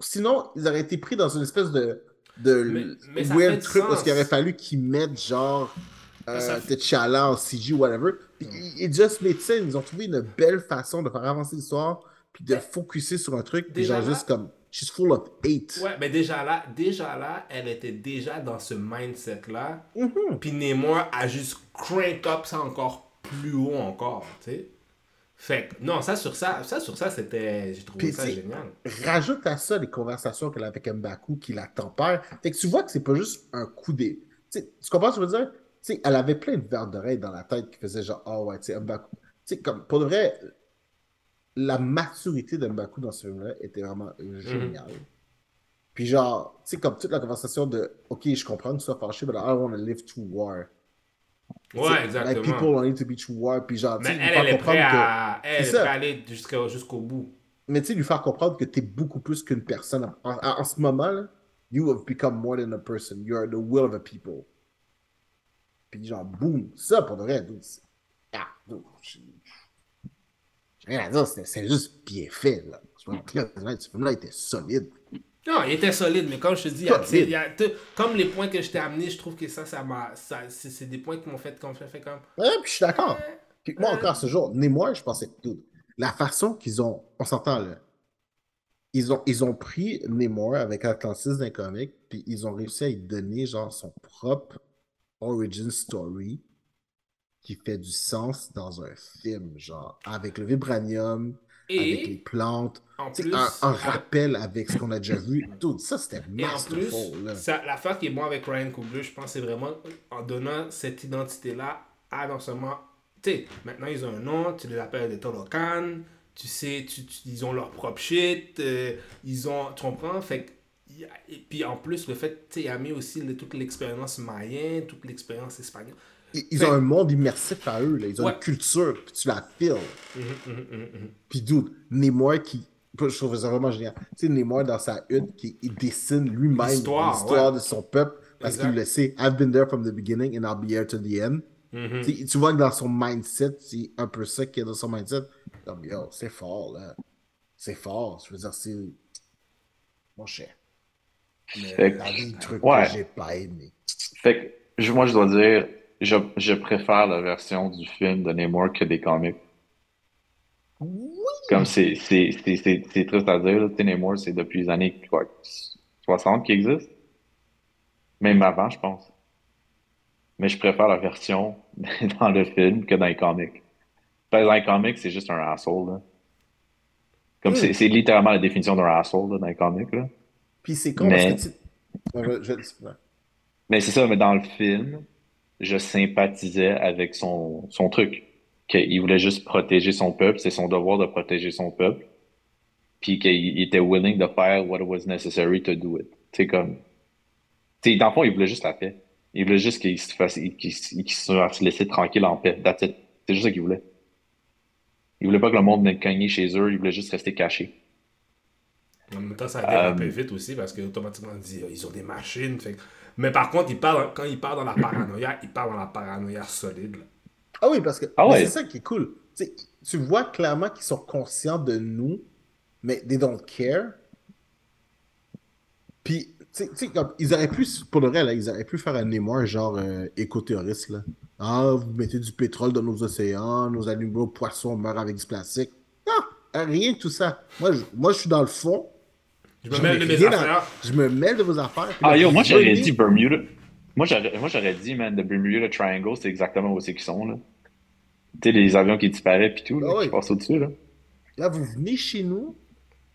B: Sinon, ils auraient été pris dans une espèce de. de
A: Mais- mais
B: weird truc parce qu'il aurait fallu qu'ils mettent genre.
A: Ça
B: Euh,
A: fait-
B: T'Challa en CG, whatever. It just made sense. Ils ont trouvé une belle façon de faire avancer l'histoire, puis de focuser sur un truc, puis genre
A: là-
B: juste comme. She's full of hate.
A: Ouais, mais déjà là, déjà là, elle était déjà dans ce mindset-là.
B: Mhm.
A: Puis Namor a juste crank up ça encore plus haut encore, tu sais. Fait que, non, ça sur ça, ça sur ça, c'était, j'ai trouvé
B: Puis
A: ça génial.
B: Rajoute à ça les conversations qu'elle a avec Mbaku qui la tempère. Fait que tu vois que c'est pas juste un coup des. Tu comprends ce que je veux dire? Tu sais, elle avait plein de verres d'oreilles dans la tête qui faisaient genre, oh ouais, tu sais, Mbaku. Tu sais, comme, pour de vrai, la maturité de Mbaku dans ce film-là était vraiment géniale. Puis genre, tu sais, comme toute la conversation de, ok, je comprends que tu sois fâché, but I don't want to live through war.
A: Ouais,
B: Like,
A: exactement.
B: people don't need to be through war. Puis genre, tu
A: Mais
B: sais, lui
A: elle,
B: faire
A: elle est
B: que-
A: elle est aller jusqu'au, jusqu'au bout.
B: mais tu sais, lui faire comprendre que tu es beaucoup plus qu'une personne. En, en- en ce moment, là, you have become more than a person. You are the will of a people. Puis genre, boum, ça pour de vrai, dude, c'est- Ah, dude, rien à dire, c'est juste bien fait, là. Ce film-là était solide.
A: Non, il était solide, mais comme je te dis, il y a- comme les points que je t'ai amenés, je trouve que ça, ça m'a, ça, c'est, des points qui m'ont fait, qu'on fait, comme.
B: Ouais, puis je suis d'accord. Puis moi, encore ce jour, né moi, je pensais, dude, la façon qu'ils ont, on s'entend là, ils ont, ils ont pris Namor avec Atlantis d'un comic, puis ils ont réussi à lui donner genre son propre origin story qui fait du sens dans un film, genre avec le vibranium, avec les plantes,
A: en plus,
B: un, un rappel avec ce qu'on a déjà vu. Dude, ça c'était masterful.
A: l'affaire qui est bon avec Ryan Coogler, je pense, c'est vraiment en donnant cette identité-là à non seulement. Tu sais, maintenant ils ont un nom, tu les appelles des Tolokan, tu sais, tu, tu- ils ont leur propre shit, euh, ils ont. Tu comprends? Fait Et puis en plus, le fait, tu sais, il a mis aussi le- toute l'expérience mayenne, toute l'expérience espagnole.
B: Ils, ont un monde immersif à eux, là. ils ont
A: Ouais.
B: une culture, puis tu la.
A: Mhm, mhm, mhm, mhm.
B: Puis dude, Namor qui. Je trouve ça vraiment génial. Tu sais, Namor dans sa hutte, qui il dessine lui-même
A: L'histoire, ouais.
B: de son peuple parce qu'il le sait. I've been there from the beginning and I'll be here to the end. Tu vois que dans son mindset, c'est un peu ça qu'il y a dans son mindset. Comme, yo, c'est fort, là. C'est fort. Je veux dire, c'est. Mon cher. Mais
C: Fait que-
B: la vie, le truc
C: ouais.
B: que j'ai pas aimé.
C: Fait que, moi, je dois dire, je, je préfère la version du film de Namor que des comics.
B: Oui!
C: Comme c'est triste à dire, là. Namor, c'est depuis les années quoi, 60 qu'il existe. Même avant, je pense. Mais je préfère la version dans le film que dans les comics. Parce que dans les comics, c'est juste un asshole, là. Comme c'est littéralement la définition d'un asshole, là, dans les comics, là.
B: Puis c'est con
C: Mais-
B: parce que tu. Je-.
C: Mais c'est ça, mais dans le film, je sympathisais avec son, son truc. Qu'il voulait juste protéger son peuple, c'est son devoir de protéger son peuple. Puis qu'il il était willing de faire what was necessary to do it. Sais, comme. Tu sais, dans le fond, il voulait juste la paix. Il voulait juste qu'il se fasse, qu'il qu'il qu'il se fasse laisser tranquille en paix. That's it. C'est juste ça qu'il voulait. Il voulait pas que le monde vienne cogner chez eux, il voulait juste rester caché.
A: En même temps, ça dérape
C: Euh,
A: vite aussi parce que automatiquement, on dit ils ont des machines. fait que- Mais par contre, il part, quand il part dans la paranoïa, il part dans la paranoïa solide. là.
B: Ah oui, parce que
C: Ah ouais.
B: c'est ça qui est cool. Tu vois clairement qu'ils sont conscients de nous, mais they don't care. Puis, tu sais- tu sais, comme, ils auraient pu, pour le vrai, là, ils auraient pu faire un mémoire genre euh, éco-terroriste. Là. Ah, vous mettez du pétrole dans nos océans, nos animaux poissons meurent avec du plastique. Non, rien de tout ça. Moi, je, moi, je suis dans le fond.
A: Je me
B: Je
A: mêle de mes
B: dans-
A: affaires.
B: Je me mêle de vos affaires. puis
C: Ah
B: là,
C: yo, moi j'aurais dit Bermuda. Moi j'aurais, dit, man, the Bermuda Triangle, c'est exactement où c'est qu'ils sont, là. Tu sais, les avions qui disparaissent pis tout, là,
B: Ah
C: qui passent au-dessus, là.
B: Là, vous venez chez nous,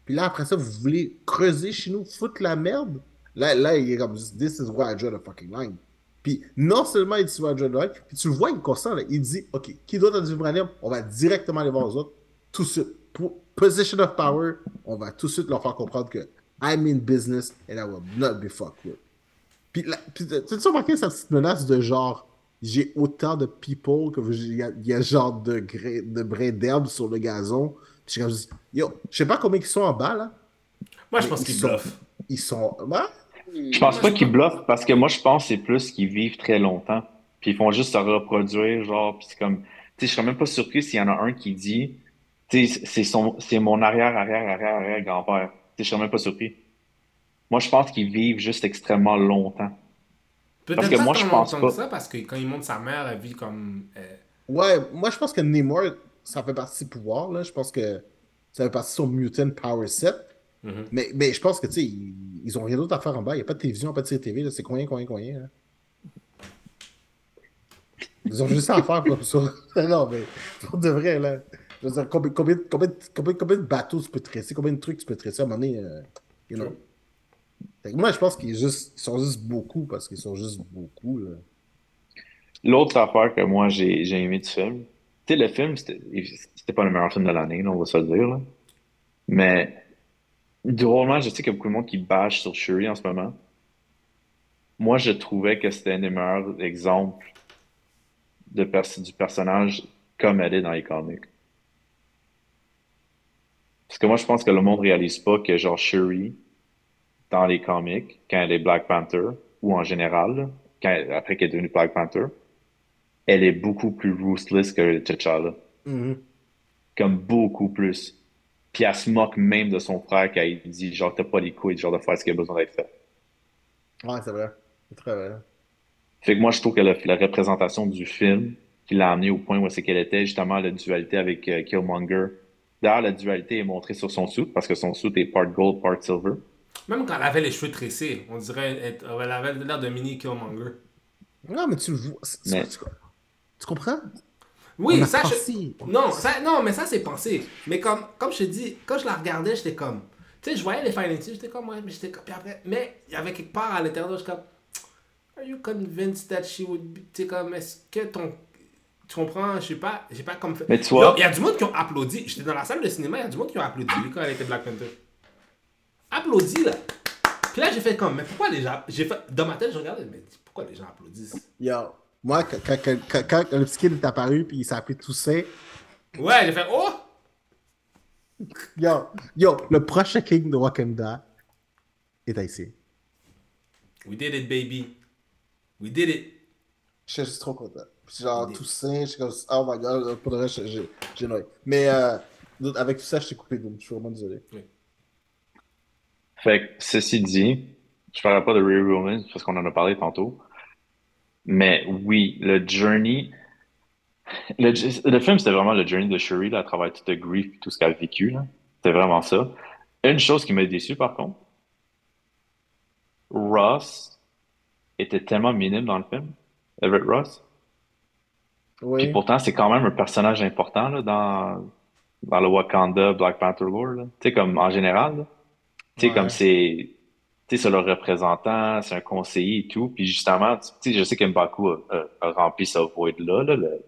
B: puis là, après ça, vous voulez creuser chez nous, foutre la merde? Là, là il est comme, this is why I draw the fucking line. Puis non seulement il dit why I draw the line, puis tu le vois, il est constant, là, il dit, OK, qui doit dans du vibranium? On va directement aller voir les autres, tout de suite. Pour position of power, on va tout de suite leur faire comprendre que I'm in business and I will not be fucked with. Puis, là, puis tu as remarqué cette petite menace de genre, j'ai autant de people que il y, a- il y a genre de, gré- de brins d'herbe sur le gazon. Puis je suis comme, je dis, yo, je sais pas combien ils sont en bas là.
A: Moi, je pense
B: ils
A: qu'il
B: sont-
A: bluffe.
B: Ils sont. Ouais?
C: Je pense pas qu'ils bluffent parce que moi je pense que c'est plus qu'ils vivent très longtemps. Puis ils font juste se reproduire, genre, puis c'est comme. Tu sais, je serais même pas surpris s'il y en a un qui dit, tu sais, c'est son, c'est mon arrière, arrière, arrière, arrière grand-père. Je serais même pas surpris. Moi, je pense qu'ils vivent juste extrêmement longtemps.
A: Peut-être
C: Parce que moi, je pense pas.
A: ça parce que quand il monte sa mère, elle vit comme. euh,
B: Ouais, moi je pense que Namor, ça fait partie de ses pouvoirs là. Je pense que ça fait partie de son mutant power set.
A: mhm.
B: Mais, mais je pense que, tu sais, ils, ils ont rien d'autre à faire en bas. Il n'y a pas de télévision, pas de série TV. là. C'est combien, combien, combien. Là. Ils ont juste ça à faire comme ça. non, mais pour de vrai, là. Je veux dire, combien, combien, combien, combien, de bateaux tu peux tresser, combien de trucs tu peux tresser à un moment donné, euh, you know? Fait que moi, je pense qu'ils sont juste beaucoup parce qu'ils sont juste beaucoup.
C: L'autre affaire que moi j'ai aimé du film, tu sais, le film, c'était pas le meilleur film de l'année, on va se le dire, là. Mais drôlement, je sais qu'il y a beaucoup de monde qui bâche sur Shuri en ce moment. Moi, je trouvais que c'était un des meilleurs exemples de pers- du personnage comme elle est dans les comics. Parce que moi, je pense que le monde réalise pas que, genre, Shuri, dans les comics, quand elle est Black Panther, ou en général, là, quand elle- après qu'elle est devenue Black Panther, elle est beaucoup plus ruthless que T'Challa.
B: Mhm.
C: Comme beaucoup plus. Puis elle se moque même de son frère quand il dit, genre, t'as pas les couilles, genre, de faire ce qu'il a besoin d'être fait.
B: Ouais, c'est vrai. C'est très vrai.
C: Fait que moi, je trouve que la, la représentation du film, qui l'a amené au point où c'est qu'elle était, justement, la dualité avec euh, Killmonger. D'ailleurs, la dualité est montrée sur son suit, parce que son suit est part gold, part silver.
A: Même quand elle avait les cheveux tressés, on dirait. être- Elle avait l'air de mini Killmonger.
B: Non, mais tu le vois.
C: Mais-
B: Tu, tu comprends?
A: Oui, ça, je-
B: pensé.
A: Non, ça, non, mais ça, c'est pensé. Mais comme, comme je te dis, quand je la regardais, j'étais comme. Tu sais, je voyais les finances, j'étais comme, ouais, mais j'étais comme. Puis après, mais il y avait quelque part à l'intérieur, j'étais comme. Are you convinced that she would be. Tu sais, comme, est-ce que ton. Tu comprends, je sais pas, j'ai pas comme fait.
C: Mais tu vois-
A: Il y a du monde qui ont applaudi. J'étais dans la salle de cinéma, il y a du monde qui ont applaudi quand elle était Black Panther. Applaudi, là. Puis là, j'ai fait comme, mais pourquoi les gens. J'ai fait, dans ma tête, je regardais, mais pourquoi les gens applaudissent?
B: Yo, moi, quand, quand, quand, quand- quand le petit kid est apparu puis il appelé Toussaint,
A: Ouais, j'ai fait, oh
B: yo, yo, le prochain king de Wakanda est ici.
A: We did it, baby. We did it.
B: Je suis trop content. Puis genre,
A: Des-
B: Toussaint, je suis comme, oh my god, pour de vrai, j'ai- noyé. Mais euh, avec tout ça, je t'ai coupé, Doom. Je suis vraiment désolé.
C: Fait que, ceci dit, je parlerai pas de Ray Romans parce qu'on en a parlé tantôt. Mais oui, le journey. Le, le film, c'était vraiment le journey de Shuri là, à travers tout le grief et tout ce qu'elle a vécu. là. C'était vraiment ça. Une chose qui m'a déçu, par contre, Ross était tellement minime dans le film. Everett Ross. Puis
B: Oui.
C: pourtant, c'est quand même un personnage important là, dans, dans le Wakanda Black Panther lore. Tu sais, comme en général. Tu sais,
B: Ouais.
C: comme c'est. Tu sais, c'est le représentant, c'est un conseiller et tout. Puis justement, tu sais, je sais qu'Mbaku a, a, a rempli ce void-là. Là, le-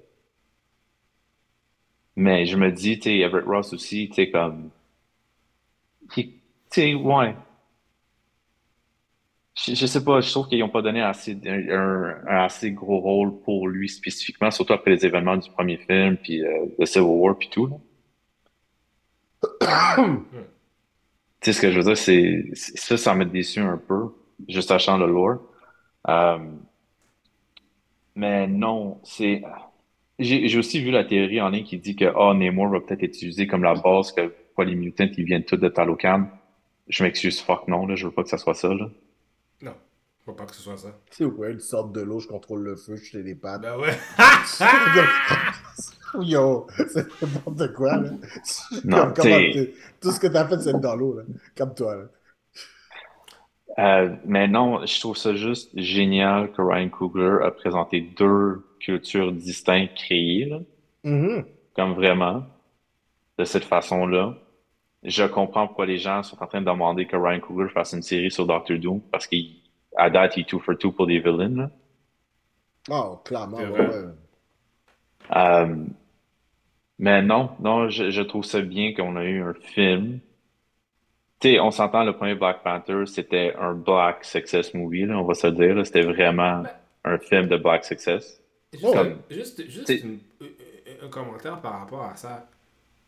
C: Mais je me dis, tu sais, Everett Ross aussi, tu sais, comme. Tu sais, ouais. Je, je sais pas, je trouve qu'ils n'ont pas donné assez, un, assez gros rôle pour lui spécifiquement, surtout après les événements du premier film, puis euh, de Civil War, puis tout. là. Tu sais, ce que je veux dire, c'est ça, ça m'a déçu un peu, juste sachant le lore. Euh, mais non, c'est. J'ai j'ai aussi vu la théorie en ligne qui dit que oh, Namor va peut-être être utilisé comme la base, que quoi, les mutants, ils viennent tous de Talocan. Je m'excuse, fuck non, là, je veux pas que ça soit ça. Là.
A: Faut pas que ce soit ça.
B: C'est ouais, une sorte de l'eau, je contrôle le feu, je fais des pattes.
A: Ben ouais.
B: Yo, c'est n'importe quoi, là.
C: Non,
B: Comme- Tout ce que t'as fait, c'est être dans l'eau, là. Comme toi, là.
C: Euh, mais non, je trouve ça juste génial que Ryan Coogler a présenté deux cultures distinctes créées, là,
B: Mhm.
C: comme vraiment, de cette façon-là. Je comprends pourquoi les gens sont en train de demander que Ryan Coogler fasse une série sur Doctor Doom, parce qu'à date, il est two for two pour des villains. là.
B: Oh, clairement, ouais, ouais.
C: Euh, mais non, non, je, je trouve ça bien qu'on a eu un film. Tu sais, on s'entend, le premier Black Panther, c'était un black success movie, là, on va se le dire. C'était vraiment
A: Ben-
C: un film de black success.
A: Juste,
C: Comme-
A: juste, juste
C: T'sais-
A: une- un- un commentaire par rapport à ça.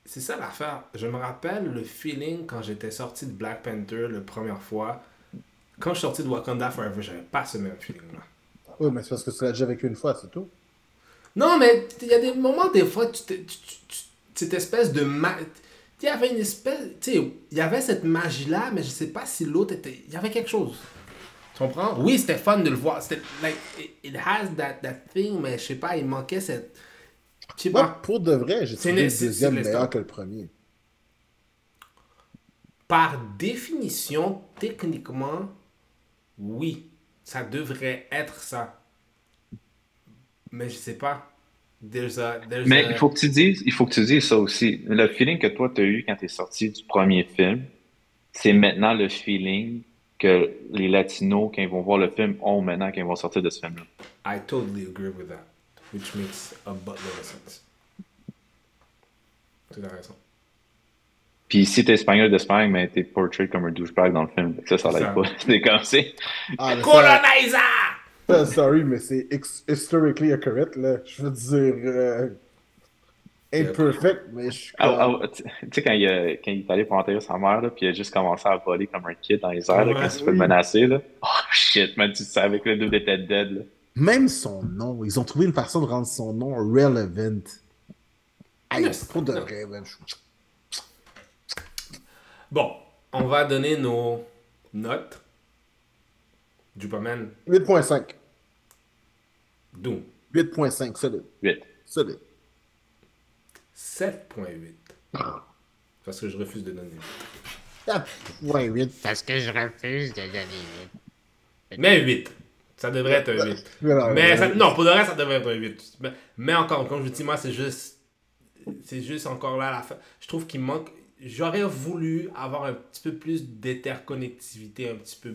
A: C'est ça l'affaire. Je me rappelle le feeling quand j'étais sorti de Black Panther la première fois. Quand je suis sorti de Wakanda Forever, j'avais pas ce même feeling-là.
B: Oui, mais c'est parce que tu l'as déjà vécu une fois, c'est tout.
A: Non, mais il y a des moments, des fois, tu, tu- tu- cette espèce de. Ma... Il y avait une espèce. Tu sais, il y avait cette magie-là, mais je sais pas si l'autre était. Il y avait quelque chose. Tu comprends? Oui, c'était fun de le voir. C'était. Like, it, has that, that thing, mais je sais pas, il manquait cette.
B: Moi,
A: pas.
B: pour de vrai, j'ai
A: C'est
B: trouvé le deuxième meilleur que le premier.
A: Par définition, techniquement, oui, ça devrait être ça. Mais je sais pas. There's a, there's
C: Mais
A: a-
C: il faut que tu dises, il faut que tu dises ça aussi. Le feeling que toi, tu as eu quand tu es sorti du premier film, c'est maintenant le feeling que les Latinos, quand ils vont voir le film, ont maintenant quand ils vont sortir de ce film-là.
A: I totally agree with that. Which makes a buttload of sense. Tu as raison.
C: Puis si t'es espagnol d'Espagne, mais t'es portrait comme un douchebag dans le film. Ça, ça
A: Ça.
C: l'aide pas. C'est comme c'est.
B: Ah,
A: Colonizer!
B: ça, sorry, mais c'est historically accurate, là. Je veux dire, euh, imperfect, mais je suis
C: Ah,
B: comme...
C: ah, tu tu sais, quand il, a- quand il est allé pour enterrer sa mère, là, puis il a juste commencé à voler comme un kid dans les airs, là, quand il se fait menacer, là. Oh shit, man, tu savais que le dude était dead, là.
B: Même son nom, ils ont trouvé une façon de rendre son nom relevant. Aïe,
A: Non,
B: pour de vrai, man. je-
A: Bon, on va donner nos notes. Dupaman,
B: 8.5.
A: Doom,
B: 8.5, solide.
C: 8.
B: Solide.
A: 7.8. Parce que je refuse de donner.
B: 4.8.
D: Parce que je refuse de donner 8.
A: Mais 8. Ça devrait être un 8.
B: Non,
A: Mais
B: non,
A: ça- non, pour le reste, ça devrait être un 8. Mais, mais encore, comme je dis, moi, c'est juste. C'est juste encore là la fin. Je trouve qu'il manque. J'aurais voulu avoir un petit peu plus d'interconnectivité, un petit peu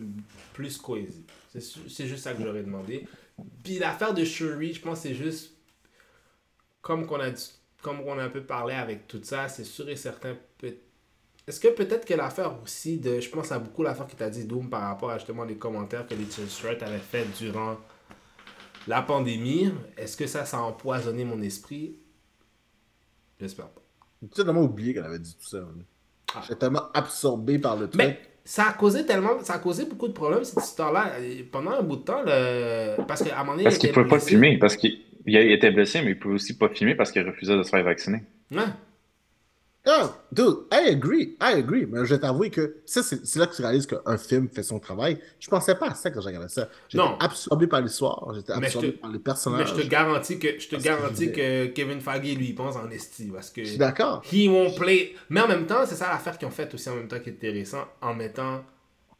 A: plus cohésive. C'est juste ça que j'aurais demandé. Puis l'affaire de Shuri, je pense c'est juste. Comme qu'on a comme on a un peu parlé avec tout ça, c'est sûr et certain. Est-ce que peut-être que l'affaire aussi de. Je pense à beaucoup l'affaire que tu as dit, Doom, par rapport à justement les commentaires que les T-Shirt avaient fait durant la pandémie. Est-ce que ça, ça a empoisonné mon esprit? J'espère pas.
B: J'ai tellement oublié qu'elle avait dit tout ça.
A: Ah.
B: J'étais tellement absorbé par le truc.
A: Mais ça a causé tellement. Ça a causé beaucoup de problèmes, cette histoire-là. Pendant un bout de temps, le... parce qu'à un moment donné.
C: Parce
A: il
C: qu'il pouvait pas filmer, parce qu'il était blessé, mais il pouvait aussi pas filmer parce qu'il refusait de se faire vacciner.
A: Ouais.
B: Ah, dude, I agree, I agree. Mais je vais t'avouer que ça, c'est là que tu réalises qu'un film fait son travail. Je pensais pas à ça quand j'ai regardé ça. J'étais absorbé par l'histoire, j'étais
A: Mais
B: absorbé
A: te-
B: par les
A: Mais
B: personnages.
A: je te garantis que je te
B: que
A: garantis que Kevin Feige lui il pense en esti parce que
B: Je suis d'accord.
A: he won't play. Mais en même temps, c'est ça l'affaire qu'ils ont faite aussi en même temps qui est intéressant en mettant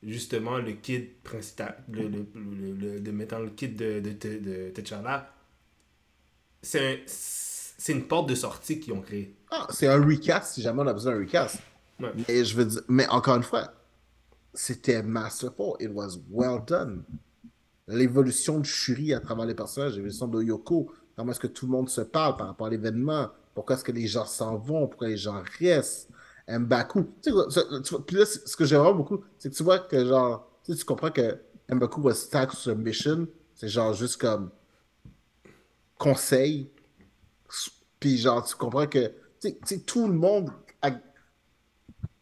A: justement le kid principal, le, le, le- le- de mettant le kid de, de, de, de T'Challa. C'est un- c'est une porte de sortie qu'ils ont créée.
B: Ah, c'est un recast si jamais on a besoin d'un recast.
A: Ouais.
B: Mais je veux dire, mais encore une fois, c'était masterful. It was well done. L'évolution de Shuri à travers les personnages, l'évolution de Yoko, comment est-ce que tout le monde se parle par rapport à l'événement, pourquoi est-ce que les gens s'en vont, pourquoi les gens restent, Mbaku. Tu sais, puis là, ce que j'aime vraiment beaucoup, c'est que tu vois que genre, tu sais, tu comprends que Mbaku was stuck sur mission, c'est genre juste comme conseil, puis genre, tu comprends que sais, tout le monde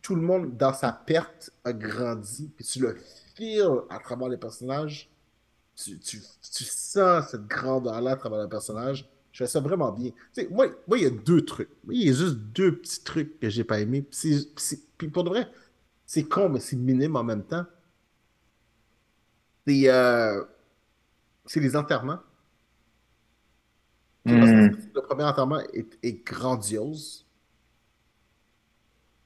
B: tout le monde dans sa perte a grandi, tu le feels à travers les personnages. Tu, tu, sens cette grandeur-là à travers le personnage. Je fais ça vraiment bien. Tu sais, moi, moi, il y a deux trucs. Il y a juste deux petits trucs que j'ai pas c'est- c'est- puis pour de vrai, c'est con, mais c'est minime en même temps. C'est euh, c'est les enterrements.
C: Hmm.
B: Le premier enterrement est, est grandiose.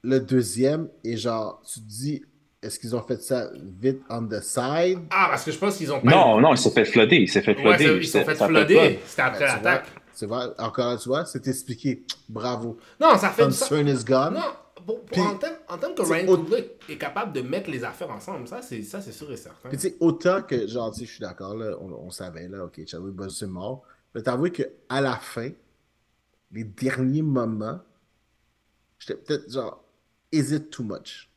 B: Le deuxième est genre, tu te dis, est-ce qu'ils ont fait ça vite on the side?
A: Ah, parce que je pense qu'ils ont pas.
C: Non, non, il s'est fait flooder. Il s'est fait
A: Ouais,
C: flooder.
A: ils se sont fait flooder. C'était après
B: Ben,
A: l'attaque.
B: Tu vois, encore tu vois, c'est expliqué. Bravo.
A: Non, ça fait du sens.
B: Is gone.
A: Non, pour, pour-
B: Puis-
A: en, termes que Ryan
B: au-
A: est capable de mettre les affaires ensemble, ça c'est ça c'est sûr et certain.
B: Puis tu sais, autant que, genre, tu sais, je suis d'accord, là, on, on savait, là, ok, Chadwick Boseman est mort. Mais t'avoues qu'à la fin, les derniers moments, j'étais peut-être genre, is it too much?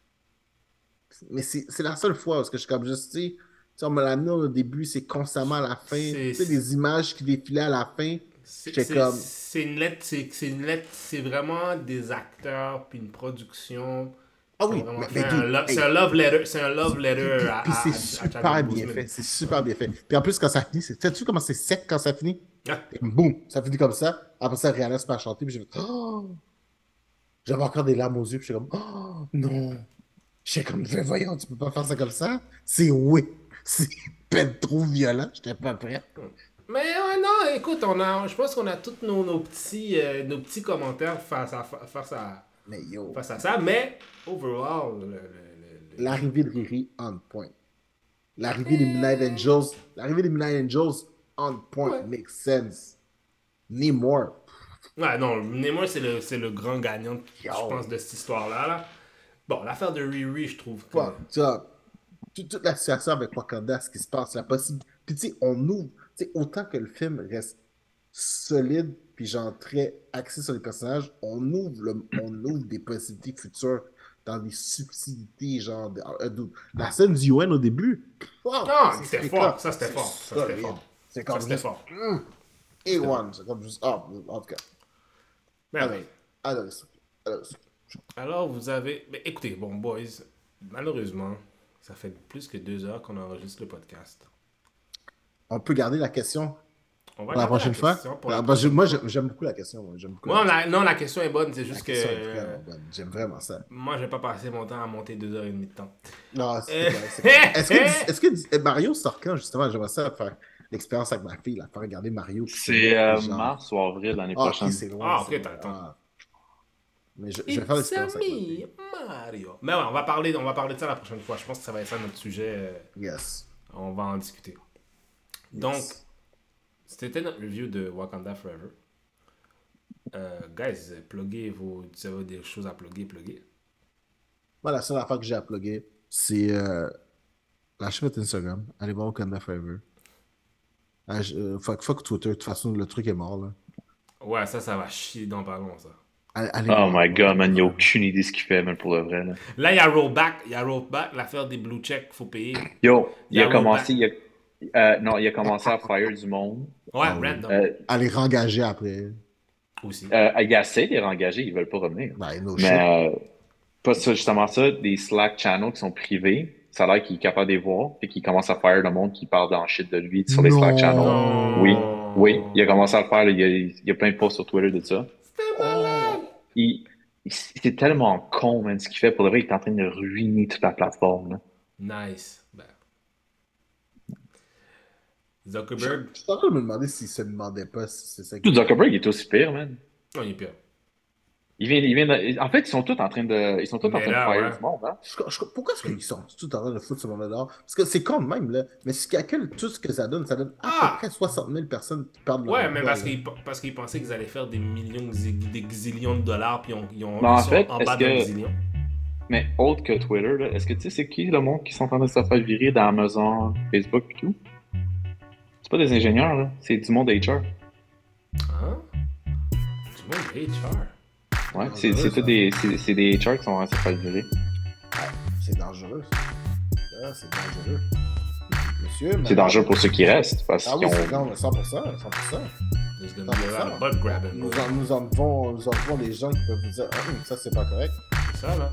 B: Mais c'est c'est la seule fois où est-ce que je suis comme juste, tu sais, tu on me l'a amené au début, c'est constamment à la fin.
A: C'est-
B: Tu sais, les images qui défilaient à la fin.
A: C'est c'est-
B: comme-
A: c'est une lettre, c'est c'est une lettre, c'est vraiment des acteurs puis une production.
B: Ah oui, mais
A: un
B: hey,
A: c'est un love letter, c'est un love letter
B: Puis, c'est
A: à
B: super bien fait. C'est super bien fait. Puis en plus, quand ça finit, c'est... sais-tu comment c'est sec quand ça finit?
A: Ah.
B: Et boum, ça finit comme ça. Après ça, Rihanna se met à chanter. Puis j'ai fait, oh! J'avais encore des larmes aux yeux. Puis j'étais comme, oh non! J'étais comme, Mais voyons, tu peux pas faire ça comme ça? C'est oui. C'est peine trop violent. J'étais pas prêt.
A: Mais euh, non, écoute, on a, je pense qu'on a tous nos, nos petits, euh, nos petits commentaires face à, face à,
B: Mais yo,
A: face à ça. Mais overall, le-
B: l'arrivée de Riri, on point. L'arrivée des Midnight Angels, l'arrivée des Midnight Angels, on point.
A: Ouais.
B: Makes sense. More.
A: Ouais, non, Nemo, c'est le, c'est le grand gagnant, je
B: Yo.
A: pense, de cette histoire-là. là. Bon, l'affaire de Riri, je trouve que.
B: Tu vois, toute, toute la situation avec Wakanda, ce qui se passe, la possibilité. Puis tu sais, on ouvre, tu sais, autant que le film reste solide, puis genre très axé sur les personnages, on ouvre, le- on ouvre des possibilités futures dans des subtilités, genre. de- euh, de- la scène du UN au début. wow,
A: Ah, c'était fort, ça, c'était fort, ça, c'était fort.
B: C'est comme juste,
A: fort.
B: hum, A1, c'est comme juste, ah, en tout cas. Allez, allez.
A: Alors, vous avez. Mais écoutez, bon, boys, malheureusement, ça fait plus que deux heures qu'on enregistre le podcast.
B: On peut garder la question
A: On va
B: pour la prochaine fois?
A: pour
B: Ah,
A: la
B: bah, je- moi, j'aime beaucoup la question. moi, J'aime beaucoup
A: Ouais,
B: la-
A: la- non, la question est bonne, c'est juste que.
B: question est vraiment bonne. J'aime vraiment ça.
A: moi, je vais pas passer mon temps à monter deux heures et demie de temps.
B: Non, c'est Est-ce que, est-ce que Mario sort quand, justement? J'aimerais ça faire l'expérience avec ma fille, la faire regarder Mario.
C: C'est euh,
B: genre-
C: mars ou avril l'année
B: Ah,
C: prochaine.
B: c'est loin.
A: Ah, ok, temps.
B: Ah. Mais je, je vais faire l'expérience avec ma fille.
A: me, Mario. Mais ouais, on va, parler, on va parler de ça la prochaine fois. Je pense que ça va être ça notre sujet. euh,
B: Yes.
A: On va en discuter. Donc, c'était notre review de Wakanda Forever. Euh, guys, pluguez vos. Vous avez des choses à plugger, pluguez.
B: Moi, la seule affaire que j'ai à plugger, c'est euh, lâchez votre Instagram. Allez voir Wakanda Forever. Ah, je- euh, fuck, fuck Twitter. De toute façon, le truc est mort. Là.
A: Ouais, ça, ça va chier dans pas long, ça.
B: Allez, allez
C: Oh my god, man, il n'y a aucune idée ce qu'il fait, man, pour le vrai. Là.
A: Là, il y a Rollback. Il y a Rollback, l'affaire des blue checks, faut payer.
C: Yo, il
A: y
C: a
A: a
C: commencé, il a, euh, non, il a commencé à fire du monde.
A: Ouais,
B: Ah
A: random
C: Euh,
B: Allez rengager après.
A: aussi.
C: euh, il essaie de les rengager, ils veulent pas revenir.
B: Ben, no.
C: Mais euh, pas ça, justement ça, des Slack channels qui sont privés, ça a l'air qu'il est capable de les voir, et qu'il commence à faire le monde qui parle dans le shit de lui sur les
B: Non.
C: Slack channels. Oui. Oui, il a commencé à le faire. Il, y a, il y a plein de posts sur Twitter de ça. Il, c'est tellement con, man, ce qu'il fait. Pour le vrai, il est en train de ruiner toute la plateforme. là.
A: Nice. Ben. Zuckerberg.
B: je suis en train de me demander s'il se demandait pas si c'est ça
C: Tout Zuckerberg est aussi pire, man.
A: Non, il est pire.
C: Il vient, il vient de- En fait, ils sont tous en train de, ils sont tous en train
A: là,
C: de fire
A: ouais.
C: du monde, hein.
B: Je- je- pourquoi est-ce qu'ils sont tout en train de foutre ce monde dehors? Parce que c'est con de même, là. Mais si tu calcules tout ce que ça donne, ça donne à
A: Ah!
B: peu près 60 000 personnes qui perdent leur
A: Ouais, mais parce qu'ils parce qu'ils pensaient qu'ils allaient faire des millions, des xillions de dollars, puis ils, ont, ils,
C: en
A: ils
C: fait,
A: en
C: est-ce
A: bas d'un
C: que-
A: xillion.
C: Mais autre que Twitter, est-ce que tu sais c'est qui le monde qui sont en train de se faire virer dans Amazon, Facebook et tout? C'est pas des ingénieurs, là. C'est du monde HR.
A: Hein? Du monde HR.
C: Ouais, c'est des, c'est c'est des HR qui sont se faire virer.
B: C'est dangereux. Ah, c'est dangereux. Monsieur,
C: C'est dangereux pour ceux qui restent, parce
B: Ah oui,
C: qu'ils ont...
B: c'est non, mais 100%, 100%.
A: There's gonna
B: Non,
A: be
B: mais
A: a lot
B: ça,
A: of butt grabbing.
B: Nous en, nous en devons, nous en devons les gens qui peuvent nous dire, ah, ça c'est pas correct.
A: C'est ça, là.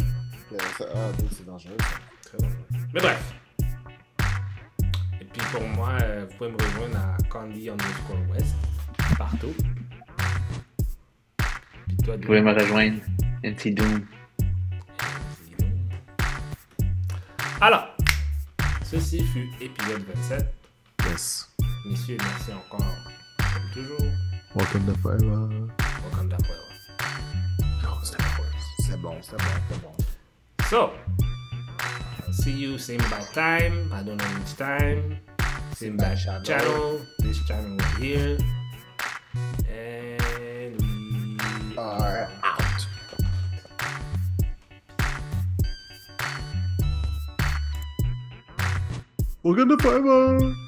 B: Euh, ça- ah, oui, c'est dangereux. ça.
A: Très dangereux. Mais bref. Et puis pour moi, euh, vous pouvez me rejoindre à Candy underscore West. Partout. Toi,
C: Vous pouvez me rejoindre. NT Doom.
A: Alors, ceci fut épisode 27.
B: Yes.
A: Messieurs, merci encore, comme toujours.
B: Welcome to Forever.
A: Welcome to Forever.
B: Oh, c'était bon. C'est bon, c'est bon, c'est bon.
A: So, I'll see you same bad time. I don't know which time. Same bad
B: channel.
A: channel. This channel right here. And we
B: Are out. Welcome to Forever.